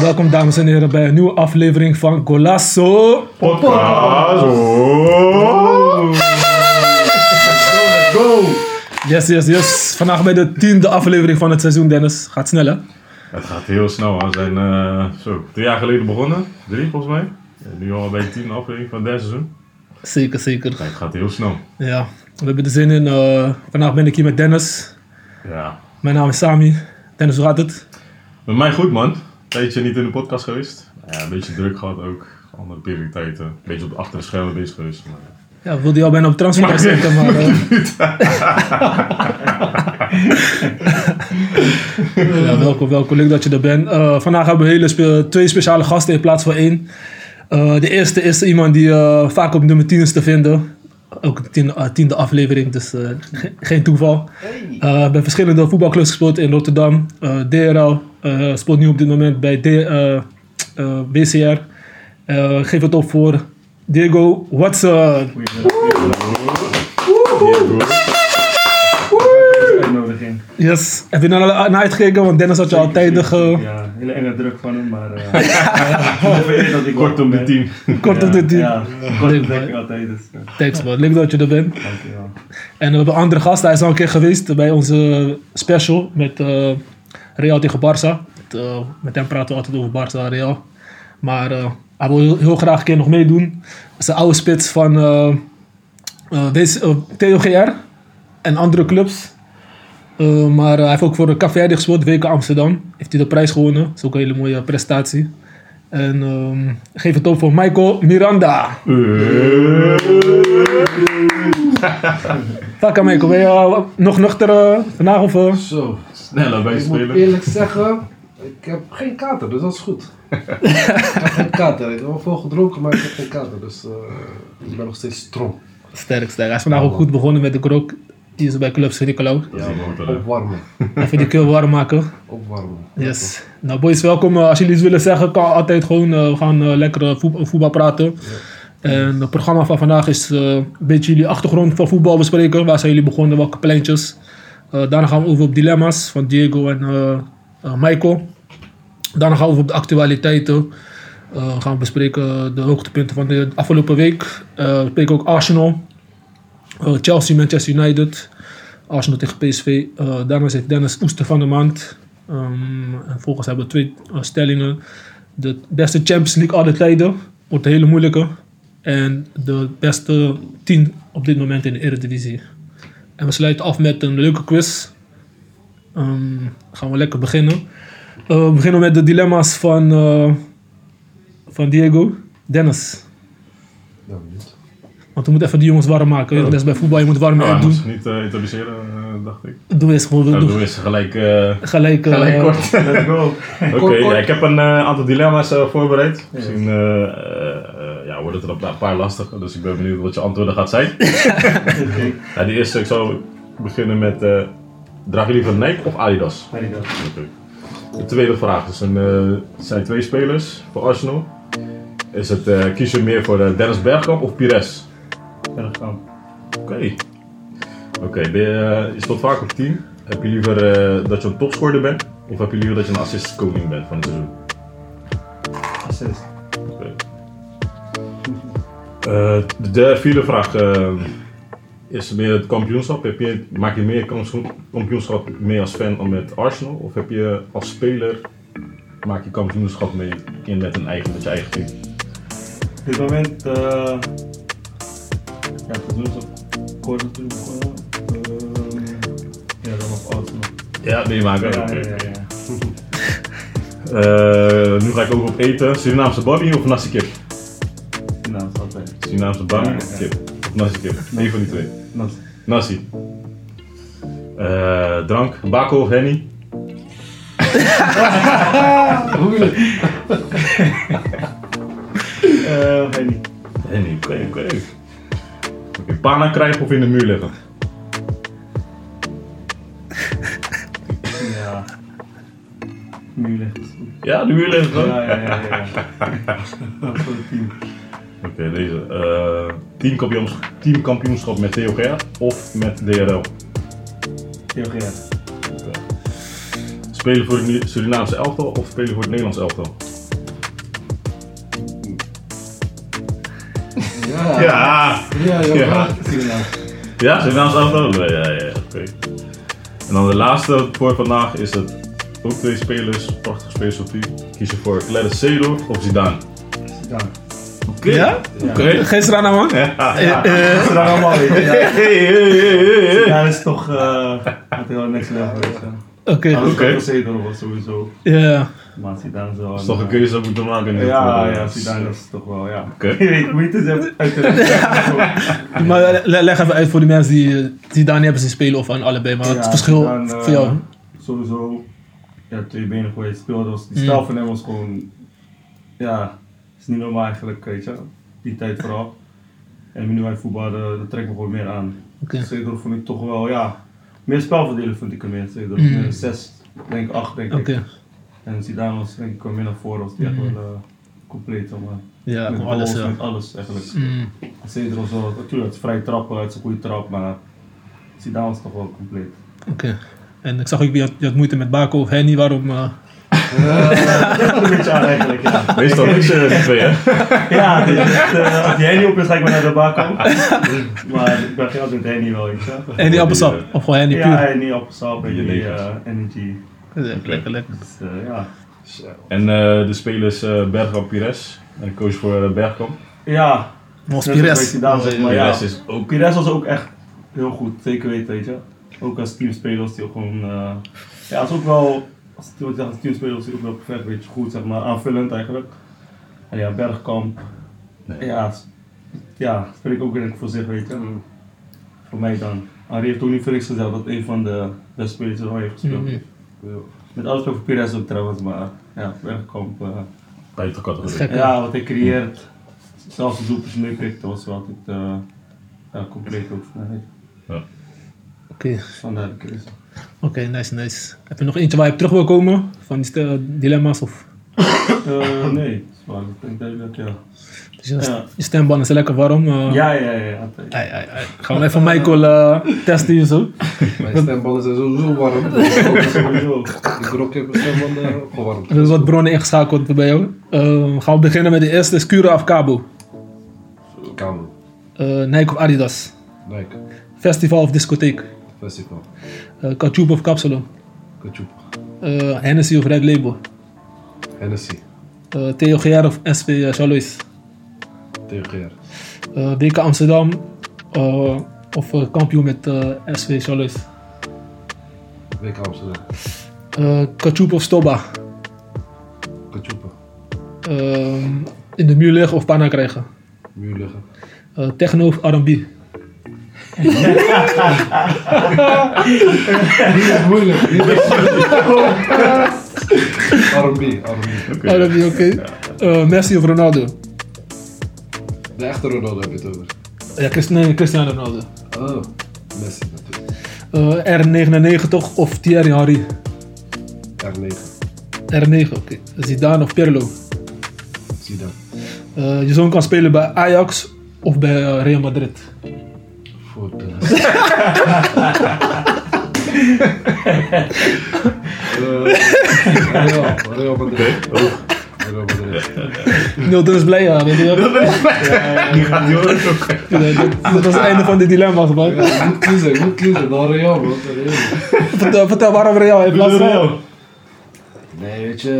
Welkom dames en heren bij een nieuwe aflevering van Golasso. Podcast. Go! Yes, yes, yes. Vandaag bij de tiende aflevering van het seizoen, Dennis. Gaat snel, hè? Het gaat heel snel. We zijn eh, zo, drie jaar geleden begonnen. Drie volgens mij. Ja, nu al bij de tiende aflevering van derde seizoen. Zeker, zeker. Kijk, het gaat heel snel. Ja, we hebben er zin in. Eh, vandaag ben ik hier met Dennis. Ja. Mijn naam is Sami. Dennis, hoe gaat het? Met mij goed man. Tijdje niet in de podcast geweest. Ja, een beetje druk gehad ook. Andere prioriteiten. Een beetje op de achter de schermen bezig geweest. Maar, Ja, we wilden jou bijna op transfer zetten, maar... eh, ja, welkom, welkom. Leuk dat je er bent. Eh, vandaag hebben we hele spe- twee speciale gasten in plaats van één. Eh, de eerste is iemand die eh, vaak op nummer 10 is te vinden. Ook de tiende, aflevering, dus ge- geen toeval. Eh bij verschillende voetbalclubs gespeeld in Rotterdam. DRL speelt nu op dit moment bij D, BCR. Geef het op voor Diego Watson. Uitnodiging. Yes. Heb je naar, naar uitgekeken? Want Dennis had je al tijdig eh, Ja, hele enge druk van hem, maar. eh vereerd dat ik kort op de tien. kort op de tien. Ja, kort op de tien altijd. Dus, eh, Thanks man, leuk dat je er bent. dankjewel. En we hebben een andere gast, hij is al een keer geweest bij onze special met eh, Real tegen Barça. Met, eh, met hem praten we altijd over Barça en Real. Maar eh, hij wil heel, heel graag een keer nog meedoen. Dat is de oude spits van eh eh, deze, eh, TOGR en andere clubs. Eh, maar hij heeft ook voor de Café gespeeld, WK Amsterdam. Heeft hij de prijs gewonnen. Dat is ook een hele mooie prestatie. En ehm, geef het op voor Michael Miranda. Fuck Michael, ben je nog nuchter eh, vandaag of... eh? Zo, Sneller bij ik moet spelen. eerlijk zeggen, ik heb geen kater, dus dat is goed. ik heb geen kater, ik heb wel veel gedronken, maar ik heb geen kater, dus eh, ik ben nog steeds strong. Sterk, sterk. Hij is vandaag ook goed begonnen met de krok. Die is bij Club Sint-Nicolau. Ja, opwarmen, Even die keel warm maken. opwarmen. Yes. Nou boys, welkom. Eh, als jullie iets willen zeggen, kan altijd gewoon. eh, we gaan eh, lekker voet- voetbal praten. En het programma van vandaag is eh, een beetje jullie achtergrond van voetbal bespreken. Waar zijn jullie begonnen, welke pleintjes. Eh, daarna gaan we over op dilemma's van Diego en Michael. Daarna gaan we over op de actualiteiten. Eh, gaan we bespreken de hoogtepunten van de afgelopen week. Eh, we spreken ook Arsenal. Eh, Chelsea, Manchester United. Arsenal tegen PSV. Eh, daarna zit Dennis Oester van de maand. Ehm, en volgens hebben we twee eh, stellingen. De beste Champions League alle tijden. Wordt een hele moeilijke. En de beste 10 op dit moment in de Eredivisie. En we sluiten af met een leuke quiz. Ehm, gaan we lekker beginnen. We beginnen met de dilemma's van, van Diego. Dennis. Want we moeten even die jongens warm maken. Dat is bij voetbal, je moet warm Ja, doen. moest niet eh, introduceren, eh, dacht ik. Doe eens gewoon. Doe, doe eens gelijk. eh, gelijk. eh, gelijk kort. Let's go. Oké, ja, ik heb een eh, aantal dilemma's eh, voorbereid. Misschien eh, eh, eh, ja, wordt het er een paar lastige, dus ik ben benieuwd wat je antwoorden gaat zijn. ja, die eerste, ik zou beginnen met, eh draag je liever Nike of Adidas? Adidas. Oké. De tweede vraag, dus een, eh, zijn twee spelers voor Arsenal. Is het, eh, kies je meer voor Dennis Bergkamp of Pires? Bergkamp. Oké. Oké, ben je, je speelt vaak op 10. Heb je liever eh, dat je een topscorer bent? Of heb je liever dat je een assistkoning bent van het seizoen? Assist. Oké. Eh, de derde, vierde vraag eh, is meer het kampioenschap. Heb je, maak je meer kans- kampioenschap mee als fan dan met Arsenal? Of heb je als speler, maak je kampioenschap mee in met, een eigen, met je eigen team? Op dit moment. Ja, kampioenschap. Kort natuurlijk. eh, ja, dan nog Arsenal. Ja. Ja, Oké. ja, ja, ja. Eh, nu ga ik ook op eten. Surinaamse babby of nasi kip? Is altijd. Surinaamse babby Ja, of kip? Of nasi kip? Eén van die twee. Dat Nasi. Eh, drank, bako of henny? Eh, weet niet. Henny, oké, oké. Pana krijgen of in de muur liggen? Ja. Ligt het goed. Ja, de muur ligt gewoon. Ja, ja, ja. ja. Voor het team. Oké, deze. eh teamkampioens, teamkampioenschap met Gerrit of met DRL? Graag. Spelen voor het Surinaamse elftal of spelen voor het Nederlands elftal? Ja. Ja! Ja, ja. Ja. Suriname. Ja, Surinaamse elftal? Ja, ja, ja. Oké. En dan de laatste voor vandaag is het ook twee spelers, prachtige spelers op team. Kies je voor Clarence Seedorf of Zidane? Zidane. Oké. Ja? Oké. Geen strana man? Ja. Ja, eh. weet je. Ja. Hey, hey, hey, hey. Zidane is toch uh, het heel next level geweest. Ja. Oké. Okay. Zeker was sowieso. Ja. Maar Zidane is wel... Dat is toch een keuze dat we moeten maken. Ja, voor, eh, ja, Zidane is toch wel, ja. Oké. Je weet hoe het is uit de Maar eh, le- leg even uit voor die mensen die, eh, die daar niet hebben zien spelen of aan allebei. Maar het Ja, verschil Zidane, voor eh, jou. Sowieso, ja, twee benen voor je speelde. Was, die Mm. stijl van hem was gewoon, ja, is niet normaal eigenlijk, weet je. Die tijd vooral. En nu hij voetbalde, dat trekt me gewoon meer aan. Oké. Zeker vond ik toch wel, ja, meer spelverdelen vond ik meer. Zeker, Mm. meer zes, denk ik, acht, denk ik. En Zidane was denk ik wel meer naar voren, was die echt wel uh, compleet. Maar. Ja, met alles. Ja. met alles eigenlijk. Mm. Zeker was wel, natuurlijk, het is vrij trappen, het is een goede trap, maar Zidane was toch wel compleet. Oké. En ik zag ook, je had, je had moeite met Baco of Henny. Waarom? eh, een beetje aan eigenlijk, ja. Meestal eh, die twee, hè? Ja, dus, eh, als jij niet op is, ga ik maar naar de bak Maar ik ben geen altijd met Henny wel, weet je. Henny appelsap? Of gewoon Henny Ja, puur? Henny appelsap en die eh, energy. Lekker, lekker, lekker. Dus eh, ja. En eh, de spelers eh Bergkamp Pires. En de coach voor eh, Bergkamp. Ja, zoals Pires. ja. Pires is ook. Pires was ook echt heel goed, zeker weten, weet je. Ook als teamspeler was hij ook gewoon, eh, ja, is ook wel, als, teamspeler was hij ook wel perfect, weet je, goed, zeg maar, aanvullend eigenlijk. En ja, Bergkamp, Nee. ja, ja, spreek ook denk ik voor zich, weet je. Voor mij dan. Henri heeft ook niet voor niks gezegd dat een van de beste spelers er ooit heeft gespeeld. Mhm. Ja. Met alles voor Pires ook trouwens, maar ja, Bergkamp, eh, Buiten de categorie. Gek. ja, wat hij creëert, zelfs de doelpuntjes meepikt, dat was wel altijd eh, ja, compleet ook. Nee, Oké, vandaar de keuze. Oké, nice, nice. Heb je nog eentje waar je op terug wil komen? Van die dilemma's? Of, Eh, nee, zwaar, ik denk duidelijk, ja. dus je, Ja. je stemband is lekker warm. eh. Ja, ja, ja, altijd. Ai, ai, ai. Gaan we even Michael eh, testen hier zo. Mijn stembanden zijn sowieso warm. Sowieso. Ik rook heb mijn stembanden opgewarmd. We hebben wat bronnen ingeschakeld bij jou. Eh, gaan we beginnen met de eerste. Is Cura of Cabo? Eh, Nike of Adidas? Nike. Festival of discotheek? Festival. Uh, Kachoep of Capsule? Kachoep. Uh, Hennessy of Red Label? Hennessy. Uh, Theo GR of SV Charlois? TGR. Uh, WK Amsterdam of kampioen met SV Charlois? WK Amsterdam. Kachoep of Stoba? Kachoepa. Uh, in de muur liggen of panna krijgen? Muur liggen. Techno of R&B? Die is moeilijk. Die is R&B. R&B. Oké. R&B, oké. Uh, Messi of Ronaldo? De echte Ronaldo heb je het over. Ja, nee, Cristiano Ronaldo. Oh. Messi natuurlijk. Uh, R99 of Thierry Henry? R9. R9, oké. Zidane of Pirlo? Zidane. Uh, je zoon kan spelen bij Ajax of bij Real Madrid. Madrid. Nilton is blij, ja. dat, dat was het einde van de dilemma's, man. Moet kiezen, moet kiezen. Dan Real, man. Vertel, vertel waarom Real in plaats van... Nee, weet je.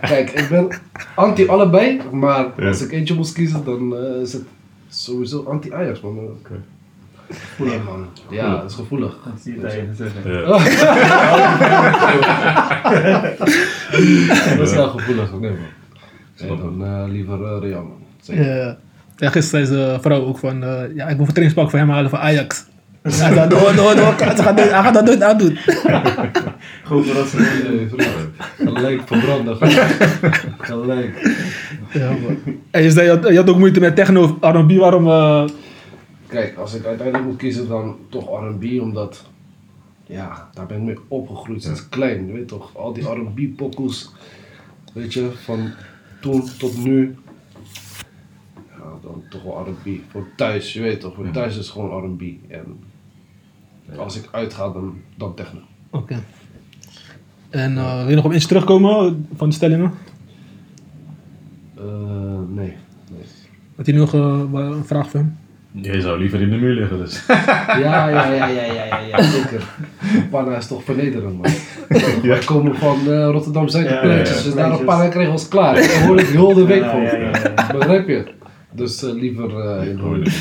Kijk, ik ben anti allebei, maar als ik eentje moest kiezen, dan eh, is het sowieso anti-Ajax, man. Nee, man. Ja, dat is gevoelig. Dat zie je zeggen. Ja. Dat is wel gevoelig, nee, man. Nee, dan eh, liever eh, Real, man. Zeker. Ja. Ja, gisteren zei zijn vrouw ook van... eh, ja, ik moet een trainingspak voor hem halen voor Ajax. Hij zei, door, door, door. Hij gaat, gaat dat nooit aandoen. Gewoon verrassend. Nee, vriend. Gelijk verbranden. Gelijk. Ja. En je zei, je had, je had ook moeite met techno of R&B. Waarom... eh, Kijk, als ik uiteindelijk moet kiezen, dan toch R&B, omdat ja, daar ben ik mee opgegroeid sinds klein. Je weet toch, al die R&B pokoes, weet je, van toen tot nu. Ja, dan toch wel R&B. Voor thuis, je weet toch, voor thuis is het gewoon R&B. En als ik uitga, dan, dan techno. Oké. En eh, wil je nog op iets terugkomen van de stellingen? Eh, nee, nee. Had je nu nog eh, een vraag voor hem? Je zou liever in de muur liggen, dus. Ja, ja, ja, ja, ja, ja, ja, zeker. Panna is toch vernederend, man. Wij komen van eh, Rotterdam pleintjes, ja, ja. dus daar op Pleintjes. Panna kregen we ons klaar. Dat hoor ik heel de week Ja, gewoon. ja, ja, ja. Begrijp je? Dus liever eh, in de muur.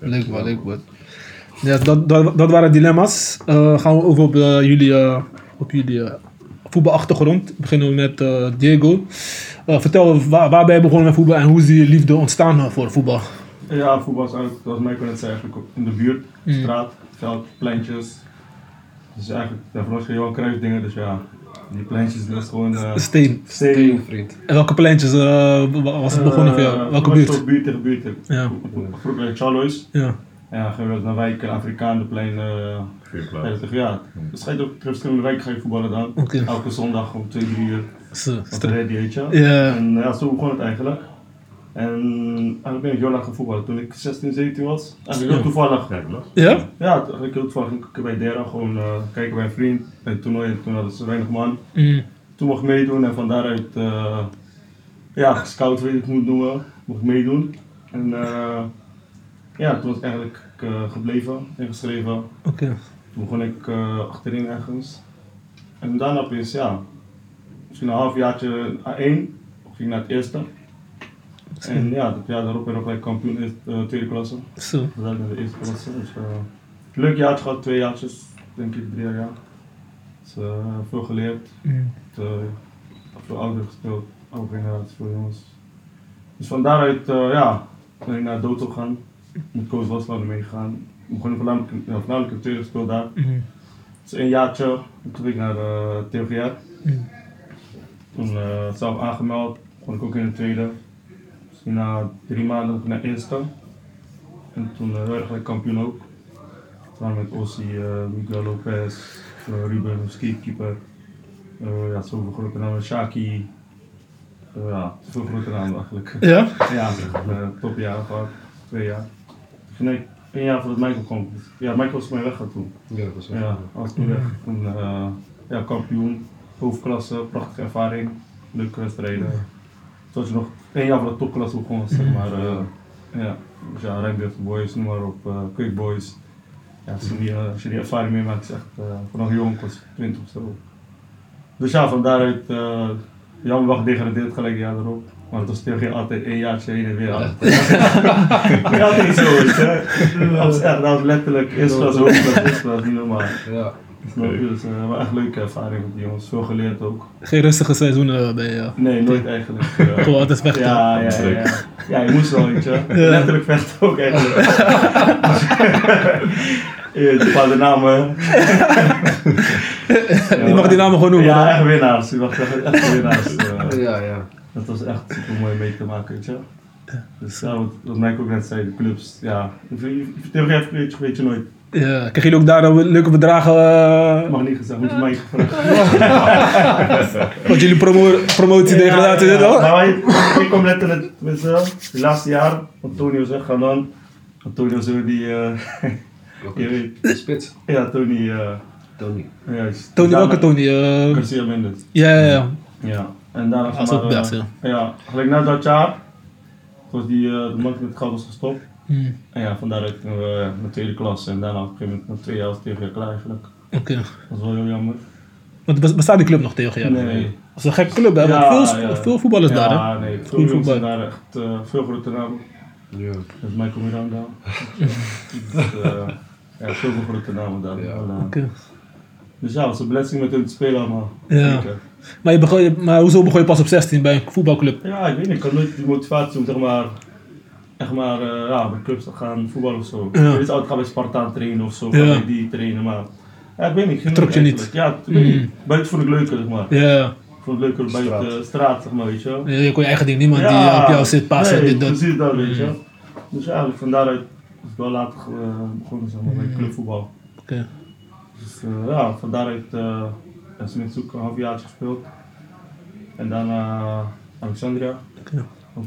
Leuk man, leuk man. Ja, dat, dat, dat waren dilemma's. Eh, gaan we over op jullie, eh, op jullie eh, voetbalachtergrond. Beginnen we met eh, Diego. Eh, vertel, waar, waar ben je begonnen met voetbal en hoe is die liefde ontstaan eh, voor voetbal? Ja, voetbal is eigenlijk, zoals Michael net zei, eigenlijk ook in de buurt, Mm. straat, veld, pleintjes. Dus eigenlijk, van ons geen Johan Cruijff dingen, dus ja, die pleintjes, dat is gewoon uh, Steen. steen. Vriend. En welke pleintjes eh, wa- was het begonnen voor jou? Welke was buurt? buurt tegen buurt. Ja. Vroeger bij Charlois. Ja. Ja, gaan we naar wijken, Afrikaanplein. eh Vuurplaats. ja, ja, dus ga je ook ter verschillende wijken ga je voetballen dan. Elke zondag om 2, 3 uur. Zo, ready, weet je. Ja. En ja, zo begon het eigenlijk. En eigenlijk ben ik heel lang gaan voetballen toen ik 16, 17 was. Eigenlijk heel toevallig. Ja? Ja, eigenlijk heel toevallig ging ik bij Dera gewoon eh, kijken bij een vriend. Bij het toernooi, en toen hadden ze weinig man. Mm. Toen mocht ik meedoen en van daaruit, eh, ja, gescout weet ik hoe het noemen, mocht ik meedoen. En eh, ja, toen was ik eigenlijk eh, gebleven, ingeschreven. Oké. Toen begon ik eh, achterin ergens. En daarna opeens, ja, misschien een halfjaartje A1, ging naar het eerste. En ja, dat jaar daarop ben ik kampioen in de tweede klasse. Zo. We zijn naar de eerste klasse. Dus, eh, leuk jaartje gehad, twee jaartjes, denk ik, drie jaar. Dus, eh, veel geleerd, Mm. eh, veel ouder gespeeld, oude generatie, veel jongens. Dus van daaruit, eh, ja, ben ik naar Doto gegaan, met coach Wasland meegegaan. Ik begon voornamelijk, ja, voornamelijk tweede gespeeld daar. Mm. Dus een jaartje, en toen ging ik naar uh, TGR. Mm. Toen eh, zelf aangemeld, begon ik ook in de tweede. Misschien na drie maanden naar eerste. En toen uh, werd ik kampioen ook. Toen met Ossie, eh, Miguel Lopez, uh, Ruben, keeper. Uh, ja, zoveel grote namen, Shaki. Uh, ja, veel grote namen eigenlijk. Ja? ja, uh, topjaar gehad, twee jaar. Nee, één jaar voordat Michael kwam. Ja, Michael was mij weggegaan toen. Ja, dat wel- Ja, als toen weg. Toen, eh, ja, kampioen, hoofdklasse, prachtige ervaring, leuke wedstrijden. Toen had je nog één jaar van de topklasse begonnen, zeg maar. eh, ja, dus ja, Rijnbeeld Boys, noem maar op, uh, Quick Boys. Ja, als, je die, eh, als je die ervaring meemaakt, is echt uh, vanaf jong, was 20 of zo. Dus ja, van daaruit, uh, jammer wel gedegradeerd gelijk jaar erop. Maar het was tegen altijd één jaartje heen en weer. Ja, niet zo, weet je. Dat was echt, dat was letterlijk hoofdklas, eerste klas, niet normaal. Ja. Je? Dus uh, maar echt leuke ervaring met die jongens, veel geleerd ook. Geen rustige seizoenen bij je. Nee, nooit eigenlijk. Uh, Gewoon altijd vechten. ja, ja, ja, ja. Ja, je moest wel, weet je. Letterlijk vechten ook eigenlijk. Je bepaalt de namen. Je mag die namen gewoon noemen. Ja, echt winnaars. Je mag echt, echt winnaars. Uh, Ja, ja. Dat was echt super mooi mee te maken, weet je. Dus ja, wat, wat Mike ook net zei, de clubs, ja. Theorie weet je, weet je nooit. Ja, krijgen jullie ook daar dan leuke bedragen? eh, Mag niet gezegd, moet je Mike vragen. Want jullie promo promotie degradatie dit al? Maar ik, ik kom letterlijk met z'n het laatste jaar. Antonio is weggaan dan. Antonio zo die, uh, je weet. De spits. Ja, Tony. Uh, Tony. juist. Tony, welke Tony? eh, Garcia Mendes. ja, ja, ja. Ja. En daarna Dat is maar, ook best, eh, ja. ja. gelijk na dat jaar. Was die, uh, de man met het goud was gestopt. Hmm, En ja, van daaruit gingen we naar de tweede klas. En daarna op een gegeven moment, na twee jaar was tegen jaar klaar eigenlijk. Oké. Dat was wel heel jammer. Want bes- bestaat die club nog tegen jou? Nee. Dat is een gekke club, hè? Ja, Want veel, ja. veel voetballers daar, hè? Ja, nee. Veel Goeie jongens voetbal. zijn daar echt uh, veel grote namen. Ja. Dat is Michael Miranda. dus, uh, ja, veel grote namen daar. Ja. Oké. Dus ja, het was een blessing met hun te spelen allemaal. Ja. Zeker. Maar, je begon, je- maar hoezo begon je pas op 16 bij een voetbalclub? Ja, ik weet niet, ik had nooit die motivatie om zeg maar, echt maar uh, ja, bij clubs te gaan voetballen of zo. Ja. Ik weet altijd gaan bij Spartaan trainen of zo, Ja. bij die trainen, maar ja, ik weet niet. ik Trok je niet? eigenlijk. Ja, ik weet niet. Mm. buiten vond ik leuker, zeg maar. Ja. Ik vond het leuker buiten Straat. de straat, zeg maar, weet je wel. Je kon je eigen ding, niemand die eh, op jou zit, passen, nee, dit, dat. precies dat, weet je Mm. wel. Dus ja, van daaruit is ik wel later uh, begonnen zeg maar, bij clubvoetbal. Oké. Dus eh, ja, van daaruit uh, heb ik zoek een halfjaartje gespeeld. En daarna Alexandria. Ja. Ook.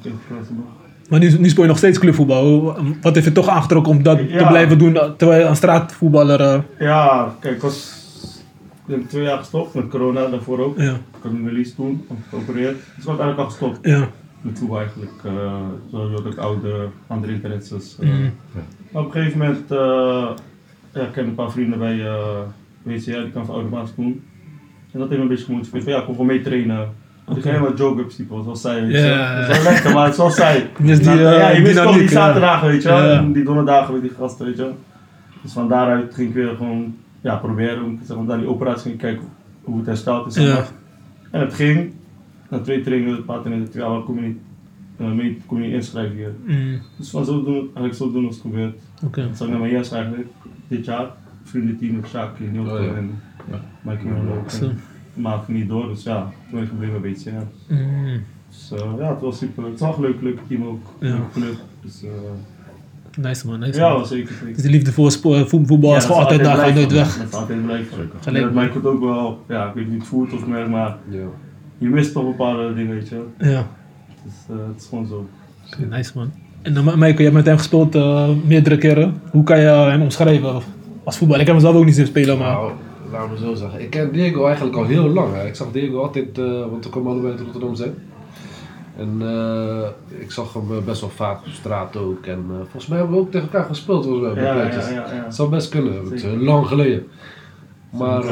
Maar nu, nu speel je nog steeds clubvoetbal. Wat heeft je toch aangetrokken om dat te blijven doen uh, terwijl je een straatvoetballer... eh, Ja, kijk, ik was ik denk twee jaar gestopt met corona, daarvoor ook. ja, Ik had een release toen, ik geopereerd. Dus ik was eigenlijk al gestopt ja. met voetbal eigenlijk. eh zoals ook oude andere interesses. eh. Mhm. Maar op een gegeven moment, eh ja, ik ken een paar vrienden bij eh WCR, die kan van automatisch doen. En dat heeft me een beetje gemotiveerd van ja, ik kom gewoon mee trainen. Ik Oké. ga helemaal joke-ups type, zoals zij, weet je. Ja. Dat is wel lekker, maar het is zoals zij. Dus die, eh, ja, je mist toch dynamiek, die zaterdagen, weet je. En Die donderdagen met die gasten, weet je wel. Dus van daaruit ging ik weer gewoon ja, proberen om zeg maar, naar die operatie ging kijken hoe het hersteld is. maar. En het ging. Na twee trainingen, een paar trainingen, ja, maar kom je niet, eh, mee, kom je niet inschrijven hier. Mm, Dus van zo doen, eigenlijk zo doen als het gebeurt. Oké. Dat zou ik naar mijn eerst eigenlijk, dit jaar. Vriendenteam met Sjaak in Nieuwkoop Oh, ja. en Ja. Mike Miller ook. Zo. En Maakte niet door, dus ja, toen ben ik gebleven bij BCR. Mm, Dus eh, ja, het was super. Het was een leuk, leuk team ook. Ja. Club. Dus eh, nice man, nice ja, man. wel zeker. zeker. Dus de liefde voor vo- voetbal is Ja, gewoon altijd daar, gaat nooit weg. Dat is altijd blijven. Gelijk. Dat Mike het ook wel, ja, ik weet niet hoe het voelt of merk, maar Ja. je mist toch bepaalde dingen, weet je. wel. Ja, Dus eh, het is gewoon zo. nice man. En dan, Michael, je hebt met hem gespeeld eh, meerdere keren. Hoe kan je hem omschrijven als voetbal? Ik heb hem zelf ook niet zien spelen, maar... Nou, laten we zo zeggen. Ik ken Diego eigenlijk al heel lang. Hè. Ik zag Diego altijd, eh, want we komen allebei uit Rotterdam zijn. En eh, ik zag hem eh, best wel vaak op straat ook. En volgens mij hebben we ook tegen elkaar gespeeld volgens mij, Ja, ja, ja. Het zou best kunnen, Zeker. lang geleden. Maar,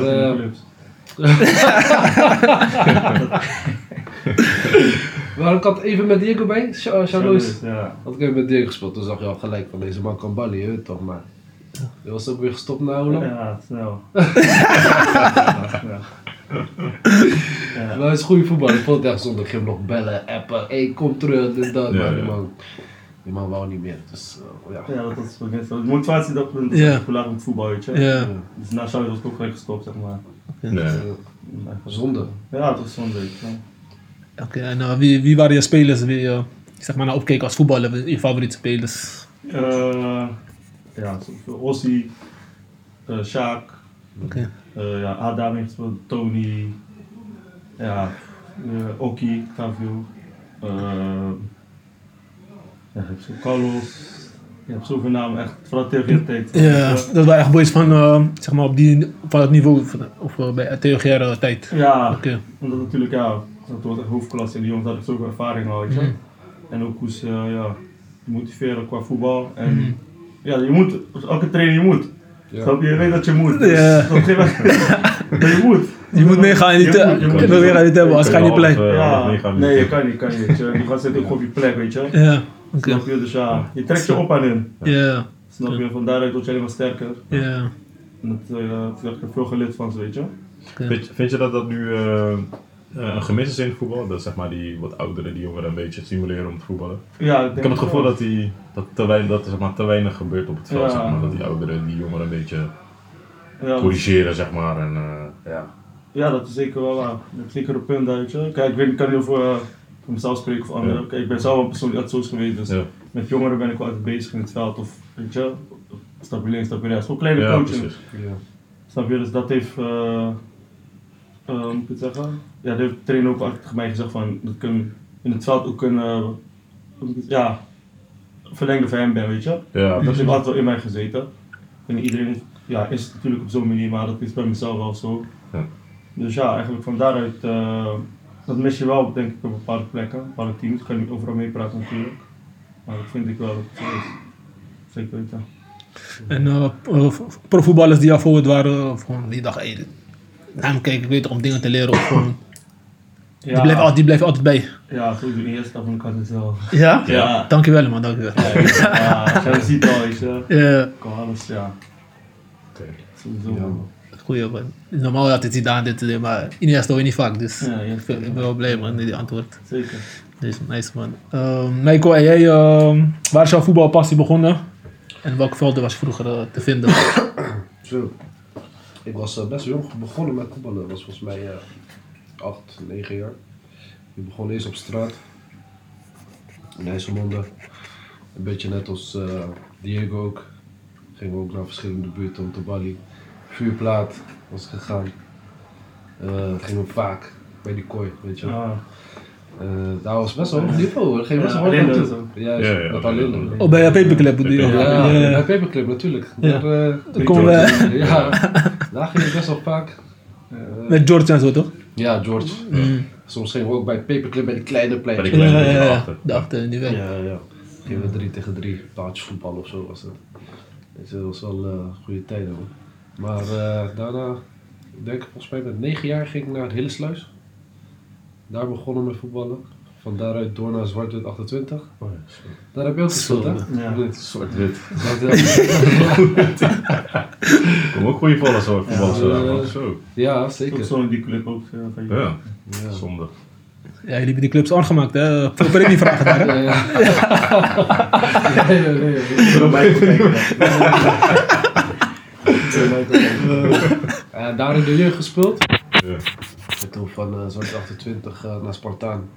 maar ik had even met Diego bij, Cha- Charlois. Ja. Had ik even met Diego gespeeld, toen zag je al gelijk van deze man kan ballen, toch. Maar je was ook weer gestopt na hoe lang? Ja, snel. ja. Ja. Maar hij is goede voetbal. Ik vond het echt zonde. Ik ging hem nog bellen, appen. Hé, kom terug, dit, dat. Ja, maar die man, die man wou niet meer. Dus eh, ja. Ja, dat is net zo. De motivatie dat we Ja. ja. met het voetbal, weet je. Ja, Dus na Charlie was ik ook gelijk gestopt, zeg maar. Nee. Eh, zonde. Ja, het was zo'n week. Ja. oké. En eh, wie, wie waren je spelers wie je zeg maar, naar opkeek als voetballer? Je favoriete spelers? Eh, ja, Ossie, eh Sjaak, Oké. eh, ja, Adam heeft gespeeld, Tony, ja, eh Oki, Tavio, eh, ja, je hebt zo Carlos, je hebt zoveel namen, echt, vooral je tijd. Ja, dat waren echt boys van, eh, zeg maar, op die, van het niveau van, of uh, bij Theogere tijd. Ja, Oké. omdat natuurlijk, ja, dat wordt echt hoofdklasse en die jongens hadden zoveel ervaring al, weet je. Mhm. En ook hoe ze, eh, ja, motiveren qua voetbal. En Mhm. Ja, je moet, elke trainer je moet. Ja. Snap je? Je weet dat je moet. Dus Ja. op een gegeven moment, maar je moet. Je moet meegaan Je eh, moet, je je moet. wil weer niet hebben, als ga je niet alles, eh, Ja, nee, je kan niet, kan niet. je. Die gaan zitten ook op je plek, weet je. Ja, oké. Snap je? Dus ja, je trekt je op aan hun. Ja, Snap je? Van daaruit word je helemaal sterker. ja. En dat, eh, dat heb ik veel geleerd van ze, weet je. Vind, vind je dat dat nu eh, een gemis is in het voetbal? Dat zeg maar die wat ouderen, die jongeren een beetje stimuleren om te voetballen? Ja, Ik heb het gevoel dat, die, dat, te weinig, dat er zeg maar, te weinig gebeurt op het veld. Ja. Zeg maar, dat die ouderen die jongeren een beetje ja, dat- corrigeren, zeg maar. En, eh, ja. Ja, dat is zeker wel waar. Dat is zeker een punt, je. Kijk, ik, weet, ik kan niet over, eh, voor mezelf spreken of anderen. Ja. Kijk, ik ben zelf een persoon die altijd zo is geweest. Dus Ja. met jongeren ben ik wel altijd bezig in het veld. Of, weet je, stapje links, stapje rechts. Gewoon kleine ja, coaching. precies. Ja. Snap je? Dus dat heeft, eh moet ik het zeggen? Ja, de trainer ook altijd tegen mij gezegd van, dat kun in het veld ook het- ja, verlengde van hem ben, weet je. Ja, Dat precies. heeft altijd wel in mij gezeten. En iedereen ja, is het natuurlijk op zo'n manier, maar dat is bij mezelf wel zo. Ja. Dus ja, eigenlijk van daaruit, eh, dat mis je wel denk ik op bepaalde plekken, bepaalde teams. Ik kan niet overal meepraten natuurlijk. Maar dat vind ik wel dat het zo is. Zeker weten. En eh, eh, profvoetballers die jou voor het waren, gewoon die dachten, hey, naar hem kijken, ik weet toch om dingen te leren. Of gewoon, die, Ja, blijven, altijd- die blijven altijd bij. ja, sowieso in eerste vond ik altijd wel. Ja? Ja. Dankjewel man, dankjewel. Ja, jij ziet al, weet je. Ja, Kan alles, ja. Oké. Sowieso. Ja, goeie man. Normaal had het Zidane dit te doen, maar Iniesta hoor je niet vaak, dus Ja, ik ben ik ben wel blij man met die antwoord. Zeker. Dus nice man. Ehm Nico, en jij, ehm, waar is jouw voetbalpassie begonnen? En welke velden was je vroeger eh, te vinden? Zo. Ik was eh, best jong begonnen met voetballen. Dat was volgens mij eh 8, 9 jaar. Ik begon eerst op straat. In IJsselmonde. Een beetje net als eh, Diego ook. Gingen we ook naar verschillende buurten om te ballen. Vuurplaat was gegaan. Eh gingen we vaak bij die kooi, weet je wel. Ah, Eh, daar was best wel hoog niveau hoor. Ging best wel Ja, Ja, ja, dat. Oh, bij Paperclip bedoel je? Ja, bij Paperclip natuurlijk. Daar, eh, we ja, daar ging ik best wel vaak. Eh, met George en zo, toch? ja, George. Mm. Soms gingen we ook bij Paperclip bij die kleine Bij pleintjes. die Ja, kleine ja, ja. achter. Daarachter, die weg. Ja, ja. Gingen we drie tegen drie, taartjes voetbal of zo was het. Weet je, dat was wel goede tijden hoor. Maar eh, daarna, ik denk volgens mij met negen jaar ging ik naar het Hillesluis. Daar begonnen met voetballen. Van daaruit door naar Zwartwit 28. Oh, ja, zo. Daar heb je ook gespeeld hè? Ja. Niet? Zwart-wit. Zwartwit. Kom ook goede vallen zo. Voetballers Ja. man. Zo. ja, zeker. zo in die club ook. eh, van je. Ja, Ja. zonde. Ja, jullie hebben die clubs aangemaakt, hè? Veel per die vragen daar, hè? Ja, ja. nee, nee, nee. Kijken. Eh, daar in de jeugd gespeeld. Ja. En toen van uh, Zwart 28 eh, naar Spartaan.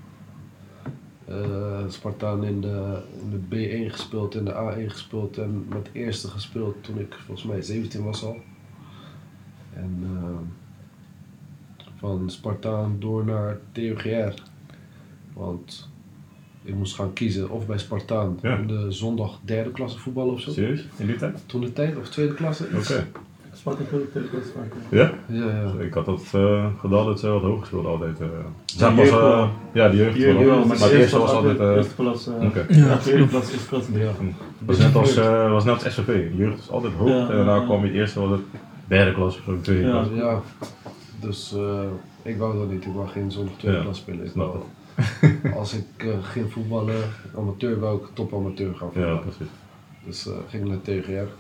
Eh, Spartaan in de, in de B1 gespeeld, in de A1 gespeeld en met eerste gespeeld toen ik volgens mij 17 was al. En eh, van Spartaan door naar TUGR. Want ik moest gaan kiezen of bij Spartaan Ja. in de zondag derde klasse voetballen of zo. Serieus? In die tijd? Toen de tijd, of tweede klasse. Oké. Tweede klas, zwarte. Ja? Ja, ja. Ik had dat uh, gedaan dat ze wat hoog gespeeld altijd. Uh. Ja, pas, jeugd uh, ja, de jeugd Hier wel. wel, maar de eerste was altijd... Uh, Eerste klas, eh, Oké. Ja. ja, tweede klas, eerste klas. Ja. was net als, uh, was net als SVV. Jeugd was altijd hoog Ja, en daarna ja. kwam je het eerste was het derde klas of zo, tweede Ja. klas. Ja, dus eh, ik wou dat niet. Ik wou geen zondag tweede Ja, klas spelen. Ik snap wou, als ik eh, ging voetballen, amateur, wou ik top amateur gaan Ja, voetballen. precies. Dus eh, ging ik naar TGR.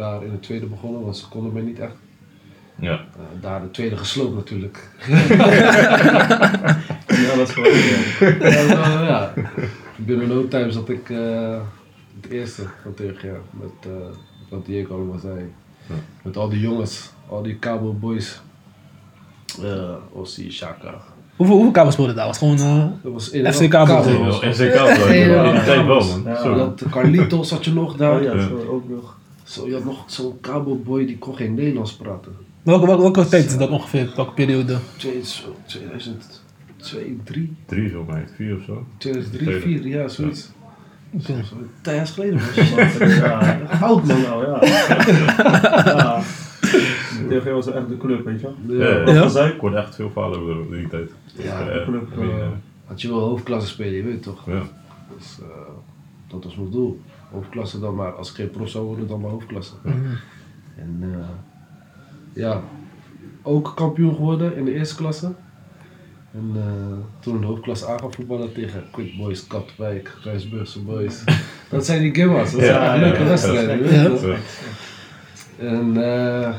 Daar in de tweede begonnen, want ze konden mij niet echt. Ja. Eh, daar de tweede gesloopt natuurlijk. Ja, dat is gewoon. ja. ja, ja. Binnen no time zat ik eh, het eerste van TGR. Met eh, wat Diego allemaal zei. Ja. Met al die jongens, al die Cabo Boys. eh Ossie, Shaka. Hoeveel, hoeveel kabels speelden daar? Was gewoon... eh, Dat was in FC in tijd wel man. Ja. Zo. Dat Carlitos had je nog daar. Oh ja, Ja. zo ook nog. Zo, je had nog zo'n Cabo Boy die kon geen Nederlands praten. welke, welke, welke tijd is dat ongeveer? Welke periode? Twee- zo, 2002, 3, Drie zo mij, vier of zo. 2003, Tweede. 4, ja, zoiets. Zo, Tien jaar geleden was Ja, Oud man. nou ja. ja. TVG was echt de club, weet je wel. Ja, Ja. ja. Ja? Ik hoorde echt veel verhalen over die tijd. Ja, Eh, club, eh, Had je wel hoofdklasse spelen, je weet toch? Ja. Dus eh, dat was mijn doel. Hoofdklasse dan maar. Als ik geen prof zou worden, dan maar hoofdklasse. Mhm. En eh, ja, ook kampioen geworden in de eerste klasse. En eh, toen in de hoofdklasse aan gaan voetballen tegen Quick Boys, Katwijk, Rijsburgse Boys. dat zijn die gimmas, dat zijn ja, leuke ja, wedstrijden. Ja. En eh,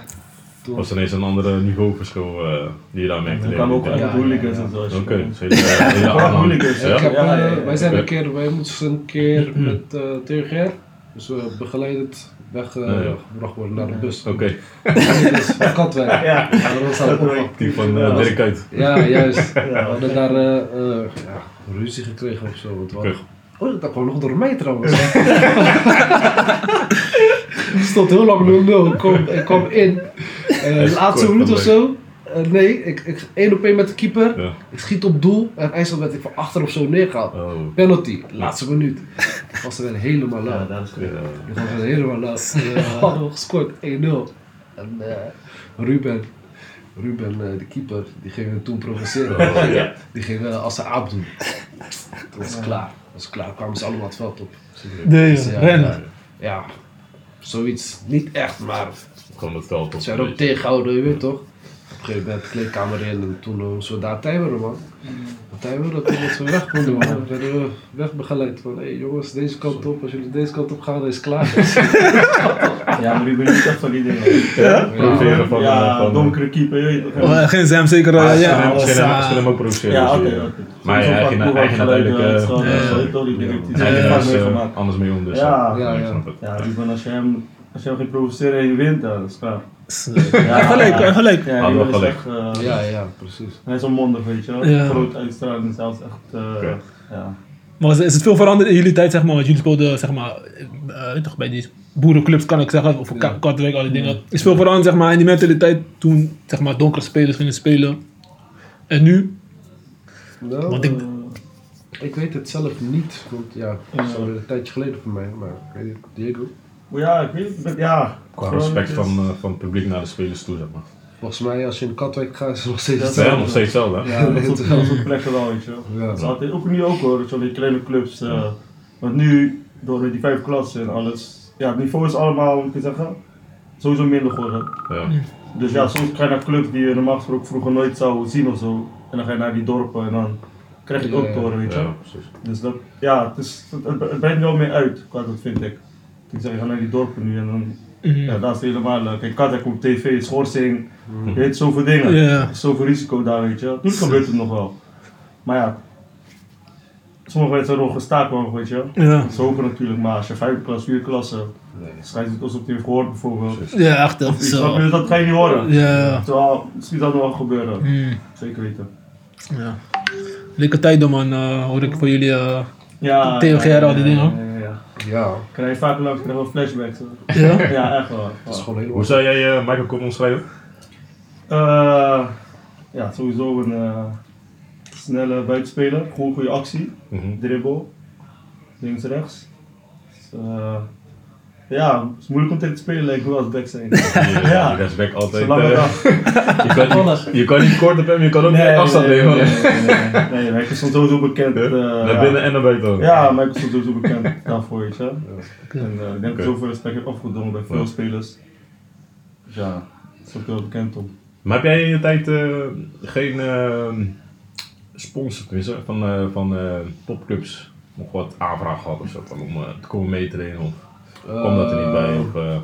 toen was ineens een andere niveauverschil eh, die je daar merkte. Er kwamen ook Ja. hooligans en zo. Oké, hele, Ja, eh, wij zijn een keer, wij moesten een keer met uh, TGR, dus we begeleidend weggebracht Ja, ja. worden naar de bus. Oké, dus van Katwijk. Ja. Ja, dat was al opvang. die van uh, Ja. Dirk Kuyt. Ja, juist. Ja. We hadden daar eh, eh, ja, ruzie gekregen of zo. Oh, dat kwam nog door mij trouwens. Het stond heel lang 0-0. Ik kwam, ik kwam in. eh, is laatste minuut of zo. Eh, nee, ik, ik één op één met de keeper. Ja. Ik schiet op doel. En eindstand werd ik van achter of zo neergehaald. Oh. Penalty, laatste minuut. Ik was er weer helemaal Ja, lauw. dat is goed. Ja. Ik was er helemaal lauw. We hadden we gescoord 1-0. En eh, Ruben, Ruben eh, de keeper, die ging hem toen provoceren. Oh, ja. Die ging eh, als ze aap doen. Toen was het klaar. Was klaar. kwamen ze allemaal het veld op. Ja, ren. ja, ja, zoiets. Niet echt, maar Gewoon het veld op. ze ook tegengehouden, je weet toch? Op een gegeven moment de kleedkamer in en toen uh, zo daar tijmeren man. Tijmeren, toen was we weg konden man. We werden we wegbegeleid van, hé hey, jongens, deze kant op. Als jullie deze kant op gaan, dan is het klaar. Ja, maar ik ben niet echt van die dingen. Ja? Provoceren van, ja, eh, van- donkere keeper, je weet toch. Oh, geen Sam zeker. eh, Ja, ja, ja, hem- eh, hem ook provoceren. Ja, dus, oké. oké. Maar hij ging ja, ja. meegemaakt. anders mee om. Dus, Ja. Ja, ik ja. snap het. Ja, Ruben, als je hem, als je hem ging provoceren en je wint, dan is het klaar. Ja, gelijk, gelijk. Ja, Hadden we Ruben is gelijk. echt, eh, ja, ja, precies. Hij is onmondig, weet je wel. Ja. Groot uitstraling, zelfs echt, eh, ja. Maar is, is het veel veranderd in jullie tijd, zeg maar? Want jullie speelden, zeg maar, toch bij die boerenclubs kan ik zeggen, of Ka- Katwijk, al die dingen. Is veel veranderd, zeg maar, in die mentaliteit toen, zeg maar, donkere spelers gingen spelen. En nu, Nou, Want ik- eh, ik weet het zelf niet, want ja, dat is alweer een tijdje geleden voor mij, maar ik weet niet, Diego. Maar ja, ik weet het, ja. Qua respect het is- van, eh, van het publiek naar de spelers toe, zeg maar. Volgens mij, als je in Katwijk gaat, is het nog steeds Dat Ja, hetzelfde. nog steeds hetzelfde, hè? Ja, dat soort plekken wel, weet je wel. Ja. Het is altijd, ook nu ook hoor, dat je al die kleine clubs. eh, want nu, door die vijf klassen en alles, ja, het niveau is allemaal, hoe moet ik het zeggen, sowieso minder geworden. Ja. Dus ja, soms ga je naar clubs die je normaal gesproken vroeger nooit zou zien of zo. En dan ga je naar die dorpen en dan krijg je het ook horen, weet je. Ja, precies. Dus dat, ja, het, is, het, het brengt wel meer uit, qua dat vind ik. Ik zeg, je gaat naar die dorpen nu en dan, Mhm. ja, daar is het helemaal, eh, kijk, Katwijk op tv, schorsing, je weet zoveel dingen. Is zoveel risico daar, weet je. Toen gebeurt het nog wel. Maar ja, sommige mensen zijn nog gestaakt, hoor, weet je. ja. Dat is hopen natuurlijk, maar als je vijfde klas, vierde klasse, Nee. schijnt het alsof je heeft gehoord bijvoorbeeld. Ja, echt, dat snap je, zo. dat ga je niet horen. Ja. Terwijl, misschien het nog wel gebeuren. Mm, Zeker weten. ja. Leuke tijden, man, eh, hoor ik van jullie. eh, Ja, TOGR, al die dingen. Ja, ja, ja. Ja, Krijg je vaak langs, krijg je wel flashbacks. hoor. ja? Ja, echt wel. dat is gewoon heel Hoe zou jij eh, Michael Koppen omschrijven? Eh, ja, sowieso een eh, snelle buitenspeler. Gewoon goede actie. Mhm. dribbel, links, rechts. Dus, eh, ja, het is moeilijk om tegen te spelen lijkt me als back zijn. Ja. je respect altijd. Af. je, kan, je, je kan niet kort op hem, je kan ook niet Nee, afstand nee, nemen. nee, nee, nee, nee, nee, is sowieso bekend. Ja? eh, Naar ja. binnen en naar buiten. ook. Ja, ik is sowieso bekend daarvoor. En eh, ik denk dat zoveel respect heb afgedwongen bij veel Ja. spelers. Dus ja, dat is ook wel bekend om. Maar heb jij in je tijd eh, geen eh, sponsor tenminste, van, eh, van eh, popclubs nog wat aanvraag gehad of zo? Van om eh, te komen meetrainen of kwam dat er niet bij? Of,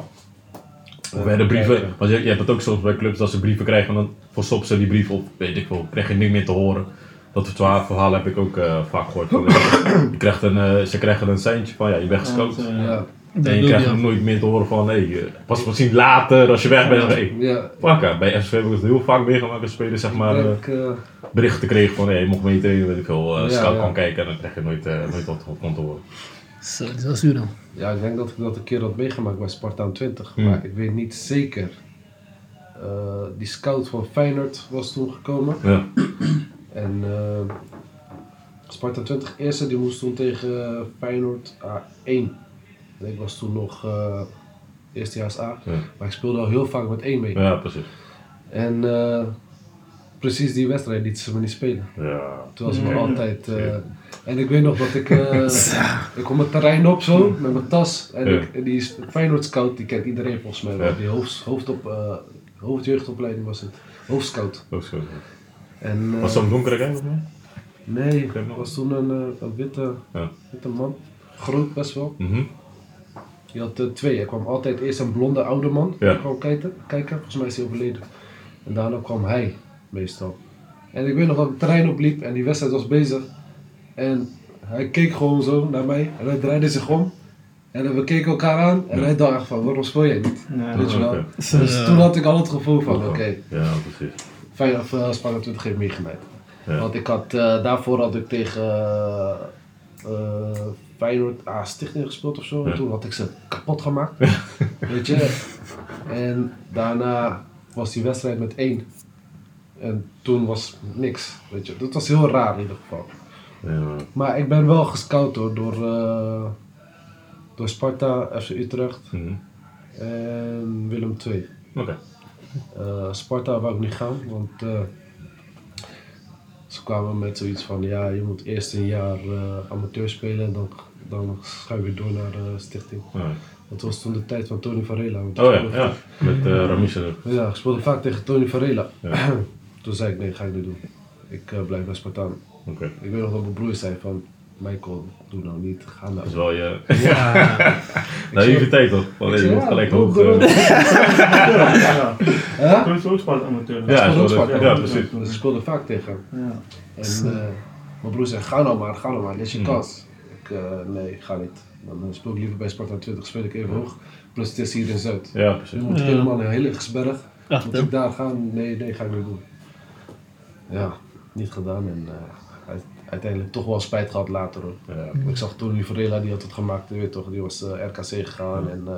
of werden brieven, want je, je hebt het ook soms bij clubs dat ze brieven krijgen en dan verstoppen ze die brief of weet ik veel, krijg je niks meer te horen. Dat soort verhalen heb ik ook vaak gehoord. Van, eh, je krijgt een, ze krijgen een seintje van ja, je bent gescout. Ja, Ja, Dat En je krijgt nooit meer te horen van nee, pas misschien later als je weg bent. Hey, ja. fuck, bij SVV heb ik het heel vaak meegemaakt dat spelers zeg maar, ik eh, denk, eh, berichten kregen van hey, je mocht meetrainen, weet ik veel, eh Ja, scout ja. kan kijken en dan krijg je nooit, eh, nooit wat van te horen. Zo, dat is wel zuur dan. ja, ik denk dat ik dat een keer had meegemaakt bij Spartaan 20, Hmm. maar ik weet niet zeker. Eh, die scout van Feyenoord was toen gekomen. Ja, En eh Sparta 20 eerste, die moest toen tegen Feyenoord A1. Ik was toen nog eh eerstejaars A. Ja. Maar ik speelde al heel vaak met 1 mee. ja precies. En eh, precies die wedstrijd lieten ze me niet spelen. Ja. Toen was me altijd... eh, en ik weet nog dat ik... eh, ik kom het terrein op zo, met mijn tas. En, Ja. ik, en die Feyenoord scout, die kent iedereen volgens mij. Die hoofd, hoofdop, eh, hoofdjeugdopleiding was het. Hoofdscout. Dat is goed. En, eh, Was zo'n donkere guy of niet? Nee, het was toen een, eh, een witte, Ja. witte man. Groot best wel. Mhm. Je had eh, twee. Er kwam altijd eerst een blonde oude man. Ja. Die kwam kijken, kijken. Volgens mij is hij overleden. En daarna kwam hij, meestal. En ik weet nog dat het terrein opliep en die wedstrijd was bezig. En hij keek gewoon zo naar mij. En hij draaide zich om. En we keken elkaar aan. En Ja. hij dacht van, waarom speel jij niet? Ja, Weet je wel. oké. Dus Ja. toen had ik al het gevoel van, oké, Ja, precies. fijn of uh, Sparta 20 heeft meegemaakt. Ja. Want ik had, eh, daarvoor had ik tegen eh, eh, Feyenoord A Stichting gespeeld of zo. En toen had ik ze kapot gemaakt. Weet je. En daarna was die wedstrijd met één. En toen was niks. Weet je. Dat was heel raar in ieder geval. Ja. Maar ik ben wel gescout hoor, door, eh, door Sparta, FC Utrecht Mhm. en Willem II. Oké. Eh, Sparta wou ik niet gaan, want eh, ze kwamen met zoiets van, ja, je moet eerst een jaar amateur spelen en dan, dan ga je weer door naar de stichting. Ja. Dat was toen de tijd van Tony Varela. want Oh ja, speelde ja. Met uh, Ramis er. ja, ik speelde vaak tegen Tony Varela. Ja. toen zei ik, nee, ga ik niet doen. Ik eh, blijf bij Spartaan. Oké. Ik weet nog dat mijn broer zei van, Michael, doe nou niet, ga nou. Dat is wel je Ja. naïviteit toch? Ik je moet ja, gelijk hoog. eh, ja. Huh? Toen is het ook Sparta amateur. Ja, ja, precies. Dus ik speelde vaak tegen hem. Ja. En eh, mijn broer zei, ga nou maar, ga nou maar, dit is je Mhm. kans. Ik, eh, nee, ga niet. Dan eh, speel ik liever bij Sparta 20, speel ik even hoog. Plus het is hier in Zuid. Ja, precies. moet ik helemaal naar. Echt, Moet ik daar gaan? Nee, nee, ga ik niet doen. Ja, niet gedaan en eh, Uit- uiteindelijk toch wel spijt gehad later hoor. Ja. Ik zag Tony Varela, die had het gemaakt, je weet toch, die was eh, RKC gegaan en eh,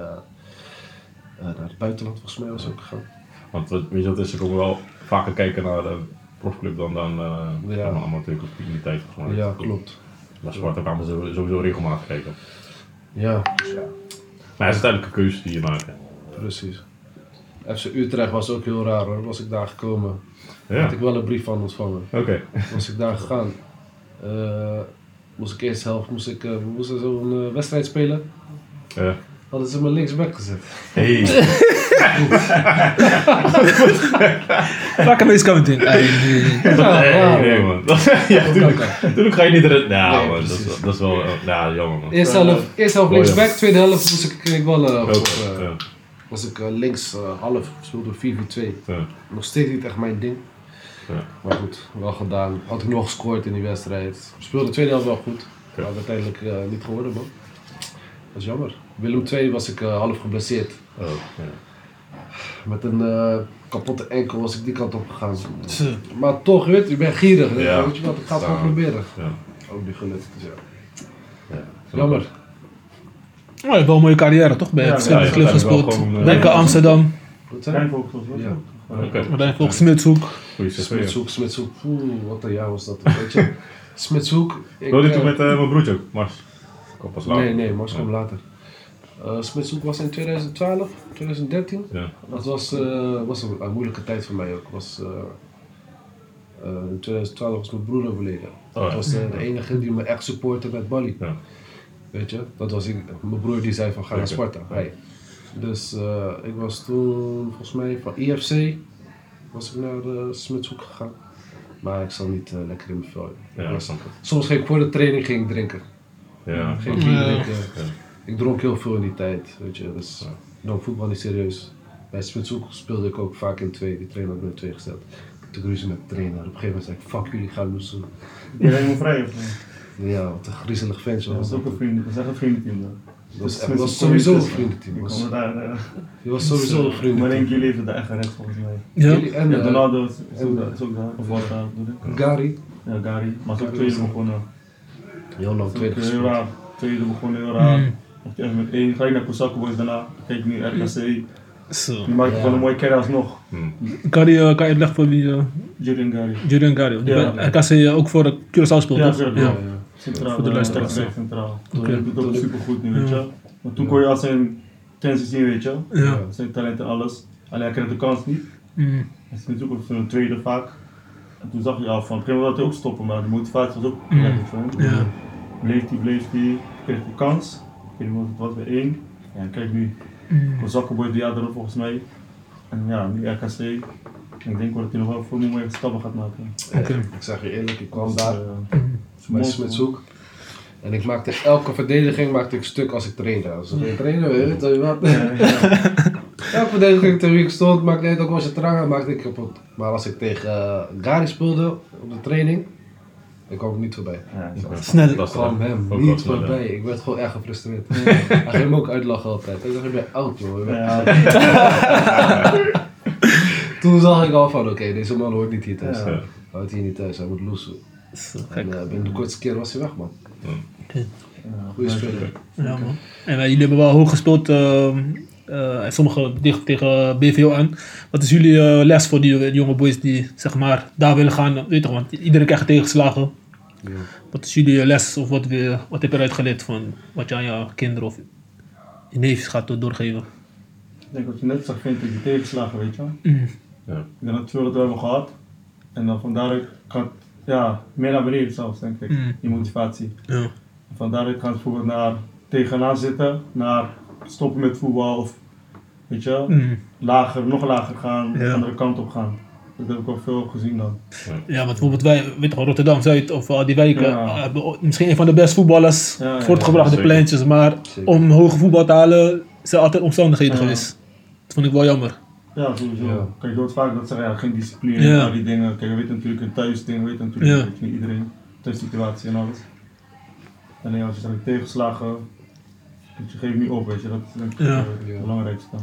eh, naar het buitenland volgens mij was ook gegaan. Want wat- weet je, dat is ook wel vaker kijken naar de profclub dan dan uh, Ja. ja. amateurclub in die tijd volgens mij. Ja, klopt. Maar Sparta kwamen ze sowieso regelmatig kijken. Ja, Maar het is uiteindelijk een keuze die je maakt. hè. precies. FC Utrecht was ook heel raar hoor. Was ik daar gekomen, Ja, had ik wel een brief van ontvangen. oké. Was ik daar gegaan, eh, moest ik eerst helft, moest ik, eh, we moesten zo'n eh, wedstrijd spelen. Ja. Hadden ze me linksback gezet. Hey. Vaak een coming in. Nee. Ja, nee, nee, man. ja, tuurlijk, tuurlijk ga je niet erin. Ja, Nee, man, dat, is, dat is wel. eh, Ja, jammer man. Eerste helft, eerste helft Oh, linksback, tweede helft moest ik, ik wel eh, eh, was ik eh, links eh, half, speelde 4-4-2. ja. Nog steeds niet echt mijn ding. Ja. Maar goed, wel gedaan. Had ik nog gescoord in die wedstrijd. Speelde de tweede helft wel goed. Ja. Maar uiteindelijk eh, niet geworden man. Dat is jammer. Willem II was ik eh, half geblesseerd. Oh, ja. Met een eh, kapotte enkel was ik die kant op gegaan. Zo. Maar toch, je weet, je bent gierig. Ja. Weet je wat, ik ga het gewoon proberen. Ja. Ook niet gelukt. Dus ja. Ja. Jammer. Oh, je hebt wel een mooie carrière toch? Bij Ja, verschillende ja, wel gespeeld. eh, Denk aan Amsterdam. Was het Ja. ook. Oké. Uiteindelijk Smitshoek. Smitshoek, Smitshoek. Oeh, wat een jaar was dat. Weet je. Smitshoek. ik, Wilde je eh, toen met eh, mijn broertje ook, Mars? Kom pas later. Nee, nee, Mars kwam later. Uh, Smitshoek was in 2012, 2013. Ja. Dat was, eh, was een, een moeilijke tijd voor mij ook. Was, eh, eh, in 2012 was mijn broer overleden. Oh, dat was eh, de enige die me echt supportte met Bali. Ja. Weet je, dat was ik, mijn broer die zei van ga naar. Sparta. Hij. Dus eh, ik was toen volgens mij van IFC was ik naar uh, Smitshoek gegaan. Maar ik zat niet eh, lekker in mijn vel. Ja. Soms ging ik voor de training ging drinken. Ja. Ging ik drinken. Ja. Ik dronk heel veel in die tijd, weet je. Dus nam voetbal niet serieus. Bij Smitshoek speelde ik ook vaak in twee. Die trainer had me in twee gesteld. Toen ruzie met de trainer. Op een gegeven moment zei ik, fuck jullie, ik ga loesen. Je rijdt me vrij of niet? Ja, wat een griezelig ventje Dat was ook een vrienden, dat is echt een vriendenteam. dan. Dat was, Dus echt- was sowieso een vriendenteam. Ik Was, kom daar, eh, je was sowieso een Maar vriendenteam. één keer leefde de echt recht volgens mij. Ja. Jullie en Ja, eh, Donaldo is is ook en, daar, is ook daar. Of was daar, bedoel ik. Gary. Ja, Gary. Maar ook tweede was begonnen. Heel lang Tweede gespeeld. Tweede begonnen heel raar. Met één, gelijk naar Kosaku Boys daarna. Kijk nu RKC. Zo. Die maakt Ja. gewoon een mooie carrière alsnog. Hm. Kan je, eh, kan je uitleggen voor wie uh, Julian Gary. Julian Ja. bij RKC eh, ook voor de Curaçao speelt, Ja. Ja, Ja. ja. Centraal. Voor de eh, luisteraars. centraal. Oké. Hij doet ook Toen- super goed nu, weet je. Want toen kon je al zijn kennis zien, weet je. Ja. Zijn talent en alles. Alleen hij kreeg de kans niet. Mm. Hij is natuurlijk ook voor een tweede vaak. En toen zag je al van, op een gegeven moment wilde hij ook stoppen, maar de motivatie was ook Mm. weg voor hem. Ja. Bleef hij, bleef hij, kreeg de kans. Ik weet niet wat het was bij één. Ja, kijk nu, Mm. Zakkenboy die jaar erop volgens mij. En ja, nu RKC. En ik denk dat hij nog wel voor mooie stappen gaat maken. Ik zeg je eerlijk, ik kwam Dus, daar eh, bij. Smitshoek. En ik maakte elke verdediging maakte ik stuk als ik trainde. Als ik trainde, weet je wat. ja, ja. Elke verdediging tegen wie ik stond, maakte niet ook was je trangen, maakte ik kapot. Maar als ik tegen eh, Gary speelde op de training, ik kwam er niet voorbij. Ja. Snel. Ik kwam hem niet voorbij. Ik werd gewoon erg gefrustreerd. Hij ging me ook uitlachen altijd. Hij zei, je bent oud joh. Ja, Toen zag ik al van, oké, deze man hoort niet hier thuis. Hij hoort hier niet thuis, hij moet. Zo, En eh, binnen de kortste keer was hij weg man. ja, Goeie speler. Ja, man. En wij, jullie hebben wel hoog gespeeld, uh, uh, sommigen dicht tegen BVO aan. Wat is jullie uh, les voor die, die jonge boys die zeg maar daar willen gaan? Weet je toch, want iedereen krijgt tegenslagen. Ja. Wat is jullie les of wat, weer, wat heb je eruit geleerd van wat je aan je kinderen of je neefjes gaat doorgeven? Ik denk wat je net zag, vind ik die tegenslagen, weet je. wel. Mm. Ja. Ik denk dat veel dat we hebben gehad. En dan van daaruit gaat ja, meer naar beneden zelfs, denk ik. Mm. Die motivatie. Ja. Van daaruit gaat het bijvoorbeeld naar tegenaan zitten, naar stoppen met voetbal of weet je, Mm. lager, nog lager gaan, de Ja. andere kant op gaan. Dat heb ik wel veel gezien dan. ja, want bijvoorbeeld wij, weet je, Rotterdam Zuid of al die wijken Ja. hebben misschien een van de beste voetballers Ja, ja, voortgebracht ja, de zeker. pleintjes, maar Zeker. om hoge voetbal te halen zijn altijd omstandigheden Ja. geweest. Dat vond ik wel jammer. Ja, sowieso. Ja. Kijk, je hoort vaak dat ze ja, geen discipline Ja. en al die dingen. Kijk, je weet natuurlijk een thuisding, weet natuurlijk Ja. weet je, niet iedereen. Thuissituatie en alles. Alleen als je zegt tegenslagen, je geeft niet op, weet je. Dat is denk ik Ja. eh, Ja. het belangrijkste.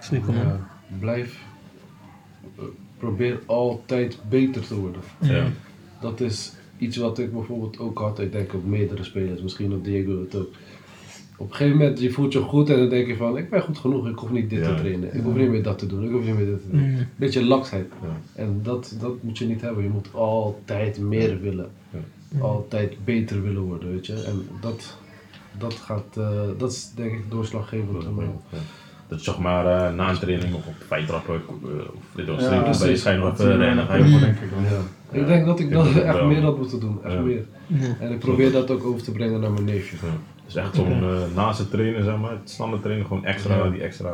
Zeker man. Ja, blijf. Probeer altijd beter te worden. Ja. Dat is iets wat ik bijvoorbeeld ook had, ik denk op meerdere spelers, misschien op Diego het ook. Op een gegeven moment, je voelt je goed en dan denk je van, ik ben goed genoeg, ik hoef niet dit Ja. te trainen. Ik hoef niet meer dat te doen, ik hoef niet meer dit te doen. Mm. Beetje laksheid. Ja. En dat, dat moet je niet hebben. Je moet altijd meer willen. Altijd beter willen worden, weet je. En dat, dat gaat, eh, dat is denk ik doorslaggevend voor mij. Ja. Dat je zeg maar eh, na een training nog op vijf trappen uh, of dit of Ja, precies. bij je schijn nog even rennen. ga je- denk ik dan. Ja. Ik denk dat ik ik dat echt wel. meer had moeten doen. Echt Ja. meer. Ja. En ik probeer dat ook over te brengen naar mijn neefje. Ja. Dus echt gewoon eh, naast het trainen, zeg maar, het standaard trainen, gewoon extra, Ja. die extra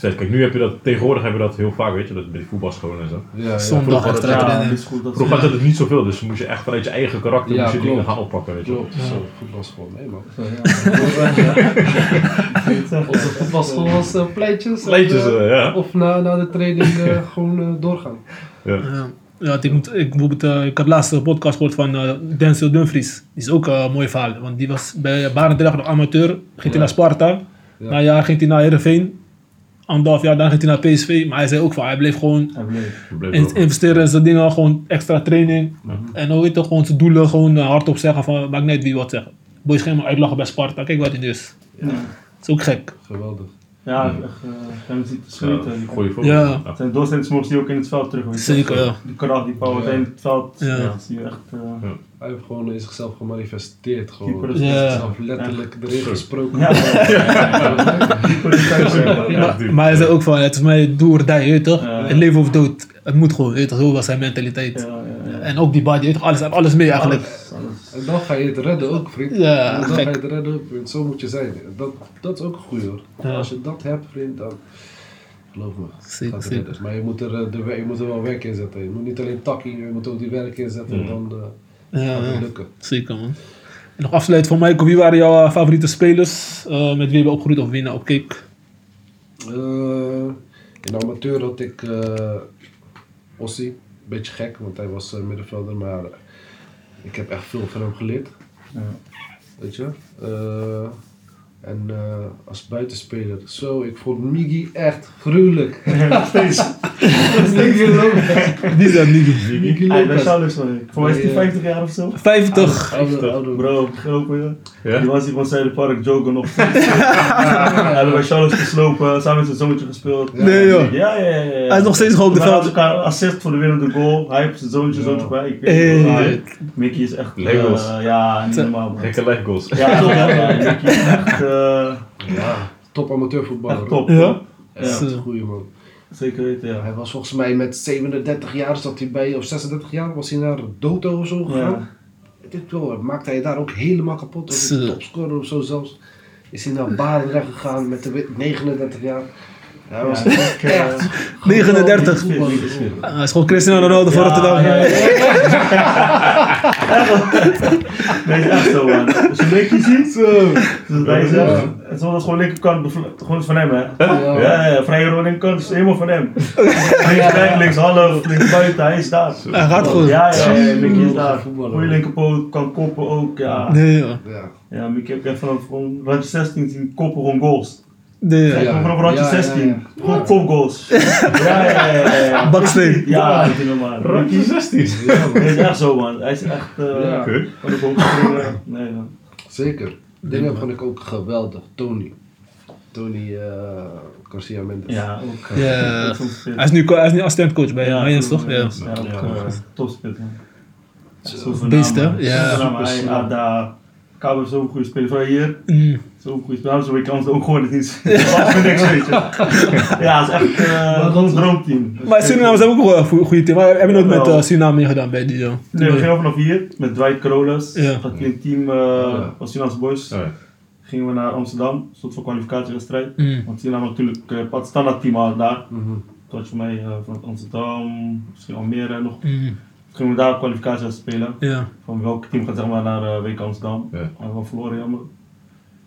Kijk, nu heb je dat, tegenwoordig heb je dat heel vaak, weet je, dat bij die voetbalscholen en zo. Ja, ja. Zondag vroeger had het- Ja, het niet zoveel, dus moest je echt vanuit je eigen karakter moest je klopt. dingen gaan oppakken, weet je. Klopt, zo, voetbalschool. Nee man. Ja. Onze voetbalschool was eh, pleitjes. eh, eh, ja. Of na, na de training eh, gewoon doorgaan. ja. Ja, ik, moet, ik, bijvoorbeeld, ik had laatst een podcast gehoord van Denzel Dumfries. Die is ook een mooi verhaal. Want die was bij Barendrecht nog amateur. Ging hij Ja. naar Sparta. Ja. Na een jaar ging hij naar Heerenveen. Anderhalf jaar dan ging hij naar PSV. Maar hij zei ook van, hij bleef gewoon Hij bleef. In- investeren in zijn dingen. Gewoon extra training. En hoe weet je, gewoon zijn doelen gewoon eh, hardop zeggen van, maakt niet uit wie wat zeggen. Boys ging maar uitlachen bij Sparta. Kijk wat hij nu is. Ja, Dat is ook gek. Geweldig. Ja echt. eh, Hem ziet Ja. Die- goeie voorbeeld. Ja. Ja. Zijn doorzettingsvermogen zie je ook in het veld terug. Zeker, ja. Die kracht, die power Ja. in het veld. Ja. Ja. zie je echt. eh, Hij heeft gewoon in zichzelf gemanifesteerd. Gewoon. Keeper is Ja. Zichzelf letterlijk erin gesproken. Ja, Maar, hij zei ook van, het is mij do or die, je weet toch? Leven of dood. Het moet gewoon, je weet toch? Zo was zijn mentaliteit. Ja, ja, ja. En ook die body, je weet toch? Alles, alles mee eigenlijk. Alles. En dan ga je het redden ook, vriend. Ja, en dan gek. ga je het redden ook, vriend. Zo moet je zijn. Dat, dat is ook een goeie hoor. Ja. Als je dat hebt, vriend, dan geloof me. Zeker, gaat redden. Maar je moet, er, eh, de, we- je moet er wel werk in zetten. Je moet niet alleen takkie, je moet ook die werk inzetten. En Mm. dan eh, Ja, gaat het ja. lukken. zeker man. En nog afsluiten van Michael, wie waren jouw eh, favoriete spelers? eh, met wie je bent opgegroeid of wie je nou opkeek? Eh, in amateur had ik eh Ossie. Beetje gek, want hij was middenvelder, maar ik heb echt veel van hem geleerd. Ja. Weet je? Eh, en eh, als buitenspeler, zo, ik vond Migi echt gruwelijk. Nog steeds. Lopez. Wie is dat, Niggy? Migi Hij bij Lopez. Charles, sorry. Voor mij is hij Ja. 50 jaar of zo. 50. Oude, oude, Bro, gelopen. Ja? Die was hier van Zuiderpark joggen op. Hij hebben bij Charles geslopen, samen met zijn zoontje gespeeld. Nee, joh. Ja, ja, ja. ja. Hij is nog steeds gewoon op de We hadden veld. elkaar assist voor de winnende goal. Hij heeft zijn zoontje, Ja. zoontje bij. Ik weet niet Hey. Mickey is echt... eh, Legos. ja, niet normaal. man. Gekke life goals. Ja, ja, ja, Mickey is echt, eh, Ja, top amateurvoetballer. echt top. Ja. Echt een goeie man. Zeker weten, ja. Hij was volgens mij met 37 jaar, zat hij bij, of 36 jaar, was hij naar Doto of zo gegaan. Ja. Ik wel, maakte hij daar ook helemaal kapot. Zo. hij topscorer of zo zelfs. Is hij naar Barendrecht gegaan met de wit- 39 jaar. Hij was Ja, echt, ik, eh, echt 39. geweldig voetballer. Ah, Hij is gewoon Cristiano Ronaldo voor Ja, Rotterdam. ja, ja. Nee, is echt zo man. Als je Mickey ziet, Zo. zegt, het is wel gewoon linkerkant, gewoon is van hem hè. Ja. Ja, ja, vrije rol linkerkant is helemaal van hem. Links back, links half, links buiten, hij is daar. Hij gaat goed. Ja, ja, ja, Mickey is daar. Goeie linkerpoot, kan koppen ook, ja. Nee. Ja. Ja, Mickey heeft echt vanaf gewoon randje 16 zien koppen gewoon goals. Nee. Ja, gewoon vanaf randje Ja, ja, ja. 16, gewoon kopgoals. Ja, ja, ja, ja. ja. Baksteen. Ja, niet normaal. Randje 16. Ja, is echt zo man, hij is echt... eh Ja. Oké. Van de boom gesprongen. Nee, man. Zeker. Dingen vond ik ook geweldig. Tony. Tony eh Garcia Mendes. Ja, ook. eh, Ja. ook. Hij is nu, hij is nu assistentcoach bij Ja, Mayens, toch? Ja, Ja. ja, ook. Beest, hè? Ja. Hij daar. Kabo is zo'n goede speler. Vooral hier, Mm. Zo'n goede speler. Zo ik anders ook gewoon het niet. Dat was voor niks, weet je. Ja, het is echt eh, gewoon een droomteam. Maar Suriname is ook een goede team. Maar hebben we nooit met eh, Suriname meegedaan bij die. eh, Nee, we gingen vanaf hier met Dwight Carolas. Ja. Dat in het team eh Ja. van Surinaamse Boys. Ja. Gingen we naar Amsterdam, een soort van kwalificatiewedstrijd. Mm. Want Suriname natuurlijk uh, het standaard team al daar. Mhm. Toen had je mij vanuit Amsterdam, misschien Almere nog. Mm. Gingen we daar kwalificatie spelen. Ja. Van welk team gaat zeg maar naar WK Amsterdam. Ja. We hebben wel verloren jammer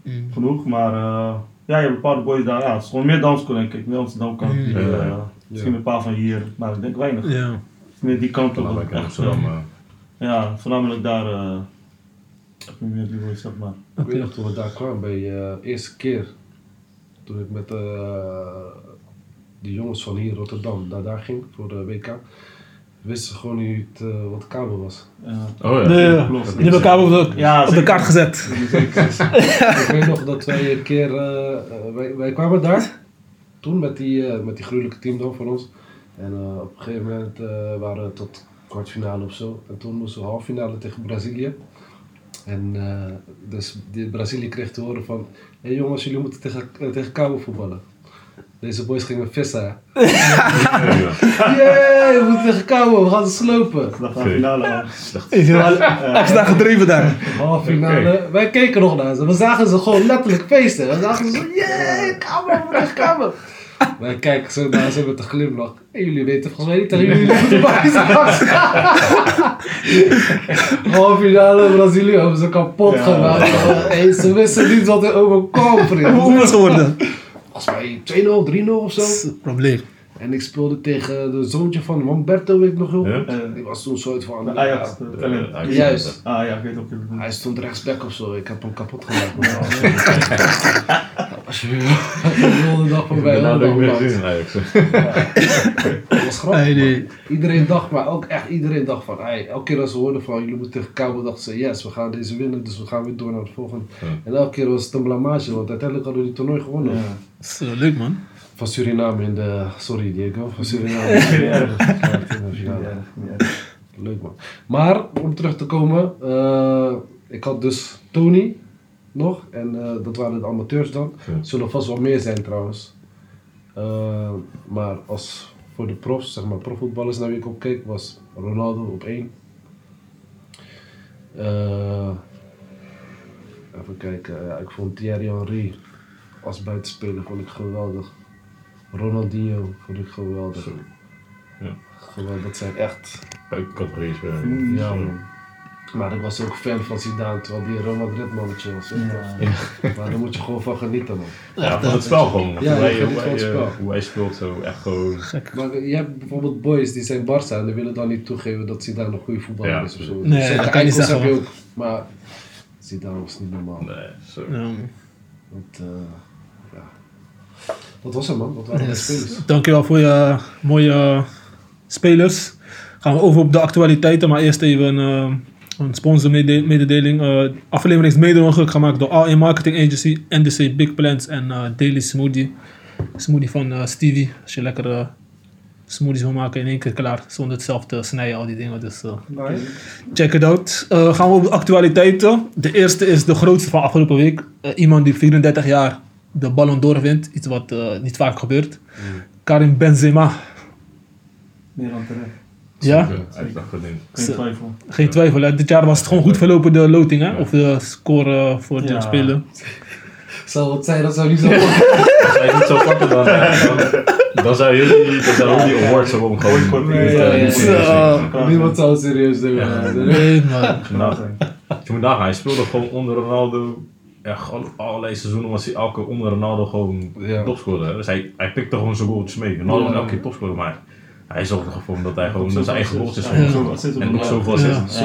Mm. genoeg. Maar eh, ja, je hebt bepaalde boys daar. Ja, het is gewoon meer dansschool denk ik. Meer Amsterdam kant. Mm. die, Ja, ja, eh, ja. Misschien een paar van hier, maar ik denk weinig. Ja. Meer die kant op. Echt, eh, ja, voornamelijk daar. eh ik weet niet meer die boys zeg maar. Ik weet nog toen we daar kwamen bij de eerste keer. Toen ik met eh die jongens van hier Rotterdam naar daar ging voor de WK. Wisten ze gewoon niet eh, wat kabel was. Ja. Oh ja. Nee, ja. klopt. Die hebben elkaar op de, Ja, op de kaart gezet. ik weet nog dat wij een keer, eh, eh, wij, wij kwamen daar, toen met die, eh, met die gruwelijke team dan van ons. En eh, op een gegeven moment eh, waren we tot kwartfinale of zo. En toen moesten we halffinale tegen Brazilië. En eh, dus die Brazilië kreeg te horen van, hé hey jongens, jullie moeten tegen, tegen Cabo voetballen. Deze boys gingen vissen. Yay, we moeten tegen we gaan ze slopen. Gaat Oké. finale al. Is extra gedreven daar. Halve finale. Wij keken nog naar ze. We zagen ze gewoon letterlijk feesten. We zagen ze zo, yeah, kamer, weg, kamer. Wij kijken zo naar ze met een glimlach. En jullie weten volgens mij niet dat jullie moeten bijstaan. Halve finale Brazilië hebben ze kapot Ja. gemaakt. Hey, ze wisten niet wat er overkwam, vriend. Hoe is het geworden? Als wij 2-0, 3-0 of zo. het probleem. En ik speelde tegen de zoontje van Humberto, weet ik nog heel Ja? goed. Die was toen soort van... de Ajax. ja, de talent. Ajax. Juist. Ah ja, ik weet ook. Hij stond rechtsback of zo. Ik heb hem kapot gemaakt. Als je de wilde dag van Ik mij ben nou Ajax. Dat was grappig. Nee, nee. man. Iedereen dacht, maar ook echt iedereen dacht van, hey, elke keer als ze hoorden van jullie moeten tegen Cabo, dachten ze, yes, we gaan deze winnen, dus we gaan weer door naar het volgende. Ja. En elke keer was het een blamage, want uiteindelijk hadden we die toernooi gewonnen. Ja. Dat is leuk man. Van Suriname in de, sorry Diego, van Suriname. Ja. Leuk man. Maar om terug te komen, eh, ik had dus Tony nog en eh, dat waren de amateurs dan. Ja. Zullen vast wel meer zijn trouwens. Eh, maar als voor de profs, zeg maar profvoetballers naar wie ik op keek, was Ronaldo op één. Eh, even kijken, ja, ik vond Thierry Henry als buitenspeler vond ik geweldig. Ronaldinho vond ik geweldig. Ja. Geweldig, dat zijn echt Buitencategorie spelen. Mm, ja, man. Maar ik was ook fan van Zidane, terwijl die Real Madrid mannetje was. Ja. Maar daar moet je gewoon van genieten, man. Ja, van het spel gewoon. Ja, hoe, hij, hoe, hij, het spel. hoe hij speelt zo. Echt gewoon... Gek. Maar je hebt bijvoorbeeld boys die zijn Barça en die willen dan niet toegeven dat Zidane een goede voetballer Ja. is of zo. Nee, dat kan je niet zeggen, heb je ook. Maar Zidane was niet normaal. Nee, zo. Want, eh, ja. Dat was hem, man. Dat waren de spelers. Dankjewel voor je mooie spelers. Gaan we over op de actualiteiten, maar eerst even eh, een sponsormededeling. Eh aflevering is mede mogelijk gemaakt door All-In Marketing Agency, NDC Big Plans en eh, Daily Smoothie. Smoothie van eh, Stevie. Als je lekker eh, smoothies wil maken in één keer klaar, zonder het zelf te snijden, al die dingen. Dus check it out. Eh, gaan we op de actualiteiten. De eerste is de grootste van afgelopen week. Iemand die 34 jaar de Ballon d'Or wint. Iets wat eh, niet vaak gebeurt. Karim Benzema. Meer dan terecht. Ja, echt verdiend. Geen Zo. twijfel. geen twijfel. Hè. Dit jaar was het gewoon goed verlopen, de loting. Hè? Of de score eh, voor de Ja. spelen. Zou het zijn, dat zou niet zo Als hij niet zou pakken, dan, dan, dan zou jullie dan zou jullie awards gewoon gewoon... Nee, eh. Niemand zou het serieus nemen. Ja. Nee, man. Je moet nagaan, hij speelde gewoon onder Ronaldo. Echt al- allerlei seizoenen was hij elke onder Ronaldo gewoon Ja. topscorer. Dus hij, hij pikte gewoon zijn goaltjes mee. Ronaldo was Ja. elke keer topscorer, maar hij zorgde ervoor dat hij gewoon zijn eigen zoveel assists En ook nog zoveel assists.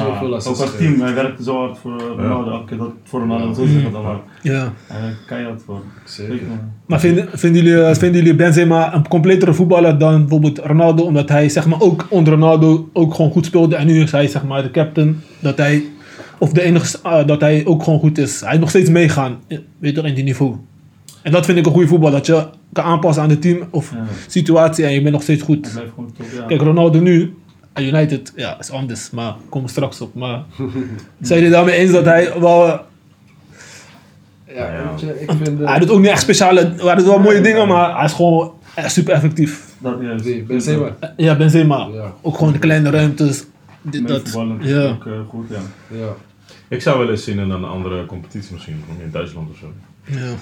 Ook als team, hij werkte zo hard voor Ronaldo. dat voor Ronaldo zo zeggen dan maar. Ja. Hij keihard voor. Zeker. Maar vinden, vinden, jullie, eh, vinden jullie Benzema een completere voetballer dan bijvoorbeeld Ronaldo? Omdat hij zeg maar, ook onder Ronaldo ook gewoon goed speelde. En nu is hij zeg maar, de captain. Dat hij, of de enige eh, dat hij ook gewoon goed is. Hij is nog steeds meegaan. eh, Weet je, in die niveau. En dat vind ik een goede voetbal. Dat je kan aanpassen aan de team of Ja. situatie en je bent nog steeds Hij goed. blijft gewoon top. Ja. Kijk, Ronaldo nu, aan United, ja, is anders. Maar komen we straks op. Maar zijn jullie daarmee eens dat hij wel... eh, Ja, Ja. weet je, ik vind... eh, Hij doet ook niet echt speciale... Hij doet wel mooie dingen, maar hij is gewoon echt super effectief. Dat Benzema. Ja, Benzema. Ja. Ook gewoon de kleine ruimtes. Dit, dat. Ja. ook eh, goed, ja. Ja. Ik zou wel eens zien in een andere competitie misschien, gewoon in Duitsland of zo. Ja.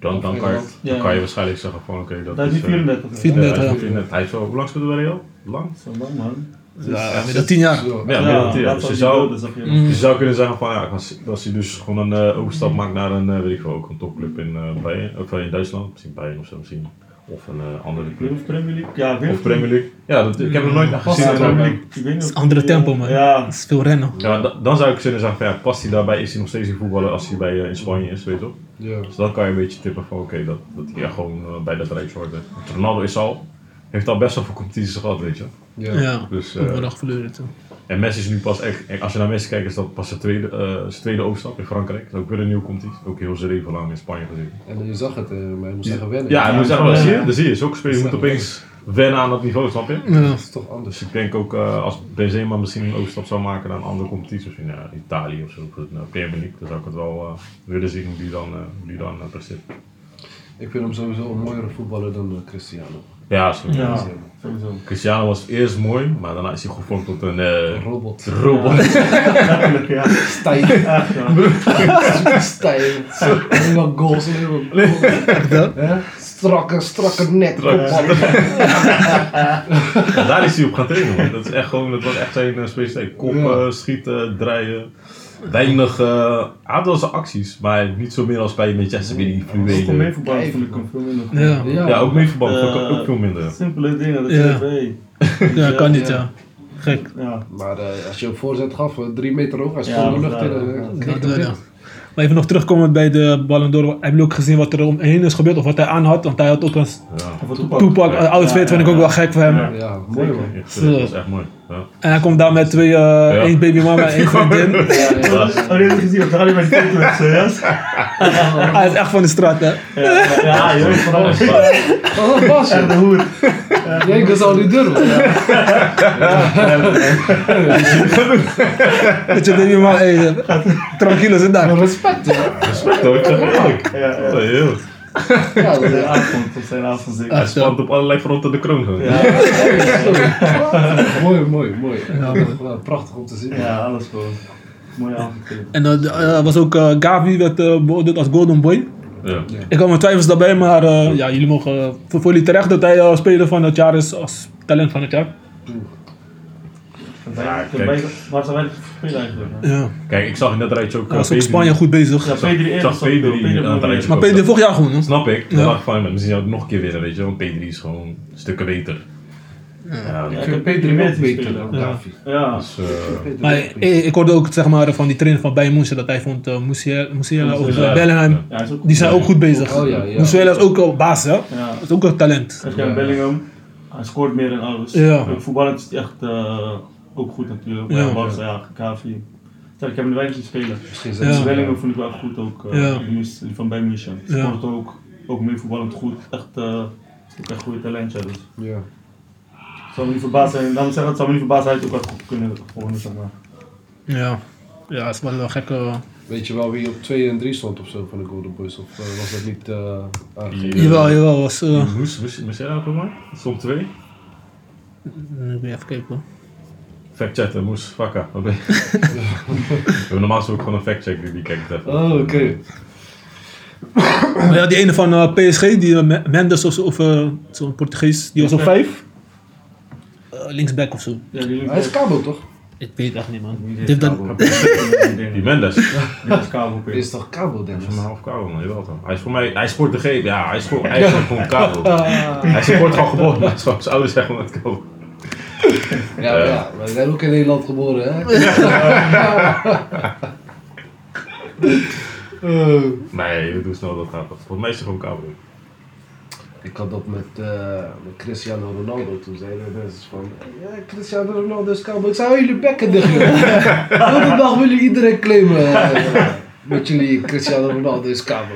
Dan, dan, kan, je, dan Ja. kan je waarschijnlijk zeggen van oké, dat Dat is is... die eh, 34. Vier- ja, 34, hij ja. is wel, hoe lang speelde bij Real? Lang? Zo lang man. Ja, met dat tien jaar. Ja, dan tien jaar. dat Dus je zou, je. Mm. je zou kunnen zeggen van ja, als, hij dus gewoon een eh, overstap maakt naar een, eh, weet ik veel, ook een topclub in, eh Bayern, of in Duitsland, misschien Bayern of zo misschien. Of een eh, andere club. Of Premier League? Ja, Of. Premier League. Ja, dat, ik heb nog nooit Past gezien. hij in Premier een- League? Ik weet niet Dat is een andere tempo, man. Ja, Dat is veel rennen. Ja, da- dan zou ik kunnen zeggen van ja, past hij daarbij, is hij nog steeds die voetballer als hij bij, eh, in Spanje is, weet je toch? Ja. Dus dan kan je een beetje tippen van oké, dat, dat hij echt gewoon eh, bij dat rijtje hoort. Ronaldo is al, heeft al best wel veel competities gehad, weet je. Ja. Ja, Dus, eh, verloren toen. En Messi is nu pas echt, als je naar Messi kijkt, is dat pas zijn tweede, eh, zijn tweede overstap in Frankrijk. Dat is ook weer een nieuwe competitie. Ook heel zijn leven lang in Spanje gezeten. En je zag het, eh, maar je moest zeggen wennen. Ja, zeggen Ja. zie je, dat zie je. Zulke spelers moeten opeens wennen aan dat niveau, snap je? Ja. Dat is toch anders. Dus ik denk ook eh, als Benzema misschien een overstap zou maken naar een andere competitie, misschien ja, Italië of zo, of de Premier League, dan zou ik het wel eh, willen zien hoe die dan, hoe die dan presteert. Ik vind hem sowieso een mooiere voetballer dan Cristiano. Ja, zo. Ja, sowieso. Cristiano was eerst mooi, maar daarna is hij gevormd tot een eh, Robot. robot. Letterlijk, ja. Stijl. Echt, ja. Stijl. Helemaal goals. Helemaal goals. Hè? Strakke, strakke nek. Ja, daar is hij op gaan trainen, man. Dat, is echt gewoon, dat was echt zijn uh, specialiteit. Koppen, Ja. schieten, draaien. Weinig, hij had wel zijn acties, maar niet zo meer als bij Manchester, weer die Als ik fluwelen. mee voetbal vind ik hem veel minder. Ja. Ja. Ja, ook meeverband, vond ik Eh, ook veel minder. Simpele dingen, dat je Ja. hey, Ja, kan niet, Ja. ja. Gek. ja. Maar eh, als je een voorzet gaf, eh, drie meter hoog, hij Ja, stond de lucht in. ja. Maar even nog terugkomen bij de Ballon d'Or. Hebben jullie ook gezien wat er omheen is gebeurd? Of wat hij aan had? Want hij had ook een Ja. Een toepak. Een outfit vind ik ook wel gek voor hem. Ja. Ja, mooi man. Dat was echt mooi. Ja. En hij komt daar met twee, eh één baby mama en één vriendin. Ja, ja. Oh, dit heb je gezien, wat ga je met die serieus? hij is echt van de straat, hè? Ja, ja, je weet vooral. Oh, dat was En de je. hoed. Jij dat zou niet durven. Dat je baby mama, hey, tranquilo zit daar. Respect? Respect hoor, ik zeg eerlijk. Ja, ja. Dat zijn is avond, op zijn avond zeker. Hij spant op allerlei fronten de kroon. gewoon. Ja, mooi, mooi, mooi. Ja. Prachtig om te zien. ja, alles gewoon. Mooie avond. En eh, was ook eh, Gavi werd eh, beoordeeld als Golden Boy. Ja. Ik had mijn twijfels daarbij, maar eh, ja, jullie mogen voor, jullie terecht dat hij speler van het jaar is als talent van het jaar. Ja, Ja, kijk. Waar zijn wij spelen eigenlijk? Ja, Kijk, ik zag in dat rijtje ook... was eh, ook Pedri. Spanje goed bezig. Ja, Pedri Ik eerst zag was ook Pedri wel. Pedri aan het wel rijtje. Maar Pedro vorig jaar gewoon? Snap ik. Ja. Dan dacht ik van, misschien zou het nog een keer winnen, weet je wel. Pedri is gewoon stukken beter. Ja, Ja, Ik vind ook meer zien beter spelen. dan Ja. Gavi. Ja, eh, Maar ook beter. ik, ik hoorde ook zeg maar, van die trainer van Bayern München dat hij vond uh, Musiala, Musiala of eh, Bellingham, ja. ja, ook die zijn ook goed bezig. Oh, ja, ja. Musiala is ook al baas, hè? Dat Ja. is ook een talent. Als je aan Bellingham, hij scoort meer dan alles. Ja. Voetballend is echt eh, ook goed natuurlijk. Ja. Ja, Barca, ja, Gavi. Zeg, Ik heb hem weinig zien spelen. Misschien Ja. vond ik wel goed ook. eh, Ja. die van bij München. Ja. Scoort ook, ook meer voetballend goed. Echt, eh ook echt goede talent. Ja, dus. Ja. Het zou me niet verbaasd zijn. Laat me zeggen, het zou me niet verbaasd zijn dat hij ook wel goed kunnen gewonnen, zeg maar. Ja, ja dat is wel een gekke... Weet je wel wie op 2 en 3 stond of zo van de Golden Boys? Of eh, was dat niet eh aangegeven? Ja. Jawel, jawel, was... eh Moes, moes, moes jij dat ook maar? Stond twee. ik ben even kijken hoor. Fact checken, moes, fakka. Wat ben je? We hebben normaal gesproken gewoon een fact check die, die kijkt even. Oh, oké. Maar ja, die ene van eh, PSG, die eh, Me- Mendes of, zo, of eh, zo'n Portugees, die was op vijf. Eh, linksback of zo. Ja, die Hij is Cabo toch? Ik weet het echt niet man. Die Die heeft dat, Die Mendes. Die is kabel Hij is toch Cabo, Dennis? Van mijn half kabel, man. Jawel toch. Hij is voor mij, hij sport de G. Ja, hij sport, hij is gewoon kabel. Hij sport gewoon geboren. Hij is gewoon zijn ouders zeggen met kabel. Ja, Ja. ja, maar we zijn ook in Nederland geboren, hè? Eh, Nee, we doen snel dat gaat. Volgens mij is hij gewoon kabel. Ik had dat met, eh, met Cristiano Ronaldo. Toen zeiden mensen van... Ja, Cristiano Ronaldo is Cabo. Ik zei, hou jullie bekken dicht. Elke dag willen iedereen claimen. eh, met jullie Cristiano Ronaldo is Cabo.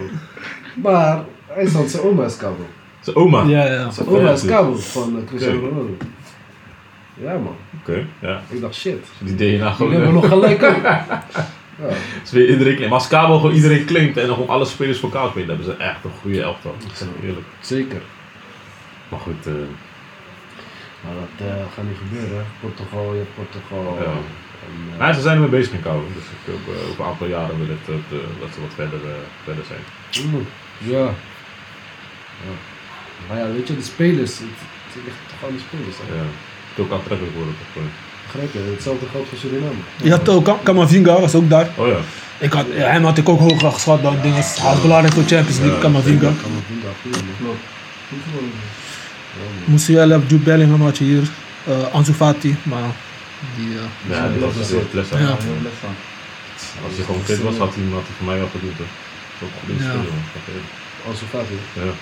Maar hij zat zijn oma is Cabo. Zijn oma. ja, ja. Zijn oma is Cabo van eh, Cristiano. Ronaldo. Ja, man. Oké, ja. Ik dacht, shit. Die DNA gewoon. Jullie hebben eh, nog gelijk ook. Ja. Het is weer iedereen claimt. Maar als kabel gewoon iedereen claimt en gewoon alle spelers voor elkaar spelen, hebben ze echt een goede elftal. Dat is eerlijk. Zeker. Maar goed, eh, Maar dat eh, gaat niet gebeuren. Portugal, je hebt Portugal. Ja. En, eh, maar ze zijn ermee bezig met kabel. Dus ik hoop eh, over een aantal jaren wil dat, dat ze wat verder, verder zijn. mm, ja. ja. Maar ja, weet je, de spelers. Het, het ligt toch aan de spelers. hè. Ja. Het ook aantrekkelijk worden. toch gewoon. Begrijp je? Hetzelfde geldt voor Suriname. Je had ook was ook daar. Oh ja. Ik had, ja, hem had ik ook hoger geschat dan dingen. Hij is belangrijk voor Champions League, Ja, Kamavinga. Kamavinga, man. Goed. Musiala, Jude Bellingham had je hier. eh Ansu Fati, maar die... eh, Ja, dat was een les. Ja. Ja. Als hij gewoon fit was, had hij, had hij voor mij wel gedoet. Ook goed Ja. man. Eerlijk. Ansu Fati. Ja.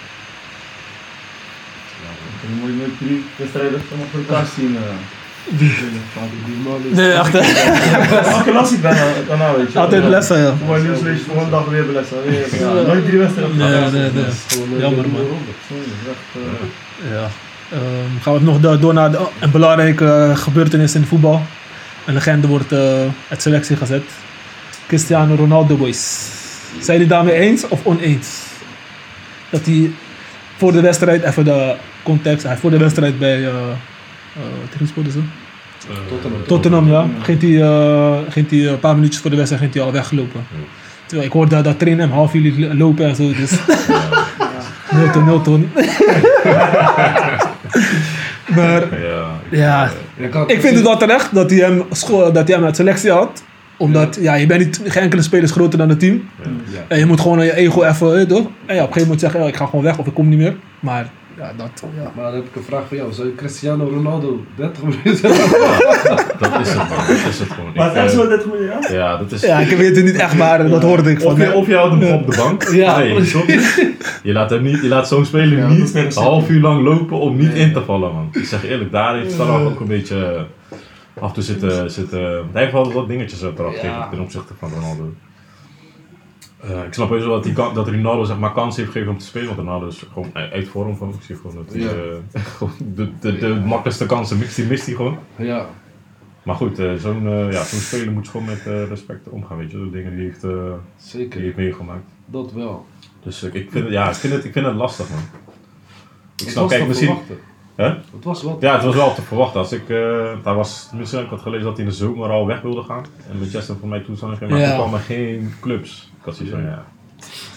Dan moet je nooit drie wedstrijden van elkaar zien. eh. Nee, echt. hè. Elke las ik daarna weet je. Altijd Ja. lessen, ja. Voor mijn nieuws lees je volgende dag weer lessen. Weer, ja. Nooit drie wedstrijden. Nee, elkaar. nee, nee. Gewoon Jammer, man. eh, Ja. Ehm, gaan we nog do- door naar de, oh, een belangrijke eh, gebeurtenis in voetbal. Een legende wordt eh uit selectie gezet. Cristiano Ronaldo, boys. Zijn jullie daarmee eens of oneens? Dat hij voor de wedstrijd, even de context, hij voor de wedstrijd bij, eh eh, tegen wie ze? Tottenham. Tottenham, ja. Ging hij, eh, ging hij een paar minuutjes voor de wedstrijd ging hij al weggelopen. Terwijl ik hoorde dat trainer hem half uur lopen en zo, dus... Milton, Milton. maar Ja. ja, Ik, vind het wel terecht dat hij hem, dat hij hem uit selectie had. Omdat, ja, je bent niet, geen enkele speler is groter dan het team. Ja. En je moet gewoon aan je ego even, eh, toch? En ja, op een gegeven moment zeggen, ja, ik ga gewoon weg of ik kom niet meer. Maar ja, dat, ja. Maar dan heb ik een vraag voor jou. Zou je Cristiano Ronaldo 30 minuten... Dat is het, man. Dat is het gewoon. Maar het is eh, zo dit moet je, ja? Ja, dat is... ja, ik weet het niet echt, maar dat hoorde ik van Of je, of je houdt hem op de bank. Ja, nee, je? Laat, hem niet, je laat zo'n speler dat niet een half uur lang lopen om niet in te vallen, man. Ik zeg eerlijk, daar heeft Salah ook een beetje... eh, Af en toe zitten... zitten hij heeft wel wat dingetjes eraf Ja. tegen ten opzichte van Ronaldo. Eh, ik snap heus wel dat, die dat Ronaldo zeg maar, kans heeft gegeven om te spelen, want Ronaldo is gewoon uit vorm van. Ik zie gewoon dat hij Ja. eh, gewoon de, de, de makkelijkste kansen mist, die mist hij gewoon. Ja. Maar goed, eh, zo'n eh, ja, zo'n speler moet je gewoon met eh, respect omgaan, weet je. De dingen die hij heeft, eh, die Zeker. hij heeft meegemaakt. Dat wel. Dus eh, ik, vind het, ja, ik, vind het, ik vind het lastig, man. Ik snap, kijk, misschien... Hè? Het was wat. Ja, het was wel te verwachten. Als ik, eh daar was, misschien ik had gelezen dat hij in de zomer al weg wilde gaan. En Manchester voor mij toen zou maar Ja. toen kwamen er geen clubs. Ik had zoiets van, ja,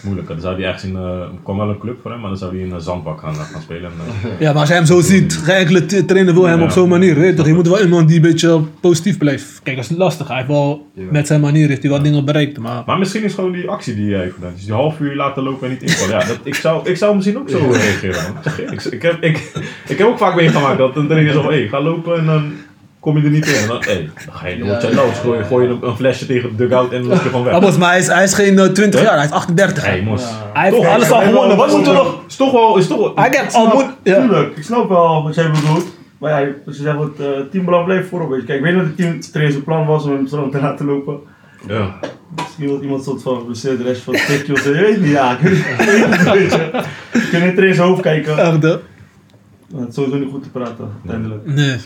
moeilijk. Dan zou hij ergens in, eh, er kwam wel een club voor hem, maar dan zou hij in een zandbak gaan, gaan spelen. En, eh, Ja, maar als je hem zo ziet, enkele t- trainer wil hem Ja. op zo'n manier. Weet toch? je moet wel iemand die een beetje positief blijft. Kijk, dat is lastig. Hij heeft wel, Ja. met zijn manier heeft hij wel dingen bereikt. Maar Maar misschien is gewoon die actie die hij heeft gedaan. Dus die half uur laten lopen en niet invallen. Ja, dat, ik, zou, ik zou misschien ook zo reageren. Ik, ik, heb, ik, ik heb ook vaak meegemaakt dat een trainer zegt: hé, hey, ga lopen en dan kom je er niet in. En dan, hey, dan ga je, dan word je los. Gooi, gooi je een, een flesje tegen de dugout en dan loop je gewoon weg. Abbas, maar hij is, hij is geen eh, 20 Hè? jaar, hij is 38. Hey, mos. Ja. Hij heeft Toch, alles al gewonnen. Wat hij- moet er nog? Is toch wel. Is toch wel Hij heeft al snap- moet. Ja. Tuurlijk, ik snap wel wat jij bedoelt. Maar ja, als je zegt wat uh, teambelang blijft voorop. weet je. Kijk, ik weet dat het teamtrainer zijn plan was om hem zo te laten lopen. ja. Misschien wil iemand soort van geblesseerd de rest van het stukje of zo. Je weet niet, ja. Ik weet niet, ik weet niet, weet je. Je kunt niet in zijn hoofd kijken. Echt, hè? Maar het is sowieso niet goed te praten, uiteindelijk. Nee.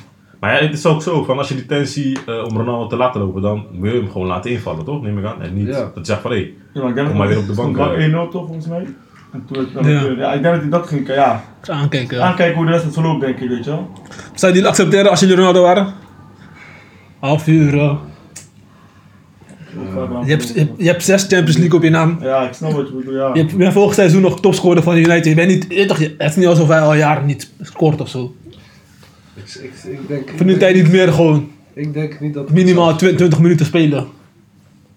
Maar ja, het is ook zo: van als je die tensie eh, om Ronaldo te laten lopen, dan moet je hem gewoon laten invallen, toch? Neem ik aan. En niet Ja. dat je zegt van hé, hey, Ja, maar Kom maar weer op de bank, wel 1-0 toch, volgens mij. En toen, dan, Ja. ja. ik denk dat hij dat ging, ja. Eens aankijken. Ja. Aankijken hoe de rest het verloopt, denk ik, weet je wel. Zou je die accepteren als jullie Ronaldo waren? Half uur. eh. je, hebt, je, hebt, je hebt zes Champions League op je naam. Ja, ik snap wat je bedoelt, ja. Je bent vorig seizoen nog topscorer van United. Je bent niet, je- het is niet alsof hij al jaren niet scoort of zo. Ik, ik, ik denk, Voor nu denk- tijd niet meer gewoon Ik denk niet dat... minimaal 20, 20 minuten spelen.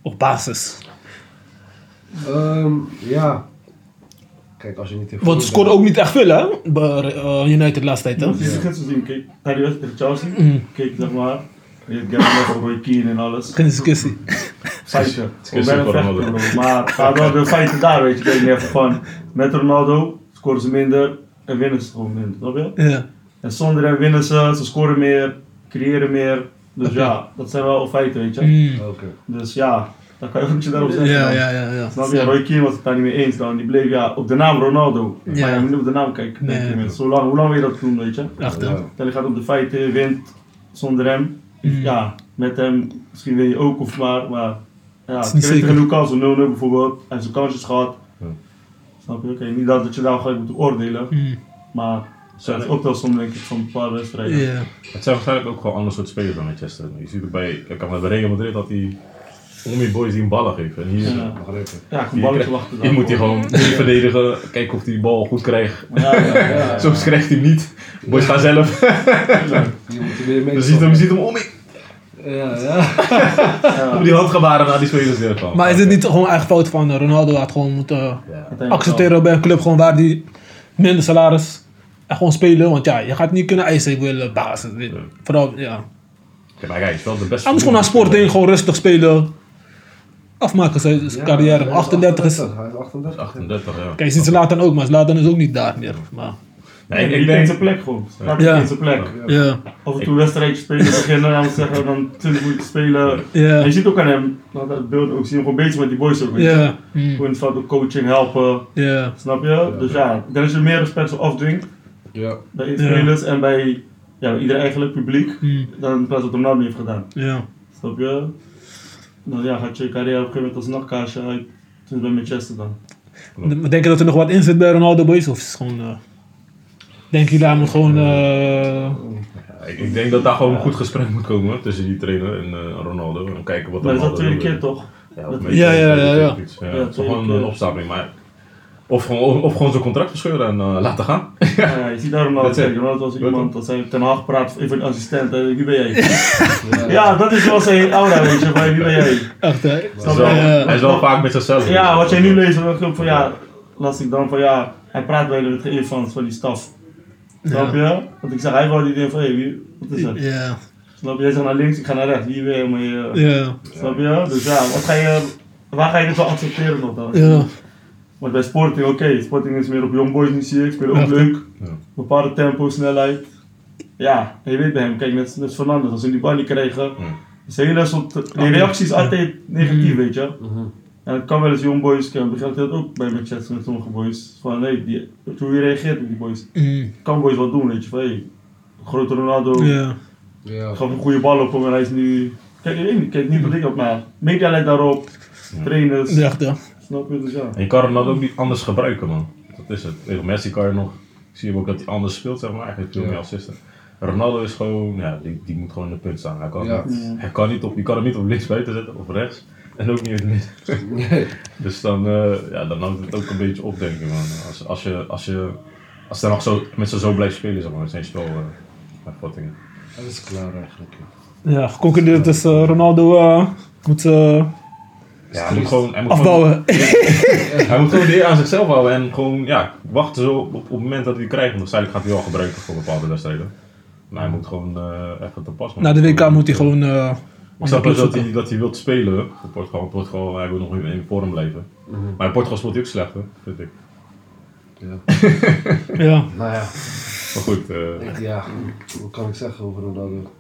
Op basis. Ehm, ja. Kijk, als je niet... in Want ze scoren ook niet echt veel hè, bij eh, United de laatste tijd. Hè? die gisteren zien, kijk, naar die wedstrijd tegen Chelsea. Mm. Kijk, zeg maar. Je hebt Gary Roy Keane en alles. Geen discussie. Discussie Ik ben een vechter. Maar het gaat wel de feiten daar, weet je. Kijk, je hebt van, met Ronaldo scoren ze minder en winnen ze gewoon minder, snap je? Ja. En zonder hem winnen ze, ze scoren meer, creëren meer. Dus ja, dat zijn wel feiten, weet je. Mm. Oké. Dus ja, dan kan je ook niet daarop zeggen. Ja, dan. ja, ja. ja. Snap je? Roy Keane was het daar niet mee eens dan. Die bleef ja, op de naam Ronaldo. Ja. Maar je moet niet op de naam kijken. Nee. Zo lang, hoe lang wil je dat doen, weet je? Echt, hè? Ja. Je gaat op de feiten, wint zonder hem. Mm. Ja, met hem misschien win je ook of maar. Maar ja, Is ik niet weet zeker. tegen Newcastle 0-0 bijvoorbeeld. Hij heeft zijn kansjes gehad. Ja. Snap je? Oké, niet dat, dat je daar gelijk moet oordelen. Mm. Maar Zijn het er- ook wel soms denk ik van een paar wedstrijden. Ja. Het zijn waarschijnlijk ook gewoon een ander soort spelers dan Manchester. Je ziet ook bij, kijk, bij Real Madrid dat die om die boys die een ballen geven. En hier, Ja. Ja, een hier, balletje wachten. hier moet hij gewoon niet verdedigen, kijken of hij die bal goed krijgt. Ja, ja, ja. Soms krijgt hij hem niet. Boys gaan zelf. Je moet weer mee Je ziet hem, je ziet hem om, Ja, ja. ja. om die handgebaren naar die spelers neer van. Maar is het niet gewoon eigen fout van eh, Ronaldo? had gewoon moeten Ja. Uiteindelijk accepteren bij een club gewoon waar die minder salaris en gewoon spelen. Want ja, je gaat niet kunnen eisen, ik wil eh, basis. weet. Ja. Vooral, ja. Kijk, maar hij is wel de beste. Anders gewoon naar Sporting, gewoon rustig spelen. Afmaken zijn carrière. Ja, 38 is... Hij is 38. 38, ja. Kijk, je ziet Zlatan ook, maar Zlatan is ook niet daar meer. Maar Nee, ik, ik ik denk denk... zijn plek gewoon. Laat Ja. ja. in zijn plek. Ja, Af en toe wedstrijdjes spelen beginnen, laten we zeggen, dan 20 minuten spelen. En ja, je ziet ook aan hem, laat dat beeld ook zien, gewoon bezig met die boys ook. ja, Gewoon in het veld ook coaching, helpen, ja, snap je? Dus ja, ik denk dat je meer respect zou afdwingen Ja. bij Ja. spelers en bij ja, ieder eigenlijk publiek, mm, dan in plaats wat Ronaldo heeft gedaan. ja. Snap je? Dan ja, gaat je carrière op een gegeven moment als nachtkaasje uit. Toen bij Manchester dan. Denk je dat er nog wat in zit bij Ronaldo Boys? Of is het gewoon... eh denk je daar moet gewoon... eh Ik, ik denk dat daar gewoon een goed gesprek moet komen tussen die trainer en eh, Ronaldo. En kijken wat Maar dat is tweede wil. keer toch? Ja, Dat- Ja, ja, ja, ja. Ja, het is gewoon een opstapeling. Maar of gewoon, of gewoon zijn contract verscheuren en eh, laten gaan. Ja, ja, je ziet daar Ronaldo Dat is het. zeggen. Ronaldo was Dat iemand dat zei ten Haag praat even een assistent. eh, Wie ben jij? Ja. Ja, dat is wel zijn aura, weet je. Van, wie ben jij? echt, hè? Hij is wel, Ja. hij is wel vaak met zichzelf. Ja, wat jij nu leest, dan denk ik van ja, las ik dan van ja, hij praat bij de geëer van, van die staf. Snap je? Want ik zeg, hij wou die dingen van, hé, wie, wat is dat? Ja, Snap je? Jij zegt naar links, ik ga naar rechts. Wie ben je? Maar je ja, Snap je? Dus ja, wat ga je, waar ga je dit wel accepteren nog dan? ja. Want bij Sporting, oké, Sporting is meer op Youngboys nu zie ik, spelen ook Ja. leuk. Ja. Bepaalde tempo, snelheid. Ja, en je weet bij hem, kijk, net, net Fernandes, als ze die bal niet kregen. Dus hele soort, die reactie is altijd negatief, Mhm. weet je. Mhm. En het kan wel eens Youngboys, ik begrijp dat ook bij Manchester met sommige boys. Van nee, die, hoe je reageert op die boys. Mm, Kan boys wat doen, weet je. Van hey, grote Ronaldo, ja. Ja. gaf een goede bal op hem en hij is nu... Kijk, ik weet niet, kijk niet wat ik op, maar media daarop. Trainers, ja. Snap je? Dus ja. En je kan Ronaldo ook niet anders gebruiken, man. Dat is het. Tegen Messi kan je nog... Ik zie ook dat hij anders speelt, zeg maar. Eigenlijk veel Ja. meer assisten. Ronaldo is gewoon... Ja, die, die moet gewoon in de punt staan. Hij kan, Ja. niet, Ja. hij kan niet op... Je kan hem niet op links buiten zetten of rechts. En ook niet in het midden. Nee. Dus dan, eh, ja, dan houdt het ook een beetje op, denk ik, man. Als, als je... Als je als hij nog zo, met z'n zo blijft spelen, zeg maar, met zijn spel, uh. Dat is klaar eigenlijk. Ja, geconcludeerd dus eh, Ronaldo eh, moet eh, Ja, hij moet gewoon, hij moet gewoon, afbouwen. hij moet gewoon de eer aan zichzelf houden en gewoon, ja, wachten zo op, op het moment dat hij het krijgt. Want waarschijnlijk gaat hij wel gebruiken voor bepaalde wedstrijden. Maar hij moet gewoon eh, even te pas Na de WK moet hij gewoon eh Ik snap wel dat hij, dat hij wilt spelen voor Portugal. Portugal, hij wil nog in, in vorm blijven. Mhm. Maar in Portugal speelt hij ook slecht, hè, vind ik. Ja. Ja. Nou ja, Maar goed, eh, ik- ja, wat kan ik zeggen over Ronaldo?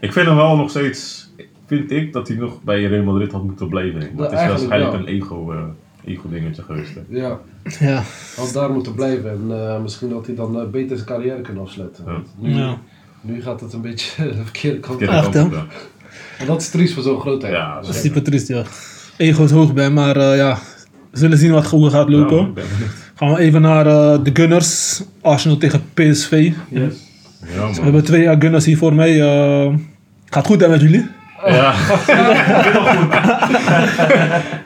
ik vind hem wel nog steeds, vind ik, dat hij nog bij Real Madrid had moeten blijven. Maar Ja, het is waarschijnlijk een ego, eh, ego dingetje geweest. Hè. Ja, Ja. had daar moeten blijven en eh, misschien had hij dan eh, beter zijn carrière kunnen afsluiten. Nu, Ja. nu gaat het een beetje de verkeerde kant op. En dat is triest voor zo'n grootheid. Ja, Dat is super triest, ja. Ego is hoog bij, maar eh, ja. We zullen zien wat goed gaat lopen. Gaan we even naar eh, de Gunners. Arsenal tegen PSV. Yes. Ja, We hebben twee uh, Gunners hier voor mij. eh, gaat goed hè met jullie? Ja.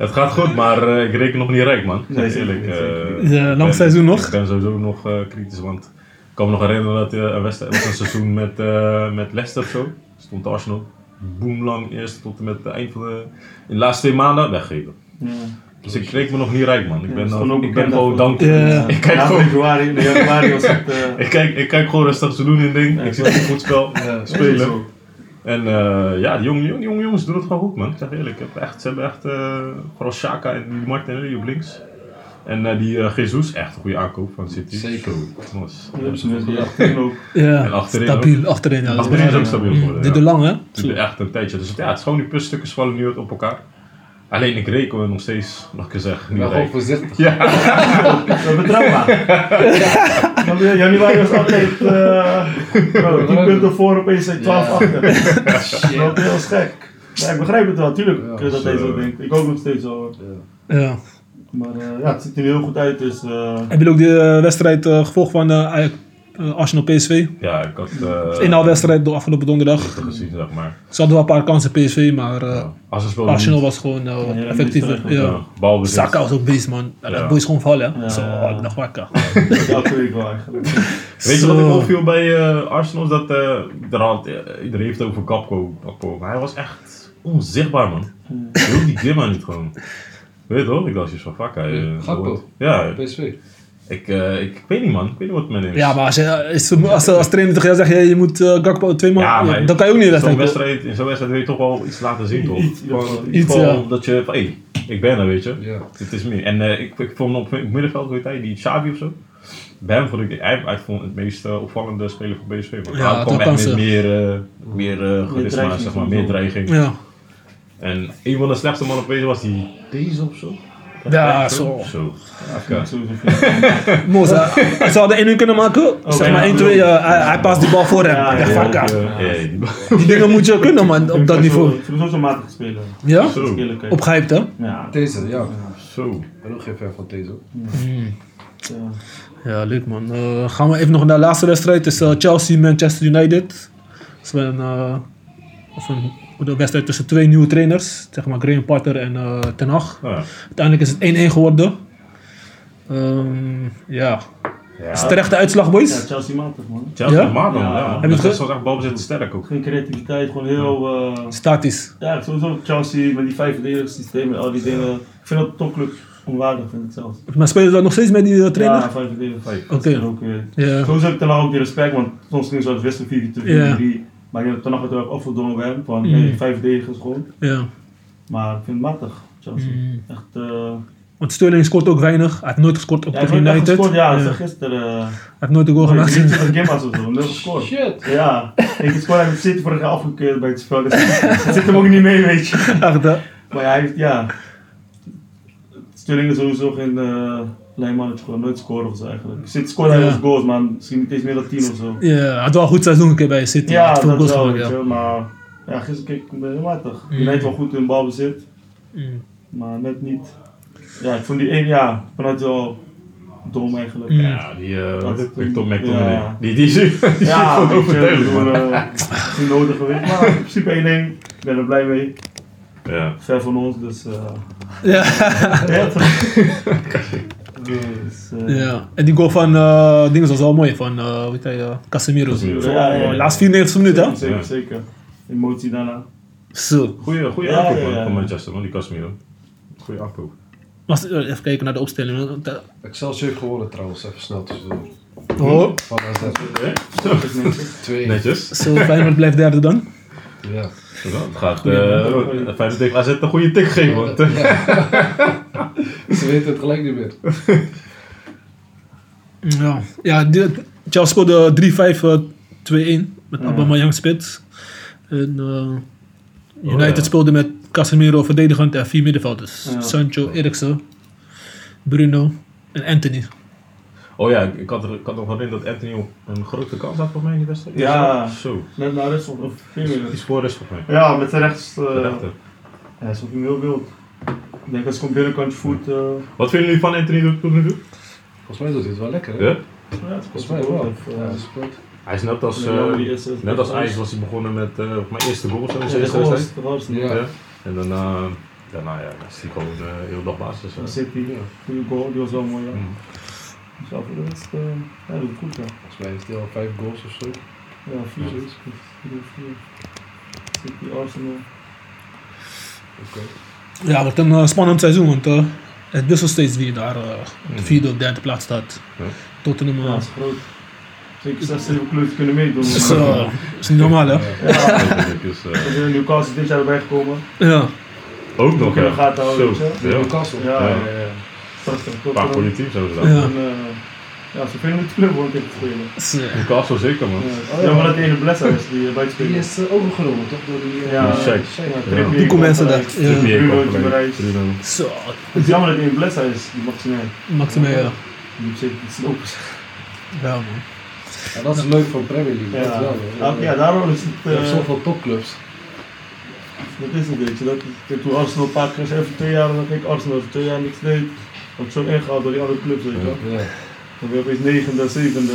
het gaat goed, maar eh, ik reken nog niet rijk, man. Nee, eerlijk. zeker eh, Ja, lang seizoen nog. Ik ben sowieso nog eh, kritisch, want ik kan me nog herinneren dat eh, een wedstrijd was een seizoen met, eh, met Leicester of zo. Stond Arsenal boomlang eerst tot en met het eind van de... In de laatste twee maanden weggeven. Ja. Dus ik reken me nog niet rijk, man. Ik Ja, ben, gewoon ook ik ben gewoon dankbaar. Ja. Ik kijk gewoon- februari, in januari was het... Ik kijk, ik kijk gewoon rustig ze doen hun ding. Ja, ik zo. zie een goed spel Ja, spelen. En eh, ja, die jonge, jonge, jonge jongens doen het gewoon goed, man. Ik zeg eerlijk. Ik heb echt, ze hebben echt, eh, vooral Shaka en die Martinelli op links. En eh, die Jesus, echt een goede aankoop van City. Zeker. Mos. Ja, hebben ze met die achterin ook. Ja, En achterin stabiel. Achterin, ja. dat Achterin is ook stabiel geworden, Dit de lang, hè? Duurde Zo. echt een tijdje. Dus het, ja, het is gewoon die puzzelstukjes vallen nu op elkaar. Alleen ik reken me nog steeds, zeggen, Ik niet ben gewoon voorzichtig. Ja, We. Want Januari was altijd eh bro, 10 punten voor, opeens zijn 12 Ja. achter. Dat is heel gek. Ja, ik begrijp het wel, tuurlijk Ja, kun je dat hij zo denkt. Ik ook nog steeds zo. Ja. Ja. Maar eh, ja, het ziet er heel goed uit, dus... eh, Heb je ook de eh, wedstrijd eh, gevolgd van eh, Arsenal PSV? ja ik had uh, Inhaalwedstrijd door afgelopen donderdag. gezien, zeg maar. Ze hadden wel een paar kansen PSV, maar eh, Ja. Arsenal niet, was gewoon eh, effectiever. is Ja. ja, balbezit. Saka was ook beest, man. Ja. Dat boy is gewoon vallen, Zo, ik dacht wakker. elke week wel eigenlijk. Weet je wat ik opviel bij eh, Arsenal? Is dat eh, er had, eh, iedereen heeft het over Gakpo. Maar hij was echt onzichtbaar, man. Heel die Gimma niet gewoon. Weet je toch? Ik dacht van. Hij, eh, Gakpo? wordt- Ja, PSV. Ik, eh, ik weet niet, man. Ik weet niet wat men is. Ja, maar als, je, als, als trainer tegen jou zegt, hey, je moet eh, Gakpo twee man, Ja, maar dan kan je ook niet in zo'n wedstrijd, in zo'n wedstrijd wil je toch wel iets laten zien, toch? Iets, Gewoon ja. dat je van, hé, ik ben er, weet je. Ja. Het is meer. En eh, ik, ik vond hem op het middenveld, weet hij, die Xavi of zo. Bam vond ik, hij, hij vond het meest opvallende speler van BSV. Want Ja, hij kwam echt met meer, eh meer eh charisma, dreiging zeg maar, meer dreiging. Ja. En een van de slechtste mannen op was die deze of zo. Ja, zo. Zo. Moos, hè. Ze hadden 1 kunnen maken. zeg maar 1, 2, eh, hij, hij past die bal voor hem. Ja, Echt ja, Ja, die- dingen moet je kunnen, man, op dat niveau. Ik vind sowieso matig spelen. Ja? Zo. Opgehyped, hè? Ja. Deze, ja. Zo. Ik ben ook geen fan van deze. ja. Ja, leuk man. Eh, gaan we even nog naar de laatste wedstrijd. Het is eh, Chelsea-Manchester United. Het is wel een, of een, de wedstrijd tussen twee nieuwe trainers. Zeg maar Graham Potter en eh Ten Hag. Ja. Uiteindelijk is het 1-1 geworden. Ehm, ja. Ja. Is het terechte uitslag, Ja, boys? Chelsea matig man. Chelsea Ja? dan, Ja. ja. Heb je het echt balbezit sterk ook. Geen creativiteit, gewoon heel... eh, Statisch. ja, sowieso Chelsea met die vijf verdedigingssystemen, al die dingen. Ik vind dat topclub onwaardig, vind ik zelfs. Maar spelen ze dat nog steeds met die eh, trainer? Ja, vijf verdedigers. Oké. Ja. Sowieso heb ik dan ook die respect, want soms ging ze het wisselen 4 2 Ja. 3 Maar ik dat Ten Hag het ook afgedwongen bij hem, van Mm. hey, vijf verdedigers gewoon. ja. Maar ik vind het matig, Chelsea. Mm. Echt, eh Want Sterling scoort ook weinig. Hij heeft nooit gescoord op ja, heb echt United. gescoord, ja, dat Ja. gisteren. eh, Hij heeft nooit een goal gemaakt. ik weet niet of het zo, nul gescoord. Shit. Ja, ik heb gewoon met City vorig jaar afgekeurd bij het spel. Dus het zit hem ook niet mee, weet je. Echt, hè? Maar ja, hij heeft, ja. Sterling is sowieso geen uh, lijnmannetje, gewoon nooit scoren of zo eigenlijk. City scoort hij Ja. eens goals, maar misschien niet eens meer dan 10 of zo. Ja, hij had wel een goed seizoen een keer bij City. Ja, dat goals wel, weet ja. je, maar ja, gisteren keek ik ben heel matig. Mm. United wel goed in balbezit, Mm. maar net niet. Ja, ik vond die één, ja, het wel dom eigenlijk. Mm. Ja, die uh, is- Victor McTominay. ja. Die, die, die, die Ja, is gewoon weet je, man. eh, niet nodig geweest. Maar in principe 1-1, ik ben er blij mee. Ja. Ver van ons, dus. eh Ja. dus, eh, ja. En die goal van uh, dingen was wel mooi, van uh, hoe heet hij, uh, Casemiro. Casemiro. Ja, ja, ja. Laatste 94 minuten, hè? Zeker, zeker. Emotie daarna. Zo. Goeie, goeie Ja, aankoop ja, man, ja. van Manchester, man, die Casemiro. Goeie aankoop. Was, even kijken naar de opstelling. Excelsior heeft gewonnen trouwens, even snel tussendoor. Oh, Van netjes. Twee. Netjes. zo Feyenoord blijft derde dan. Ja. Het gaat uh, tegen AZ een goede tik geven. Want, Ze weten het gelijk niet meer. Ja, ja Chelsea scoorde 3-5-2-1 met Ja. Aubameyang spits. En, uh, United Oh, ja. speelde met Casemiro verdedigend en vier middenvelders. Ja. Sancho, Eriksen, Bruno en Anthony. Oh ja, ik had, er, ik had nog wel in dat Anthony een grote kans had voor mij in die wedstrijd. Ja. Zo. Net na rust of spoor is voor mij. Ja, met zijn rechts. eh De rechter. ja, is ook niet heel wild. Ik denk als ik op binnenkant je voet. eh Wat vinden jullie van Anthony tot nu toe? Volgens mij doet hij het wel lekker, hè? Ja? ja, het is Volgens mij wel. Of, eh, Ja, dat is goed. Hij is net als, uh, net als IJs was hij begonnen met uh, mijn eerste goal zo in Ja, zijn de eerste goal was- wedstrijd. de goal was niet. Ja. Ja. En daarna, daarna ja, is hij gewoon uh, heel dag basis. Dan Uh. zit hij. Goede goal, die was wel mooi. Ja. Mm. Dus ja, voor de rest, eh, ja, dat is goed. Ja, Volgens mij heeft hij al vijf goals of zo. ja vier is goed. Vier, vier. City, Arsenal. Oké. Ja, het wordt een uh, spannend seizoen, want uh, het wisselt steeds wie daar uh, op de vierde of derde plaats staat. Ja. Tottenham Ja, uh, dat is groot. Zeker zes, zeven clubs kunnen meedoen. is, uh, is niet normaal, hè? Ja. Ja, is Newcastle dit jaar erbij gekomen. Ja. ook nog, Ook in de ja. gaten houden, Zo, ja. Newcastle. Ja, Ja. Een Qua collectief zo is dat. Ja. En, eh, ja, ze vinden het club om tegen te spelen. Uh, Newcastle zeker man. Ja, Oh, ja. ja, maar dat ene Blessa is die uh, buiten Die spelen. is uh, overgenomen, toch? Door die... uh, Ja, Die Sheikh. Ja, Die komen mensen daar. Bruno is bereid. Zo, Het is jammer dat één Blessa is, die Maximijn. Maxime, ja. Die moet zeker iets lopen. Ja, man. Ja, dat is leuk van Premier League. dat Ja, wel, ja, hoor. ja, daarom is het. Je hebt eh, zoveel topclubs. Dat is het, weet je. Dat, toen Arsenal een paar keer even twee jaar, dan denk ik Arsenal over twee jaar niks deed. Wordt zo ingehaald door die andere clubs, weet je wel. Ja. Dan ben je opeens negende, zevende.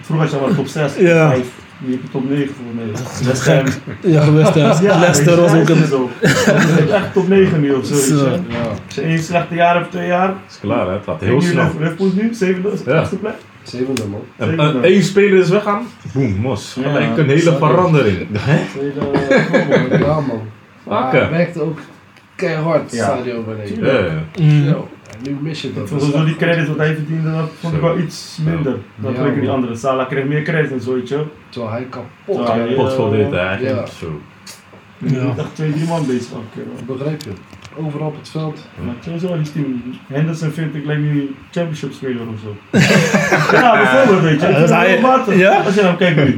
Vroeger had je maar top 6, top Ja. 5. Nu heb je top 9 voor mij. Dat is gek. Ja, geweest, hè. Ja, Leicester was ook een... zo. Het echt top 9 nu of zo. weet je. Zo. Ja. Als je één slechte jaar hebt, twee jaar. is klaar hè, het gaat Heel snel. Liverpool nu, zevende, Ja. achtste plek. Zevende, man. Uh, één speler is weggaan, boem, mos. Ja. Gelijk een hele verandering. Hè? Tweede, Ja, man. Maar Oké. hij werkte ook keihard, het Ja. stadion beneden. Ja. Mm. Nu mis je Ik dat. vond sowieso die credit wat hij verdiende, dat vond ik wel iets minder. Dan Ja, die andere. Salah kreeg meer credit en zo, weet je. Terwijl hij kapot Terwijl hij, werd. Pot voor dit. Ja. Zo. Ja. moet echt twee, drie man bezig elke. Begrijp je? Overal op het veld. Maar sowieso die team. Henderson vind ik lijkt nu championship speler of zo. ja, bijvoorbeeld weet je. Ja, Ik dat is ja? Als je naar hem kijkt nu.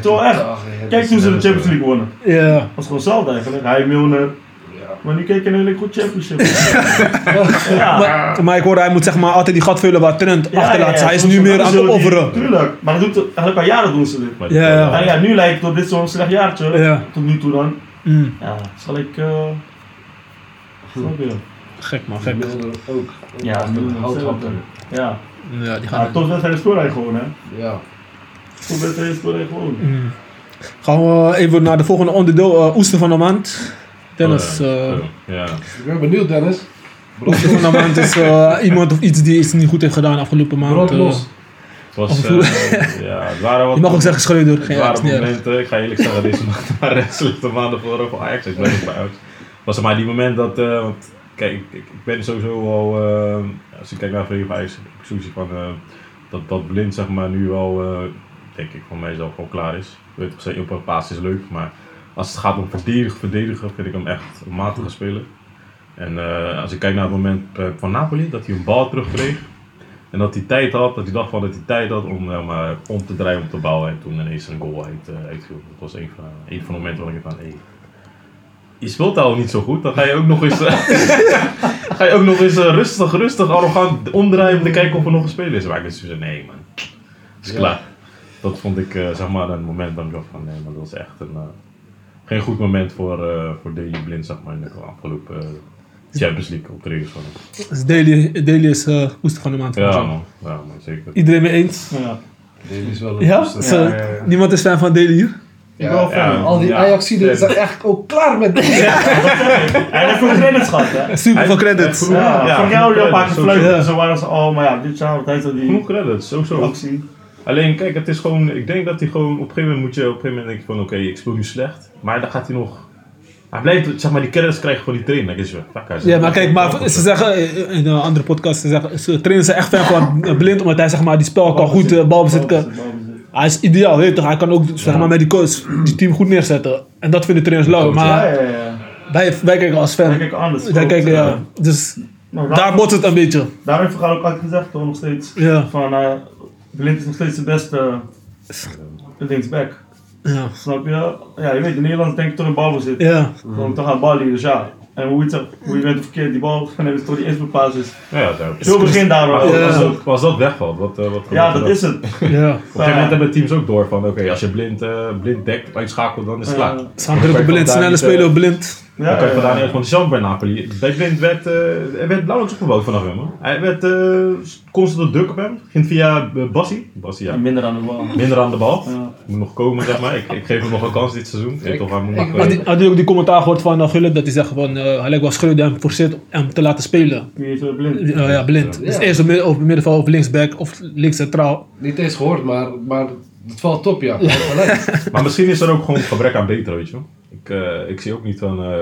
Toch echt? Kijk toen ze de. Champions League wonnen. Ja. Dat was gewoon zelf eigenlijk. Hij Milner. Ja. Maar nu kijk je naar een goed championship. ja. Maar, maar ik hoorde, hij moet zeg maar altijd die gat vullen waar Trent Ja, achterlaat. ja, ja, hij is nu meer aan het opofferen. Tuurlijk, maar dat doet het eigenlijk al jaren doen ze dit. Maar Ja, ja. En ja, nu lijkt het tot dit zo'n slecht jaartje. Ja. Tot nu toe dan. Mm. Ja, zal ik. je? Gek man, gek. Ook. Ja, houthakker. Ja. Ja, die ja gaan... tot wedstrijd scoorde hij gewoon, hè? Ja. Wedstrijd scoorde hij gewoon. Mm. Gaan we even naar de volgende onderdeel, eh, oester van de maand. Dennis, Oh, ja. eh, ja. Ik ben benieuwd, Dennis. Oester van de maand is eh, iemand of iets die iets niet goed heeft gedaan afgelopen maand. brand eh. los. Het was, Of- eh, ja, het waren wat... je mag ook zeggen Schreuder, Het geen waren momenten, ik ga eerlijk zeggen, deze maand waren slechte maanden voor, voor Ajax. Ik ben ook bij Ajax. Was er maar die moment dat, eh, want kijk, ik, ik ik ben sowieso al, eh, als ik kijk naar Ajax, heb ik zoiets van eh, dat, dat blind zeg maar nu al, eh, denk ik van mijzelf al klaar is. Ik weet toch, op een paas is leuk, maar als het gaat om verdedigen, verdedigen vind ik hem echt een matige speler. En eh, als ik kijk naar het moment eh, van Napoli, dat hij een bal terugkreeg. En dat hij tijd had, dat hij dacht van dat hij tijd had om, maar, om te draaien, om te bouwen. En toen ineens een goal uit, uh, uitviel. Dat was een van, een van de momenten waar ik van, hey, je speelt al niet zo goed. Dan ga je ook nog eens, ga je ook nog eens rustig, rustig, arrogant omdraaien om te kijken of er nog een speler is. Maar ik dus zei, nee man, het is Ja. klaar. Dat vond ik, zeg maar, een moment dat ik dacht van, nee maar dat was echt een, geen goed moment voor, eh voor Daley Blind, zeg maar, in de afgelopen eh, Champions League optredens van hem. Dus Daily, Daily is eh oester van de maand. Ja man, ja man, zeker. Iedereen mee eens? Ja. Deze is wel een Ja? Ja, ja, ja. Niemand is fan van Daily hier? Ik wel fan. ja. Al die Ja. Ajaxiden zijn echt ook klaar met deze. Hij heeft veel credits gehad, hè? Super veel credits. paar keer sowieso. fluiten. Zo waren ze al, maar ja, dit jaar had hij die Genoeg credits, sowieso. actie. Alleen kijk, het is gewoon, ik denk dat hij gewoon, op een gegeven moment moet je, op een gegeven moment denk je van oké, ik speel nu slecht. Maar dan gaat hij nog, hij blijft, zeg maar, die credits krijgen van die trainer. Is is- Ja, maar kijk, maar ze zeggen eh, in een andere podcast, ze, zeggen, ze trainen ze echt fan van eh, blind, omdat hij zeg maar die spel kan goed uh, balbezit kan. Hij is ideaal, weet je toch? Hij kan ook zeg maar met die coach die team goed neerzetten. En dat vinden trainers leuk. Maar ja, ja. wij, wij kijken als fan. Wij kijken anders. Wij kijken, ja. Dus Nou, daar botst het een beetje. Daar heeft Vergaal ook altijd gezegd, toch nog steeds. Ja. Van, eh Blind is nog steeds de beste uh, linksback. Ja. Snap je? Ja, je weet, in Nederland denk ik toch in balbezit. Ja. Gewoon toch aan ballen, dus ja. En hoe je, het, hoe je bent of verkeerd, die bal, dan hebben toch die eerste basis. Ja, ja, daar- Veel begin daar Maar wel. Ja. als, dat, als dat wegvalt, wat, eh, wat Ja, dat is het. Ja. Op een gegeven moment hebben teams ook door van oké, als je blind, eh, blind dekt, uitschakelt, dan is het klaar. Ja. Ze gaan druk op blind, sneller spelen op blind. Ja, Dan kan je ja, ja. niet gewoon zelf bij Napoli. Bij Blind werd, eh er werd blauwlijks opgebouwd vanaf hem. hoor. Hij werd eh, constant druk op hem. Ging via uh, Bassi. Bassi, ja. Minder aan de bal. Minder aan de bal. Ja. Moet nog komen, zeg maar. Ik, ik geef hem nog een kans dit seizoen. Ik toch, hij moet nog, Had eh, je had je ook die commentaar gehoord van uh, Gullit dat hij zegt van uh, hij lijkt wel Schreuder hem forceert hem te laten spelen. Wie is er blind? Uh, ja, blind. Ja. Dus eerst op middenveld of linksback of links centraal. Niet eens gehoord, maar, maar het valt op, ja. Gelijk. Maar misschien is er ook gewoon gebrek aan beter, weet je wel. Ik, eh, ik zie ook niet van, eh,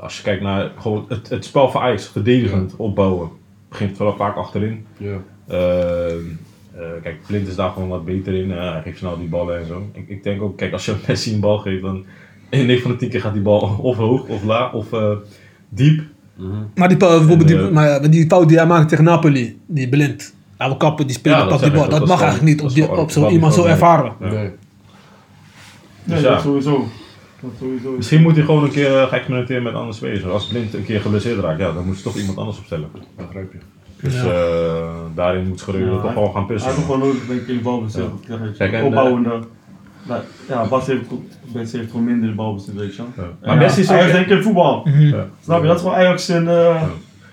als je kijkt naar gewoon het, het spel van Ajax, verdedigend, opbouwen. Begint wel vaak achterin. Ja. Eh, eh, kijk, Blind is daar gewoon wat beter in. Hij geeft snel die ballen en zo. Ik, ik denk ook, kijk, als je Messi een bal geeft, dan in 9 van de 10 keer gaat die bal of hoog of laag of eh, diep. Maar die, bijvoorbeeld die, maar die fout die hij maakte tegen Napoli, die blind. Hij wil kappen, die speler Ja, dat die bal. Dat, dat mag eigenlijk niet op, dat die, op zo iemand zo dat ervaren. Ja. Nee. Ja. dat sowieso. Dat sowieso. Misschien moet hij gewoon een keer uh, met andere spelers. Als Blind een keer geblesseerd raakt, ja, dan moet ze toch iemand anders opstellen. Begrijp je. Dus Ja. eh, daarin moet Schreuder Ja, toch gewoon gaan Hij puzzelen. heeft gewoon nodig, denk ik, in de balbezit. Ja. Ja. Opbouwende. Nou, ja, Bas heeft, Bas heeft gewoon minder de balbezit, weet je wel. Ja. Ja, Maar Messi is ook... Ajax denk ik in voetbal. Mhm. Ja. Snap je? Dat is gewoon Ajax in...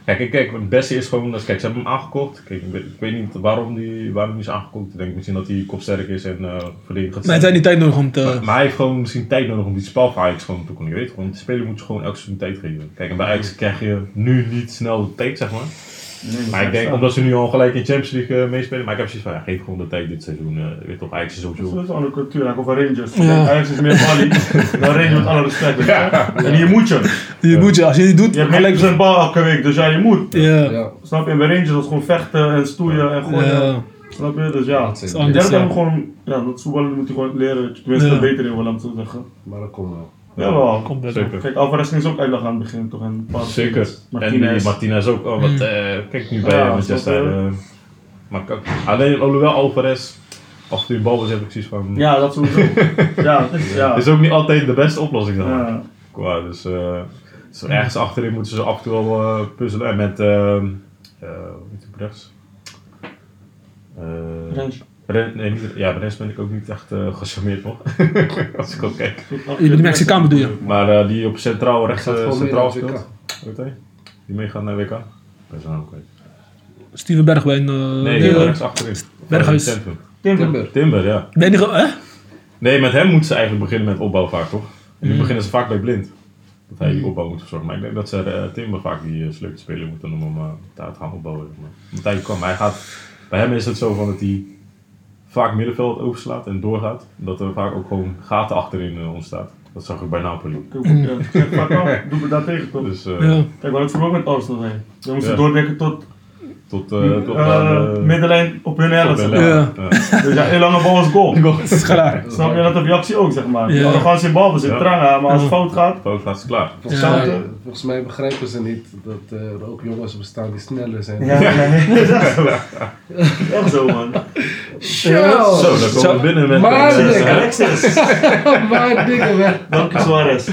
Kijk, kijk, kijk, Bessie is gewoon, kijk, ze hebben hem aangekocht. Kijk, ik weet, ik weet niet waarom die, waarom die is aangekocht. Ik denk misschien dat hij kopsterk is en uh, verdedigend. Maar hij heeft niet tijd nodig om te... Maar, maar hij heeft gewoon misschien tijd nodig om die spel van Ajax gewoon te kunnen. Je weet gewoon, de speler moet je gewoon elke seizoen tijd geven. Kijk, en bij Ajax krijg je nu niet snel de tijd, zeg maar. Nee, Maar ik denk, omdat ze nu al gelijk in Champions League uh, meespelen, maar ik heb zoiets van, ja, geef gewoon de tijd dit seizoen. Uh, je weet toch, Ajax is Dat sowieso... is een andere cultuur, eigenlijk over Rangers. Ja. Ajax is meer Bali, dan Rangers met alle respect. je. En hier moet je. Je moet je, als je die doet, Je hebt gelijk... 90% bal elke week, dus ja, je moet. Ja. Ja. Snap je? En bij Rangers was het gewoon vechten en stoeien en gooien. Ja. Snap je? Dus ja. Dat is Ik anders, dat ja. gewoon, ja, dat voetballen moet hij gewoon leren. Tenminste, Ja. er beter in wil, laat ik zo zeggen. Maar dat komt wel. Jawel. Komt best Zeker. Kijk, Alvarez is ook uitleg aan het begin toch? En Zeker. En Martinez. die Martinez ook. Oh, wat, Mm. eh, kijk nu bij Ja, eh, Manchester. eh, maar kijk, alleen alhoewel Alvarez af en toe in balbezit heb ik zoiets van... Ja, dat sowieso. ja, dat is, ja. is ook niet altijd de beste oplossing. Maar. ja. Qua, dus, eh, dus ergens achterin moeten ze af en toe wel puzzelen. En met, ehm eh hoe heet die op rechts? Eh, Rens. Ren, nee, niet, ja, Rens ben ik ook niet echt eh gecharmeerd nog. Als ik ook kijk. Die Mexicaan bedoel je? Maar eh, die op centraal, rechts eh, centraal speelt. Weet je? Die meegaat naar WK. Dat is ook kwijt. Steven Bergwijn. eh, Nee, die, rechts achterin. Berghuis. Van Centrum. Timber. Timber. Timber, ja. Ben je hè? Nee, met hem moeten ze eigenlijk beginnen met opbouw vaak, toch? En nu Mm. beginnen ze vaak bij blind. Dat hij die opbouw moet verzorgen. Maar ik denk dat ze Timber vaak die uh, sleutelspeler moeten om hem uh, daar te gaan opbouwen. Maar. Want hij kan, maar hij gaat, bij hem is het zo van dat hij vaak middenveld overslaat en doorgaat. Dat er vaak ook gewoon gaten achterin uh, ontstaat. Dat zag ik bij Napoli. Ja, kijk, vaak wel. Doe me daar tegen toch? Dus uh, Ja. Kijk, ik vroeger ook met Arsenal zijn. We moesten Ja. doordekken tot tot, uh, tot uh, aan de middenlijn op hun helft. Ja. Dus ja, heel lange bal is goal. Dat is klaar. Snap je dat op reactie ook, zeg maar. Ja. Ja. Arrogantie in balbezit, Ja. tranga, maar als het fout gaat, Fout gaat ze klaar. Volgens, Ja. mij, volgens mij begrijpen ze niet dat eh, er ook jongens bestaan die sneller zijn. Ja, nee, dat is echt zo. Echt zo, man. Zo, Zo, dan komen we binnen met... Maar eh? Alexis. maar dingen weg. Dank je, Suarez.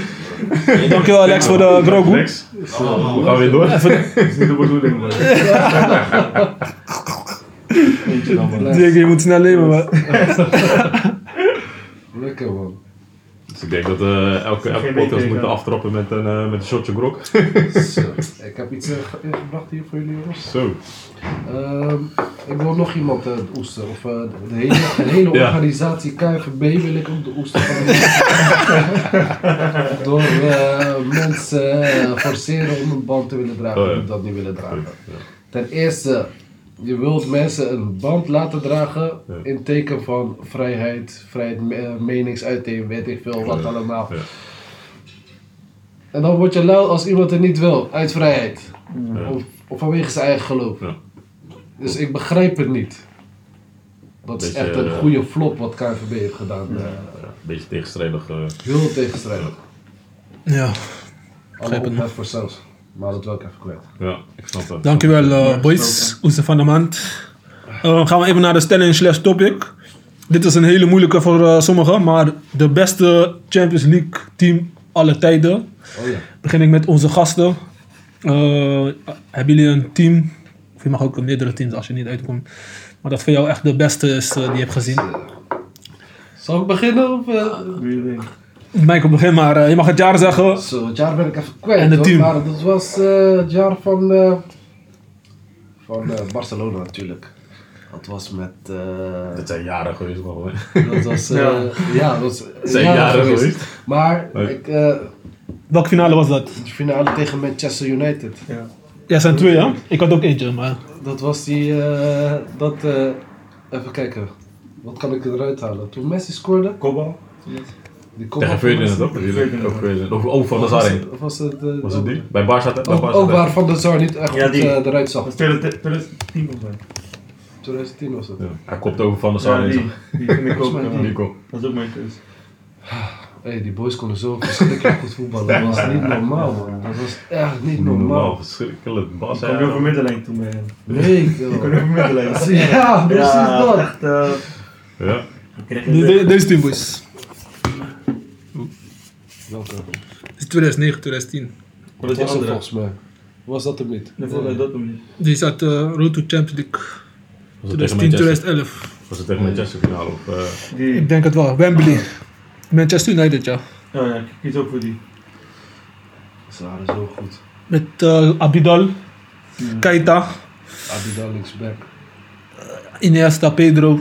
Dankjewel Alex voor de Grogu. Niks. We gaan weer door. Dat is niet de bedoeling, man. Eentje dan, je moet snel leven, man. Lekker man. Dus ik denk dat uh, elke, elke podcast moeten ja. aftrappen met een, uh, met een shotje grog. Zo. Ik heb iets uh, ingebracht hier voor jullie jongens. Zo. Um, ik wil nog iemand de oester. Of de hele, de hele Ja. organisatie KVB wil ik ook de oester Door mensen forceren om een band te willen dragen Oh, ja. die dat niet willen dragen. Ja. Ten eerste, je wilt mensen een band laten dragen Ja. in teken van vrijheid, vrijheid, me- meningsuiting, weet ik veel, wat Ja. allemaal. Ja. En dan word je luid als iemand het niet wil, uit vrijheid. Ja. Of, of vanwege zijn eigen geloof. Ja. Dus ik begrijp het niet. Dat is echt een eh, goede flop wat KNVB heeft gedaan. eh, Ja, Een beetje tegenstrijdig. eh, heel tegenstrijdig. Ja. Alle Begrijp het voor zelfs. Maar dat wil ik even kwijt. ja, ik snap het. Dankjewel eh, boys. Oester van de maand. Eh, gaan we even naar de stelling slash topic. Dit is een hele moeilijke voor eh, sommigen, maar de beste Champions League team alle tijden. Oh ja. Begin ik met onze gasten. Eh, hebben jullie een team? Of je mag ook meerdere teams als je niet uitkomt. Maar dat voor jou echt de beste is die je hebt gezien. Zal ik beginnen? Of. Michael, begin maar. eh, je mag het jaar zeggen. Zo, het jaar ben ik even kwijt. En het team. Maar dat was eh, het jaar van, eh, van eh, Barcelona natuurlijk. Dat was met... eh, Het zijn jaren geweest, hoor. dat was... eh, Ja. ja. dat was zijn jaren geweest. Maar Nee. ik, eh, Welke finale was dat? de finale tegen Manchester United. Ja. Ja, zijn twee, hè? Ik had ook eentje, maar. Dat was die... eh, dat, eh, even kijken. Wat kan ik eruit halen? Toen Messi scoorde... Kopbal. Die van Ferdinand Messi. ook. natuurlijk. Ook. Of oh, van de Of was Sar het- of was het... eh, Was het die? Bij Barca. Bij Ook, ook waar Van der Sar niet echt Ja, goed die. eh, eruit zag. Dat is 2010 of zo. 2010 was het. Ja. Hij kopte over van de Sar Ja, in. die. Die vind ik ook. Die. Dat is ook mijn keus. Hey, die boys konden zo verschrikkelijk goed voetballen. Dat was niet normaal, man. Dat was echt niet Normaal. normaal. Verschrikkelijk. Bas. Ik kom je over middenlijn toen bij hem. Nee, Ik kom je over middenlijn. Ja, precies Ja, dat. echt. eh, Ja. De- de- deze team, boys. Welke? Het is 2009, 2010. Wat die was het andere? volgens mij. Was dat hem niet? Nee, volgens mij dat hem niet. Die zat uh, Road to Champions League Was het tegen 2010, Manchester? 2011. Was het tegen Manchester finale? Of, eh, Die. Ik denk het wel. Wembley. Manchester United, ja. Oh ja, ik kies ook voor die. Ze waren zo goed. Met eh, Abidal, Keita, Abidal linksback. Iniesta, Pedro.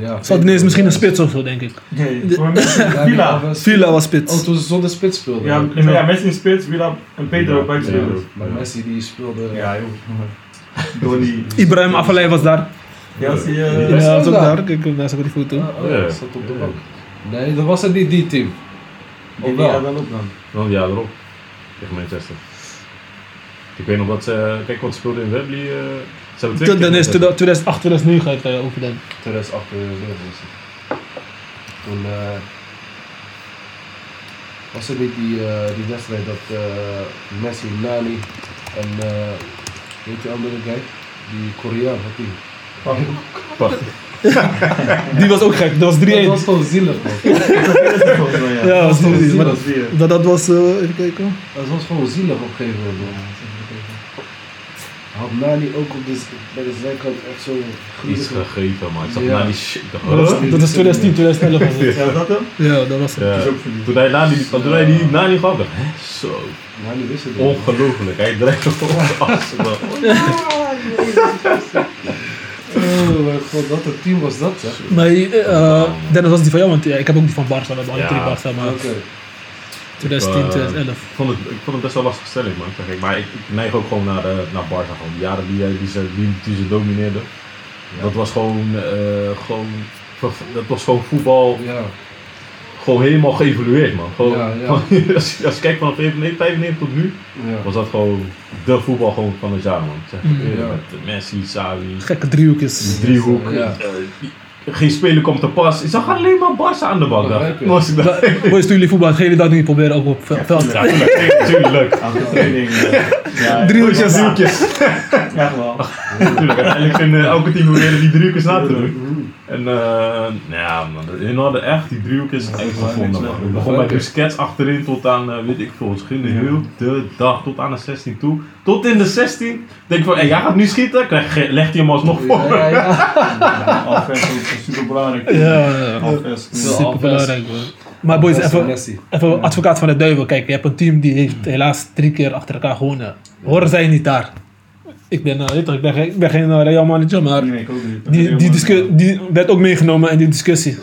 Ja. Ze hadden ineens misschien een spits of zo, denk ik. Nee, De- voor Messi. Ja, Villa. Villa was Oh, spits. toen ze zonder spits speelden. Ja, Ja. ja, Messi in spits, Villa en Pedro Ja, buiten ja. spelers. Maar Messi die speelde... Ja, joh. Donny. Ibrahim Afellay was daar. Ja, zie Ja, je. is hij was ook daar. Kijk, daar is ook die foto. Ah, oh, Ja. ja. zat op de bank. Nee, dat was het niet die team. Die Of wel? ja, dan ook dan. Dan ja, erop. Tegen Manchester. Ik weet nog wat ze... Kijk wat ze speelden in Wembley. Twee Toen- Dan is Manchester. 2008, 2009 uit uh, over dan. 2008 was het. Toen... eh Was het niet die, eh, die wedstrijd dat eh, Messi, Nani en eh weet die andere guy? Die Koreaan, wat die? Wacht. Die was ook gek, dat was 3-1. Dat was gewoon zielig man. Ja, dat was Dat was 3-1. Maar dat dat, was, even kijken. Dat was gewoon zielig op een gegeven moment. Had Nani ook op de, bij de zijkant echt zo Iets gegeven, man. Ik zag die shit. Dat was, dat is 2010, 2011 was het. Ja, dat hem? Ja, dat was het. Ja. is ook verliefd. Toen hij na die, toen hij die, na die gaf, dacht ik, hè, zo, Nani wist het niet. ongelooflijk. Hij dreigt op de assen. man. Oh mijn god, wat een team was dat zeg. Maar eh Dennis was die van jou, want ja, ik heb ook die van Barca, we hebben alle Ja. drie Barca, maar. 2010, Ik, eh, 2011. Ik vond, het, ik vond het best wel lastig stelling, man. Zeg ik. Maar ik, ik neig ook gewoon naar, de, naar Barca. Gewoon. Die jaren die, hij- die, ze, die, die ze domineerden. Dat was gewoon, eh, gewoon, dat was gewoon voetbal, Ja, gewoon helemaal geëvolueerd, man. Gewoon, Ja, ja. gewoon- als, je- als je kijkt van 95 95 tot nu, ja. was dat gewoon de voetbal gewoon van het jaar, man. Zeg, Mm. Ja. Met Messi, Xavi, Gekke driehoekjes. driehoek. Ja. Eh, geen speler komt te pas. Ik zag alleen maar Barca aan de je. Was ik daar. Boys, toen jullie voetbal, gaan jullie dat niet proberen ook op ve- veld? Ja, tuurlijk, tuurlijk. Training. eh, Ja, Driehoekjes. Driehoekjes. Echt wel. Natuurlijk, uiteindelijk vinden elke team proberen die driehoekjes na te doen. En eh, nou ja, man, hun hadden echt die driehoekjes uitgevonden. Man. Het begon bij Busquets achterin tot aan, eh, weet ik veel, ze gingen heel de dag tot aan de 16 toe. Tot in de 16 denk ik van, hey, jij gaat nu schieten, krijg, je- legt hij hem alsnog voor. Ja, ja, ook super belangrijk. Ja, ja. Afvers. super belangrijk man. Maar boys, even, even advocaat van de duivel. Kijk, je hebt een team die heeft helaas drie keer achter elkaar gewonnen. Horen zij niet daar? Ik ben, toch, ik ben, geen- ik ben geen eh, Real manager, maar Nee, ik ook niet. die, die, discu- die werd ook meegenomen in die discussie.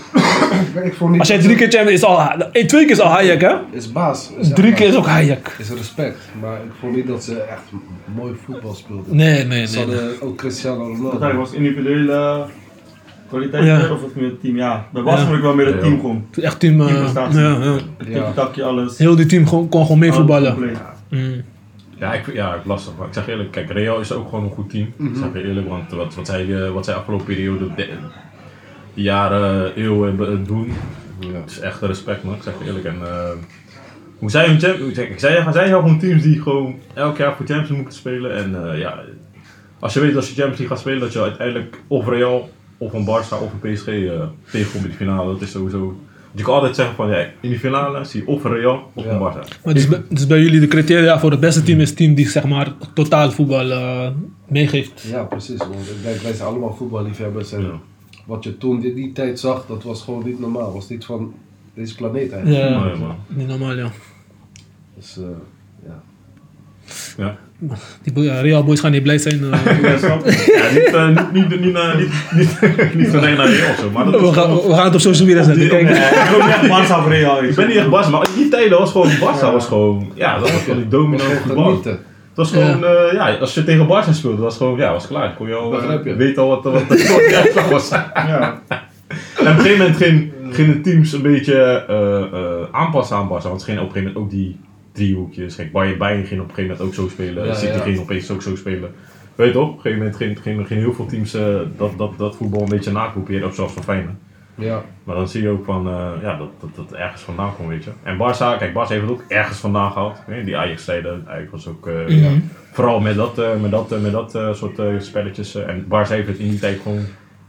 Ik vond niet Als jij dat drie keer champion is, al, eh, twee keer is al Hayek, hè? Is baas. Is Drie keer is ook Hayek. Is respect. Maar ik vond niet dat ze echt mooi voetbal speelden. Nee, nee, Ze nee. nee. hadden ook Cristiano Ronaldo. Uiteindelijk was het individuele kwaliteit Ja. of het meer het team. Ja, bij Barca Ja. vond ik wel meer het team gewoon. Echt team, eh, Teamprestatie. ja, ja. Het Ja. tikje alles. Heel die team gewoon, kon gewoon mee voetballen. Alles compleet. Mm. Ja, ik, ja, ik lastig. Maar ik zeg eerlijk, kijk, Real is ook gewoon een goed team. Ik zeg eerlijk, want wat, wat, zij, eh, wat zij afgelopen periode, de, jaren, eeuwen eh, doen, Ja. het is echt respect man. Ik zeg eerlijk. En, eh, hoe zij hun champions, ik zei, zij hebben gewoon teams die gewoon elk jaar voor Champions moeten spelen. En ja, als je weet als je Champions League gaat spelen, dat je uiteindelijk of Real, of een Barça, of een PSG eh, tegenkomt in de finale. Dat is sowieso... Je kan altijd zeggen van, ja, in die finale zie je of een Real, of Ja. een Barça. Maar dus, bij- dus bij jullie de criteria voor het beste team is het team die zeg maar totaal voetbal eh, meegeeft. Ja, precies. Want ik denk, wij zijn allemaal voetballiefhebbers. En Ja. wat je toen in die tijd zag, dat was gewoon niet normaal. was niet van deze planeet eigenlijk. Ja, man. niet normaal ja. Dus eh, ja. Ja. Die ja, Real boys gaan niet blij zijn. eh. Ja, snap? Ja, niet, eh, niet, niet, niet, eh, niet, niet, niet van een naar Real of zo, maar dat we, gaan, gewoon- we gaan het op social media zetten. Kijk. Nee, ik ben niet echt Barca of Real. Ik ben niet echt Barca, maar in die tijden was gewoon Barca was gewoon, ja, dat was gewoon die dominante voetbal. Het was gewoon, eh, ja, als je tegen Barca speelde, was gewoon, ja, was klaar. Kon je al, eh, je. weet al wat, wat, de uitslag was. Ja. En op een gegeven moment ging, gingen de teams een beetje eh, eh, aanpassen aan Barca, want ze gingen op een gegeven moment ook die driehoekjes. Kijk, Bayern, Bayern ging op een gegeven moment ook zo spelen, Ja, City ja. ging opeens ook zo spelen. Weet je toch? Op een gegeven moment gingen ging, ging heel veel teams eh, dat, dat, dat voetbal een beetje nakopiëren, ook zoals van Feyenoord. Ja. Maar dan zie je ook van, eh, ja, dat, dat dat ergens vandaan komt, weet je. En Barça, kijk, Barça heeft het ook ergens vandaan gehaald. Hè, Die Ajax-zijde, eigenlijk was ook, eh, Mhm. vooral met dat, met dat, met dat soort spelletjes. en Barça heeft het in die tijd gewoon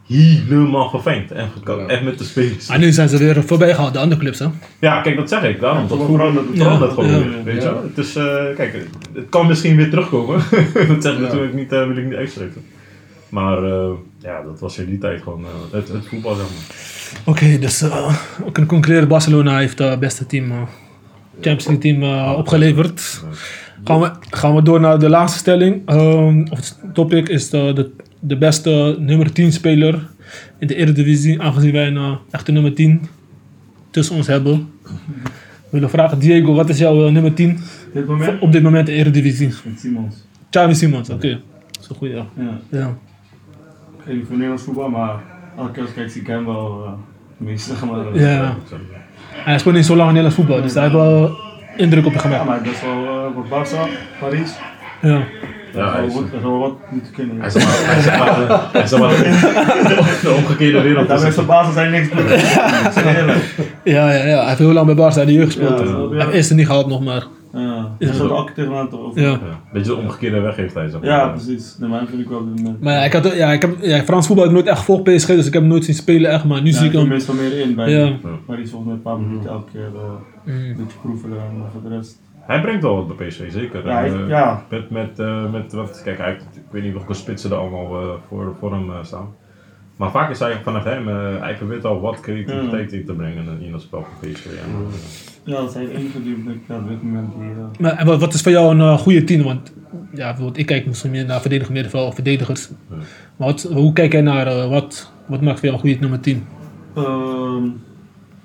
helemaal gefengd. En, en met de spelers. Maar nu zijn ze weer voorbij gehaald, de andere clubs hè. Ja, kijk, dat zeg ik. Daarom, dat verandert. Ja, gewoon ja. weer, weet je wel. Het is, eh, kijk, het kan misschien weer terugkomen. dat zeg ik Ja. natuurlijk niet, eh, wil ik niet uitsluiten. Maar eh, ja, dat was in die tijd gewoon eh, het, het voetbal, zeg maar. Oké, dus uh, we kunnen concluderen, Barcelona heeft het beste team, Champions League team opgeleverd. Gaan we, gaan we door naar de laatste stelling. Ehm, of het topic is de, de, de beste nummer 10 speler in de Eredivisie, aangezien wij een eh, echte nummer 10 tussen ons hebben. We willen vragen, Diego, wat is jouw eh, nummer 10 Dit moment? op dit moment in de Eredivisie? Simons. Xavi Simons, oké. Dat is een goeie, ja. Ja. ja. Ik weet niet voor Nederlands voetbal, maar elke keer als ik kijk zie ik hem wel uh, meestal zeg maar. Ja. Hij speelt niet zo lang in Nederlands voetbal, dus hij heeft wel indruk op je Ja, gemaakt. maar best wel uh, voor Barça, Parijs. Ja. Ja, hij is, zou wat- zou moeten kunnen. hij is maar, hij is maar, is de omgekeerde wereld. Daar is de basis zijn niks doen. Eerlijk. Ja, ja, ja. Hij heeft heel lang bij Barca in de jeugd gespeeld. Ja, Hij heeft eerste niet gehad nog maar. Ja, zou er ook tegenaan toch over. Ja. Ja, beetje de omgekeerde weg heeft hij. Zeg maar. Ja, precies. Nee, maar dat vind ik wel op dit moment. Maar ja, ik had, ja, ik heb, ja, Frans voetbal heb ik nooit echt gevolgd PSG, dus ik heb hem nooit zien spelen echt. Maar nu Ja, zie ik hem. meestal meer in bij Ja. die. Maar die is volgens mij een paar minuten elke keer eh, Mm. een beetje proeven en voor de rest. Hij brengt wel wat bij PSV, zeker. Ja, hij- En, eh, ja. Met, met, eh, met wat, kijk, hij ik weet niet welke spitsen er allemaal eh, voor, voor hem eh, staan. Maar vaak is hij vanaf hem, eh hij probeert al wat creativiteit in te brengen in het spel van PSV. En, eh, Ja, dat ik ja, op dit moment eh, Maar en wat, wat is voor jou een eh, goede tien? Want ja, bijvoorbeeld, ik kijk misschien meer naar verdedigend middenveld of verdedigers. Ja. Maar wat, hoe kijk jij naar eh, wat, wat maakt voor jou een goede nummer 10? Ehm,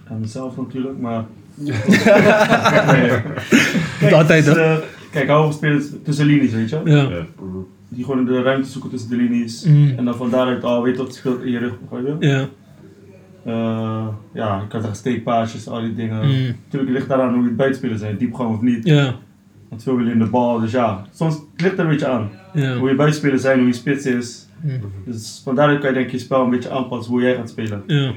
ja, mezelf natuurlijk, maar. Niet altijd, hè? eh, kijk, spelers tussen linies, weet je? Ja. ja. Die gewoon de ruimte zoeken tussen de linies. Mm. En dan van daaruit al weet wat speelt in je rug. begrijp je? Ja. Eh, ja, je kan zeggen steekpaasjes, al die dingen. Mm. Natuurlijk ligt daaraan hoe je het buitenspelen zijn, diepgang of niet. Ja. Want veel willen in de bal, dus ja. Soms het ligt er een beetje aan. Ja. Hoe je buitenspelen zijn, hoe je spits is. Mm. Dus van daaruit kan je denk ik je spel een beetje aanpassen hoe jij gaat spelen. Ja.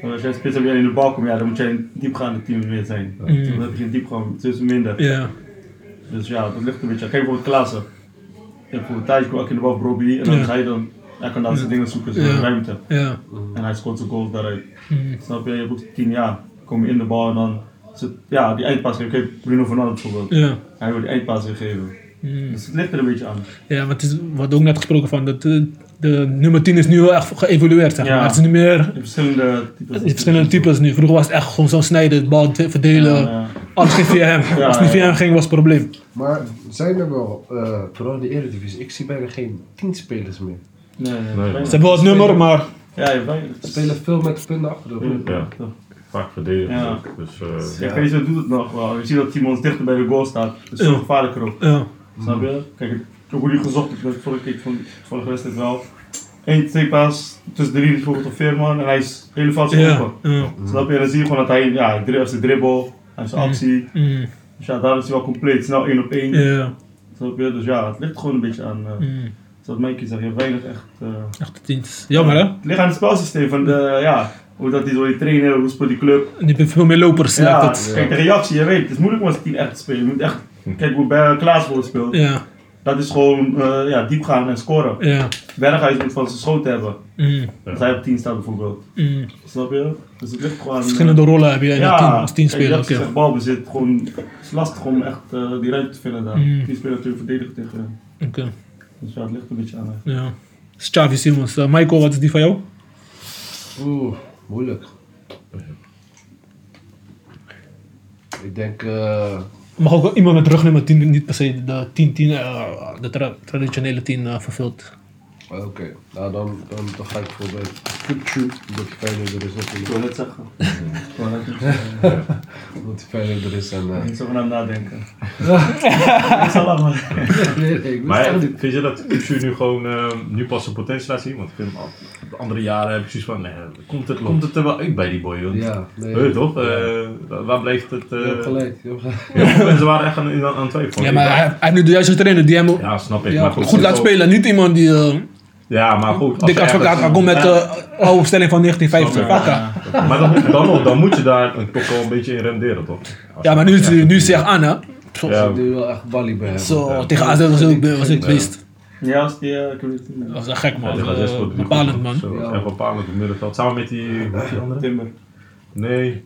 Want als jij spits hebt en in de bal komt, ja, dan moet jij een diepgaande team meer zijn. Mm. Dan heb je geen diepgang, het is minder. Ja. Dus ja, dat ligt een beetje aan. Kijk bijvoorbeeld Klaassen. Je hebt bijvoorbeeld Thijs in de Robbie en dan ga je dan, hij kan daar zijn dingen zoeken, zijn Ja. ruimte. Ja. En hij scoort zijn goals daaruit. Mm. Snap je? Je hebt ook tien jaar, kom je in de bal en dan, het- ja, die eindpaas geven. Kijk, Bruno Fernandes bijvoorbeeld. Ja. Hij wil die eindpaas weer geven. Mm. Dus het ligt er een beetje aan. Ja, maar het is, we hadden ook net gesproken van dat de, nummer 10 is nu wel echt geëvolueerd. Zeg maar. Ja. Het is niet meer In verschillende types. in verschillende types nu. Vroeger was het echt gewoon zo snijden, het bal verdelen. Ja, ja. Alles ging via hem. Ja, Als het niet via ja. hem ging, was het probleem. Maar zijn er wel, eh, vooral in de Eredivisie, ik zie bijna geen teamspelers meer. Nee, nee, Nee. nee. Ze hebben wel het nummer, maar Ja, je. Ze spelen veel met punten achter de rug. Ja. vaak verdedigen. Ja. Dus, eh, Kijk, deze doet het nog wel. Je ziet dat Timons dichter bij de goal staat. Dat is veel Ja. gevaarlijker ook. ja. Snap je? Kijk, ik hoe die gezocht dat keer van vorige wedstrijd wel. Eén steekpaas tussen de linies bijvoorbeeld op Veerman en hij is fout Ja. open. Snap je? En dan zie je gewoon dat hij, ja, hij heeft zijn dribbel, hij heeft zijn actie. Mm. Dus ja, daar is hij wel compleet, snel één op één. Ja. Snap je? Dus ja, het ligt gewoon een beetje aan, uh, Mm. zoals Mikey zegt, je hebt weinig echt... eh, Echt de tientjes. Jammer hè? Het ligt aan het spelsysteem van de, ja, hoe dat die zo die trainen, hoe speelt die club. En die veel meer lopers. Ja, kijk, de reactie, je weet, het is moeilijk om als team echt te spelen. Je moet echt, kijk hoe bij Klaas bijvoorbeeld speelt. Ja. Dat is gewoon eh, ja, diep gaan en scoren. Ja. Berghuis moet van zijn schoten hebben. Mm. Als hij op 10 staat bijvoorbeeld. Mm. Snap je? Dus het ligt gewoon... Verschillende rollen heb je in ja, een team als kijk, teamspeler. als je Oké. zegt balbezit, gewoon, het is lastig om echt eh, die ruimte te vinden daar. Mm. Die speler natuurlijk verdedigen tegen. Oké. Dus ja, het ligt een beetje aan. Ja. Dus Xavi Simons. Eh, Michael, wat is die van jou? Oeh, moeilijk. Ik denk, eh, Mag ook iemand met rugnummer 10 die niet per se de 10-10, eh, de tra- traditionele 10 eh, vervult. Oké. Nou, dan, dan, dan ga ik voor bij Kukcu, omdat hij Feyenoord er is Ik natuurlijk. wil net zeggen. Ik wil net zeggen. Omdat hij Feyenoord er is en... eh, Niet zo van hem nadenken. Ik zal maar. nee, nee, Maar vind je dat Kutsu nu gewoon eh, nu pas zijn potentie laat zien? Want ik vind hem al, de andere jaren heb ik zoiets van, nee, komt, het, komt het er wel uit bij die boy? Want, Ja, nee. Weet je toch? Ja. Eh, waar bleef het? Eh gelijk. je hebt gelijk. mensen waren echt aan, aan, aan het twijfelen. Ja, maar hij, hij heeft nu de juiste trainer die hem Ja, snap ik. Ja, maar goed laat ook- spelen. Niet iemand die uh, Ja, maar goed. als dik je advocaat ergens- gaat met de oude stelling van 1950. Ja. Maar dan, dan, nog, dan moet je daar toch wel een beetje in renderen, toch? Als Ja, maar nu hij nu hij aan hè. Zo, Ja. Nu wel echt Bali bij zo Ja. tegen AZ was ik, was ik beest. Ja, als die, eh, ik niet. Dat was echt gek man. die zes Eh, bepalend man. Zo, Ja. Echt bepalend op het middenveld. Samen met die, die andere? Timber. Nee.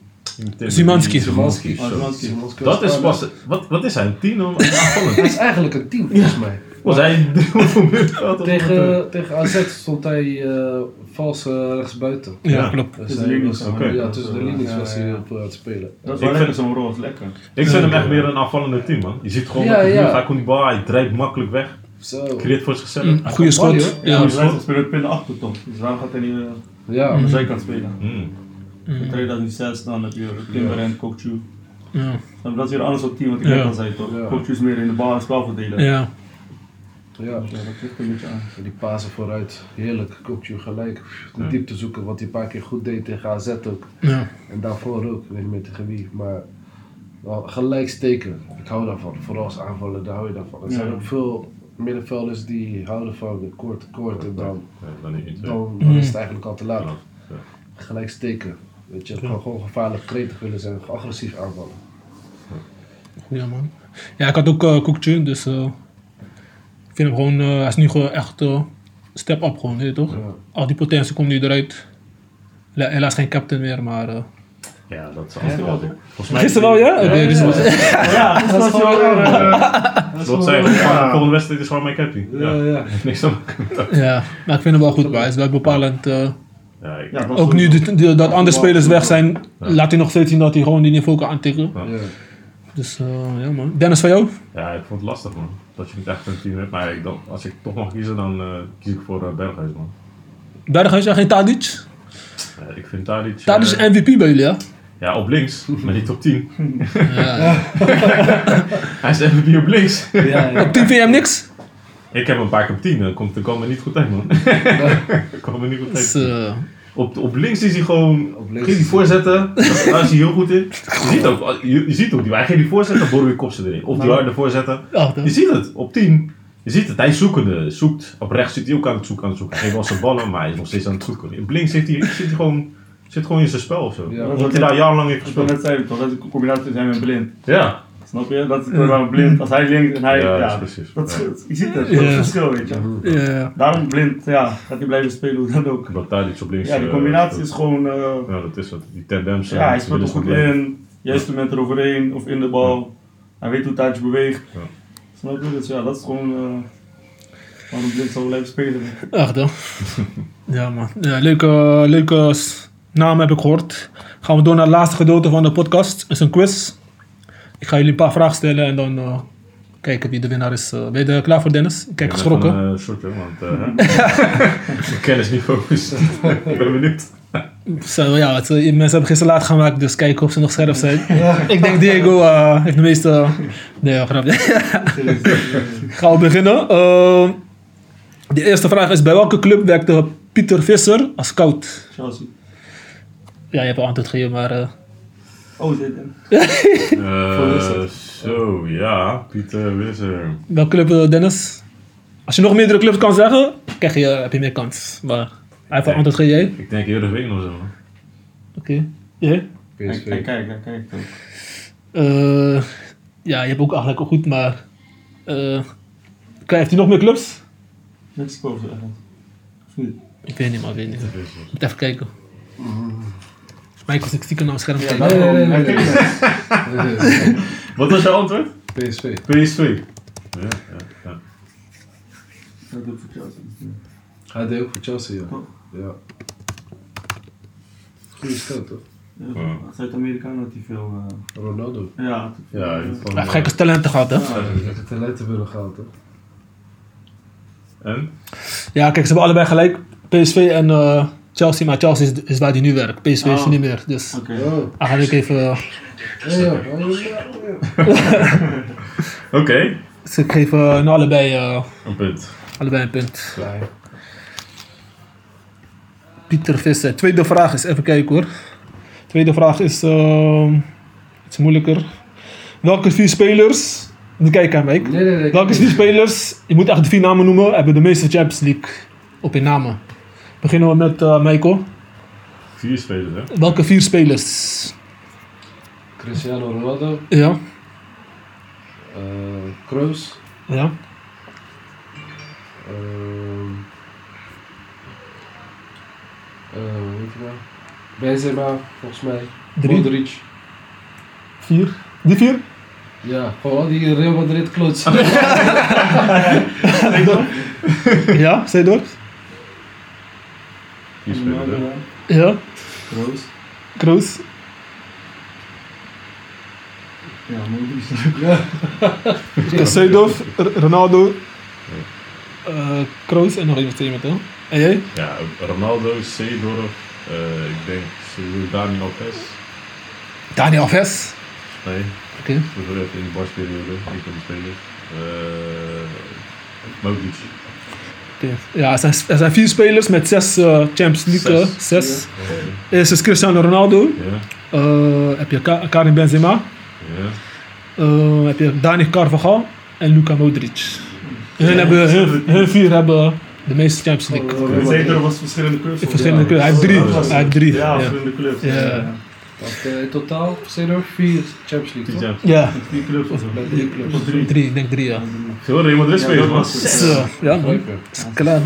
die Simanski. die Simanski. Oh, Dat is pas, wat, wat is hij, een tien aanvallend? is eigenlijk een team, volgens mij. Was hij? Tegen, tegen AZ stond hij eh vals eh, rechtsbuiten. Ja, Ja. klopt. Dus Tussen hij de linies. Ja, tussen de linies Ja, was hij ja. op aan het spelen. Dat is Ik vind- zo'n rol, lekker. Ik vind hem echt meer een aanvallende team, man. Je ziet gewoon ja. buurt, hij komt die bal, hij drijft makkelijk weg, Zo. creëert voor zichzelf. Mm, Bali, schot. Ja. Hij speelt pin achter toch. Dus waarom gaat hij niet eh, Ja, aan de zijkant spelen? Mm. In 2006 dan heb je Timber en Kokchu. Ja. Dat is weer anders op team wat ik Ja. net al zei toch. Ja. Kokchu is meer in de bal en spel verdelen. Ja. Ja. Dat ligt een beetje aan. Die pasen vooruit, heerlijk. Kokju gelijk. De diepte zoeken, wat hij een paar keer goed deed tegen AZ ook. Ja. En daarvoor ook, ik weet niet meer tegen wie. Maar wel gelijk steken. Ik hou daarvan. Vooral als aanvaller, daar hou je daarvan. Er zijn Ja. ook veel middenvelders die houden van de kort kort en dan, Ja, dan is het eigenlijk al te laat. Ja. Gelijk steken. Weet je, gewoon, gewoon gevaarlijk gretig willen zijn, agressief aanvallen. Ja, man. Ja, ik had ook Koekje, dus eh, vind hem gewoon, eh, hij is nu gewoon echt eh, step up gewoon, weet je toch? Ja. Al die potentie komt nu eruit. Hela- Helaas geen captain meer, maar... eh, Ja, dat is altijd wel. Volgens mij. Gisteren wel, ja? Oké, dus- Ja, dat is wel zei. Ja. Volgende wedstrijd is gewoon mijn captain. Ja, Ja. ja. Niks aan. ja, maar ik vind hem wel goed, maar hij is wel bepalend. eh, Ja, Ja, ook nu dat andere spelers weg zijn, laat hij nog steeds zien dat hij gewoon die niveau kan aantikken. Dus eh, ja, man. Dennis, van jou? ja, ik vond het lastig, man. Dat je niet echt een team hebt. Maar ik, dan, als ik toch mag kiezen, dan eh, kies ik voor uh, Berghuis, man. Berghuis en geen Tadic? Ja, ik vind Tadic... eh, Tadic is MVP bij jullie, ja? Ja, op links, maar niet op 10. ja. Hij is MVP op links. Ja, ja. Op 10 vind je hem niks? Ik heb een paar keer op 10, dan komt, dan kwam er niet goed uit, man. kwam er niet goed Dus, uit. Op, op links is hij gewoon. Geef die voorzetten. Daar is hij heel goed in. Je ziet ook, je, je ziet ook die, hij geeft die voorzetten, borrel je kop ze erin. Of die harde voorzetten. achter. Je ziet het, op 10. Je ziet het, hij is zoekende. Zoekt. Op rechts zit hij ook aan het zoeken, aan het zoeken. Hij geeft wel zijn ballen, maar hij is nog steeds aan het zoeken. Op links zit hij, zit hij gewoon, zit gewoon in zijn spel of zo. Ja. Omdat hij daar jarenlang heeft gespeeld. net zeggen, toch? Dat is een combinatie zijn met blind. Ja, Snap je? Dat is wel blind. Als hij links en hij... Ja, dat precies. Dat. Je ziet het, dat is Ja. het verschil, weet je. Ja. Daarom blind, ja, gaat hij blijven spelen hoe dan ook. omdat Tadic op links. Ja, die eh, combinatie is gewoon... eh, Ja, dat is het. Die tendens. ja, hij speelt er goed in. Juiste moment eroverheen of in de bal. Hij weet hoe Tadic beweegt. Ja. Snap je? Dus ja, dat is gewoon... eh waarom blind zal blijven spelen. Achter. Ja, man. Ja, leuke, leuke naam heb ik gehoord. Gaan we door naar het laatste gedeelte van de podcast. Het is een quiz. Ik ga jullie een paar vragen stellen en dan eh, kijken wie de winnaar is. Eh, ben je er klaar voor, Dennis? Ik Kijk, geschrokken. Een soort, want uh, mijn kennisniveau is. ik ben benieuwd. Zo, ja, het, eh, mensen hebben gisteren laat gemaakt, dus kijken of ze nog scherp zijn. Ik denk Diego eh, heeft de meeste... Nee, ja, grapje. Gaan we beginnen. Eh, de eerste vraag is, bij welke club werkte Pieter Visser als scout? Chelsea. Ja, je hebt al antwoord gegeven, maar... eh, Oh, dit. Uh, zo, ja. Pieter Wisser. welke club, eh, Dennis? Als je nog meerdere clubs kan zeggen, krijg je, heb je meer kans. Maar hij heeft al antwoord gegeven. jij? Ik denk eerder weten of zo. Oké. Jij? Kijk, PSV. kijk, kijk, kijk, kijk. ook. Eh, ja, je hebt ook eigenlijk goed, maar... eh, heeft hij nog meer clubs? Ergens. Of niet? Ik weet niet, maar ik weet niet. Moet even kijken. Volgens mij was ik stiekem naar mijn scherm Ja. Nee, nee, nee. Wat was jouw antwoord? PSV. PSV. Ja, ja, ja. Dat doe ik voor Chelsea. Hij deed ook voor Chelsea, ja. Ja. Goeie stel, toch? Ja, Zuid-Amerikaan had hij veel... eh, Ronaldo. ja, Ja, hij heeft Hij gekke talenten gehad, hè? Ja, Hij heeft talenten willen gehaald, toch? En? Ja, kijk, ze hebben allebei gelijk. PSV en eh, Chelsea, maar Chelsea is, is waar hij nu werkt. PSV is Oh. niet meer. Dus Oké. Oh, eigenlijk even... eh. Oké. dus ik geef eh, nou allebei, eh, Een punt. allebei een punt. Klein. Pieter Visser. Tweede vraag is, even kijken hoor. Tweede vraag is eh, iets moeilijker. Welke vier spelers... Nu kijk aan mij. Nee, nee, nee. Welke vier spelers, je moet echt de vier namen noemen, hebben de meeste Champions League op hun namen. Beginnen we met eh Michael. Vier spelers, hè? Welke vier spelers? Cristiano Ronaldo. Ja, eh Kroos. ja. hoe heet hij nou? Benzema, volgens mij. Drie. Modric. Vier. Die vier? Ja, gewoon die Real Madrid kloots. Ja, zei door. Hè? Ja. Roos. Kroos. Ja, Modric. Ja. Seedorf, R- Ronaldo. eh Kroos en nog iemand iemand hè? En jij? Ja, Ronaldo, Seedorf, eh ik denk Dani Alves. Daniel Alves. Nee, Oké. even in de barsperiode, niet van die spelers. Eh Modric. Ja, er zijn, er zijn vier spelers met zes eh, Champions League. eh, Zes. Zes. Eerst is Cristiano Ronaldo. Ja, Eh, heb je Ka- Karim Benzema. ja. Eh, heb je Dani Carvajal en Luka Modric. Hun, hebben, hun, hun vier hebben de meeste Champions League. Het zeker was verschillende clubs. Verschillende clubs. Hij heeft drie. Hij heeft drie. Ja, Ja. verschillende clubs. Want, eh, in totaal zijn er vier Champions League, toch? Ja. Ja, Drie clubs of zo. Drie clubs. Of drie. drie. Ik denk drie, ja. Veel Real Madrid Ja, spelen, man. Zo, ja man. Klaar.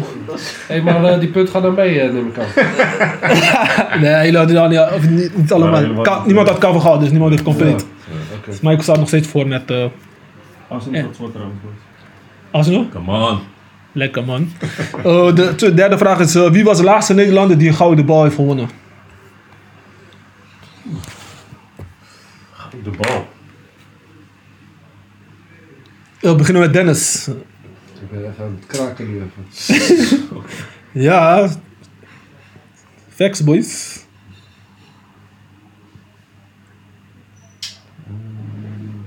Hé, maar eh, die punt gaat naar mij, eh, neem ik aan. Nee, jullie hadden dan ja, of niet, niet allemaal. niet. niemand had cover gehad, dus niemand heeft compleet. Dus Michael staat nog steeds voor met eh Arsenal tot zwart trouwens. Arsenal. Come on. Lekker man. Eh, de derde vraag is: wie was de laatste Nederlander die een gouden bal heeft gewonnen? De bal. Eh, we beginnen met Dennis. Ik ben echt aan het kraken nu even. Ja. Facts, boys.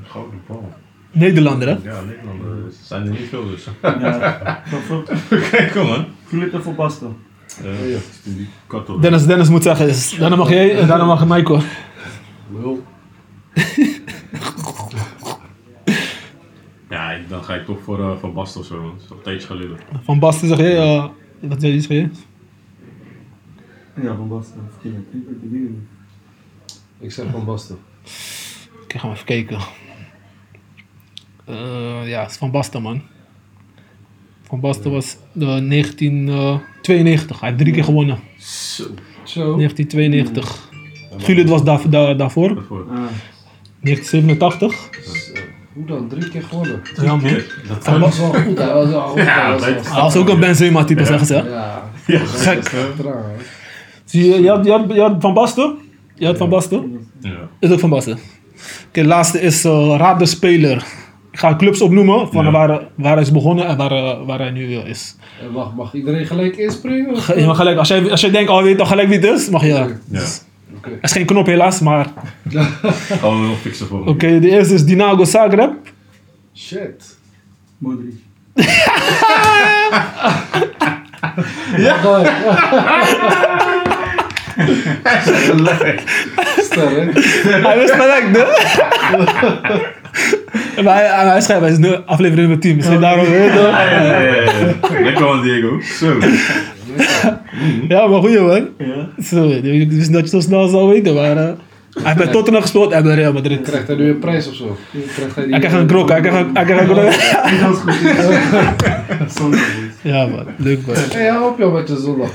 Gouden bal. Nederlander, hè? Ja, Nederlanders zijn er niet veel dus. Ja, Kijk, kom man. Philippe van Basten. Eh. Dennis, Dennis moet zeggen: is, daarna mag jij en daarna mag Michael. Nul. Ja, dan ga ik toch voor eh, Van Basten of zo, man. Dat is al een tijdje geleden. Van Basten zeg jij, eh, wat zei je? zeg jij? Ja, van Basten. Ik weet het niet. Ik zeg Van Basten. Ik ga maar even kijken. Eh, ja, het is Van Basten, man. Van Basten was uh, 1992. Hij heeft drie keer gewonnen. Zo. Zo. 1992. Gullit was daar, daar, daarvoor. Daarvoor. Ah, 1987. Hoe dan? Drie keer gewonnen. Ja, man. Dat Hij was wel goed, hij was wel goed. Ja, hij was wel weet- Hij was ook een Benzema-type, zeggen ze. hè? Ja, Ja, Gek. Zie je, je had, je, had, je had Van Basten. Je had Van Basten. Ja. Is ook Van Basten. Oké, laatste is uh, Raad de Speler. Ik ga clubs opnoemen van Ja. waar, waar hij is begonnen en waar, eh, waar hij nu eh, is. En mag, mag iedereen gelijk inspringen? Ge- je mag gelijk, als, jij, als jij denkt, oh, weet toch gelijk wie het is, mag je. Ja. Oké. Er is geen knop helaas, maar Gaan we wel fixen voor Oké, de eerste is Dinago Zagreb. Shit. Modric. Ja. Sterk. Hij wist gelijk, hè? maar hij, hij, hij schrijft, hij is nu aflevering nummer 10. Misschien daarom ja, ja, ja. Lekker man, Diego. Zo. Ja, maar goeie man. Ja. Zo, ik wist dat je zo snel zou weten, maar... eh, hij heeft bij Tottenham gespeeld en bij Real Madrid. Krijgt hij nu een prijs of zo? Krijgt hij, die- Hij krijgt een krok, hij krijgt een, hij krijgt een krok. Niet als goed is. Zondag, boys. Ja man, leuk man. Hé, hey, op joh met je zondag.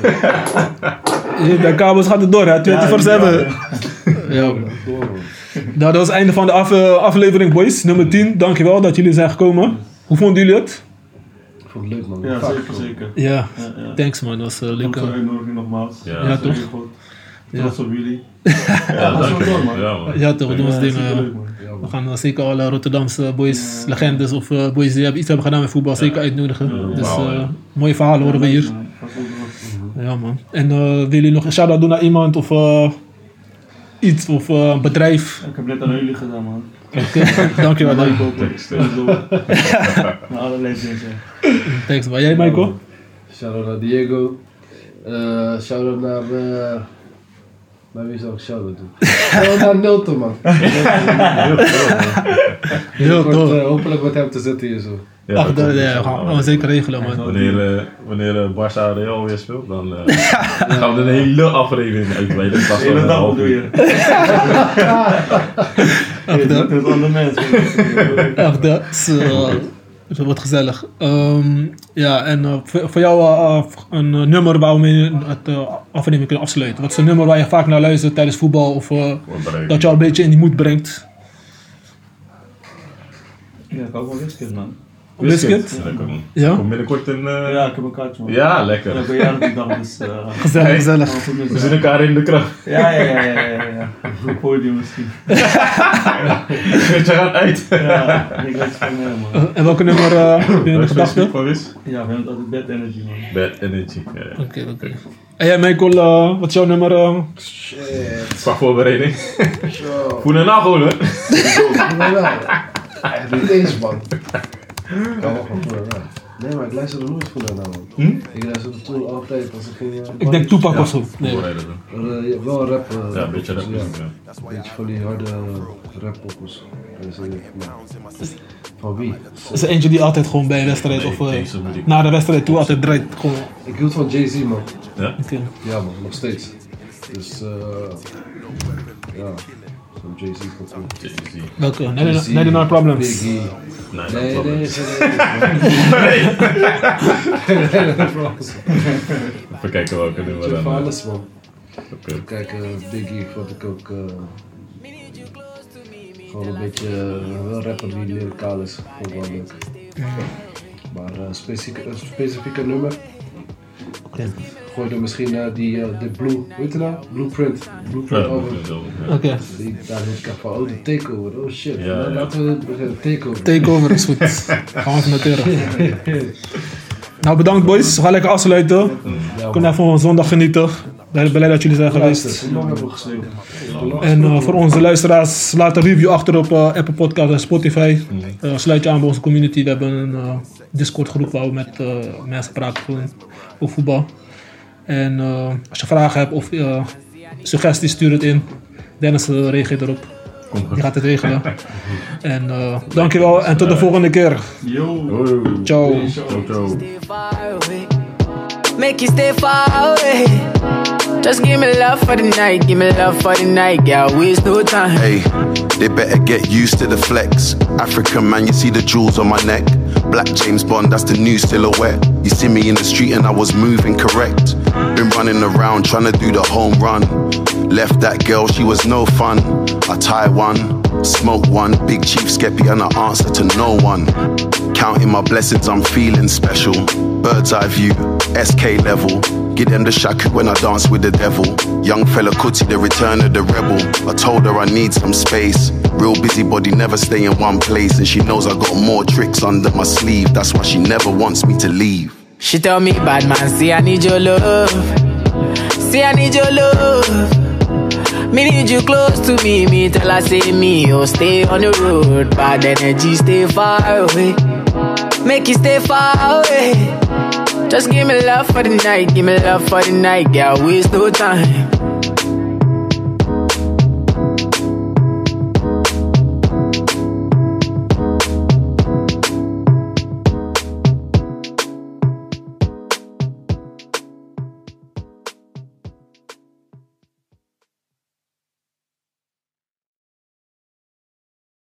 Bij kabels gaat het door hè, 24-7. Ja, Ja, man. door, man. Nou, dat was het einde van de af, aflevering boys, nummer 10. Dankjewel dat jullie zijn gekomen. Hoe vonden jullie het? Ik vond het leuk man. Ja, Vaak zeker, zeker. Ja, Ja, ja. thanks man, dat was eh, leuk. Dank voor de uitnodiging nogmaals. Ja. Ja, toch? Trots op jullie. Ja, dat is wel man. Ja, man. Ja toch, we doen ons Ja, ding. super leuk, man. Ja, We gaan eh, zeker alle Rotterdamse boys, legendes of eh, boys die hebben iets hebben gedaan met voetbal zeker uitnodigen. Ja, dus eh, mooie verhalen horen we hier. Ja, dat man. En eh willen jullie nog een shout-out doen naar iemand of eh, iets of eh, een bedrijf? Ik heb net aan jullie gedaan, man. Dankjewel. Mike Michael. man. Sowieso. Naar alle legends, ja. Thanks man. Jij Michael? Shout-out naar Diego. Eh shout-out naar... eh naar wie zou ik shout-out doen? Shout-out naar Nilton, man. Heel Binnenkort, tof. eh, hopelijk met hem te zitten hier zo. Ja, Ach, dat dat, ja, gaan we- gaan we zeker regelen man. Wanneer, wanneer Barca Real weer speelt, dan eh, gaan we een hele aflevering uitweiden. in plaats van Hele een dag uur. je? Dat is ander mens. Ach, dat is, eh, dat wordt gezellig. Ehm, ja, en eh, voor, jou eh, een eh, nummer waar we mee het uh, aflevering kunnen afsluiten. Wat is een nummer waar je vaak naar luistert tijdens voetbal of eh, dat je al een beetje in die moed brengt? Ja, ik hou van whisky, man. Biscuit? Lekker man. Ja? Komt binnenkort in... eh, Ja, ik heb een kaartje, man. Ja, Ja, lekker. ik ben jarig dag, dus... eh, Gezellig, Hey. gezellig. gaan we We z'n zien elkaar in de kracht. Ja, ja, ja, ja, ja, ja. Op podium misschien. Je gaat uit. Ja, ik weet het van mij, man. Eh, en welke nummer eh, heb je in de gedachten? Oké? Ja, we hebben altijd bad energy, man. Bad Energy. Ja, ja. oké. En jij Michael, eh, wat is jouw nummer? eh? Shit. Qua voorbereiding. Zo. Voel een nagel hoor. Echt niet eens, man. Kan wel van. Nee, maar ik luisterde nooit vroeger naar, man. Hm? Ik luisterde toen altijd als ik ging... eh, Ik denk Tupac of zo. Nee. Eh, ja, wel rap. eh, Ja, een beetje rap. Een beetje van die harde rap poppers. Van wie? Is er eentje die altijd gewoon bij een wedstrijd of eh, na de wedstrijd toe altijd draait? Gewoon. Ik hield van Jay-Z, man. Ja? Oké. Ja, man, nog steeds. Dus, eh. ja, komt goed. Jay-Z. Welke? Nee, nee, nee, no problems. Nee, Nee, nee, nee. nee, nee, nee. Nee, nee, problems. Even kijken welke nummer dan. alles, man. Oké. Kijk, eh, Biggie vond ik ook. eh, gewoon een beetje. eh, wel rapper die lyricaal is. Vond ik wel leuk. Maar eh specifieke, een specifieke nummer. Oké. Gooi er misschien eh, die uh, de Blue, weet je nou? Blueprint. Blueprint Ja, over. Oké. Die, daar denk ik van, oh, de takeover. Oh shit. Ja, Nou, ja. Laten we beginnen. Takeover. Takeover is goed. Gaan we even noteren. Nou, bedankt boys. We gaan lekker afsluiten. Kunnen even van zondag genieten. Blij blij dat jullie zijn geweest. hoe? Hoe En eh, voor onze luisteraars, laat een review achter op eh, Apple Podcast en Spotify. Eh, sluit je aan bij onze community. We hebben een eh, Discord groep waar we met eh, mensen praten over voetbal. En eh, als je vragen hebt of eh, suggesties, stuur het in. Dennis eh, reageert erop. Die gaat het regelen. en eh, dankjewel en tot de volgende keer. Yo. Ciao. Ciao. Make you stay far away. Just give me love for the night, give me love for the night, girl. Waste no time. Hey, they better get used to the flex. African man, you see the jewels on my neck. Black James Bond, that's the new silhouette. You see me in the street and I was moving correct. Been running around trying to do the home run. Left that girl, she was no fun. I tie one, smoke one, big chief skeppy and I answer to no one. Counting my blessings, I'm feeling special. Bird's eye view, SK level. Give them the shaku when I dance with the devil. Young fella Kuti, the return of the rebel. I told her I need some space. Real busybody, never stay in one place. And she knows I got more tricks under my sleeve. That's why she never wants me to leave. She tell me, bad man, see I need your love. See I need your love. Me need you close to me. Me tell her say me, oh stay on the road. Bad energy, stay far away. Make you stay far away. Just give me love for the night, give me love for the night, girl. Waste no time.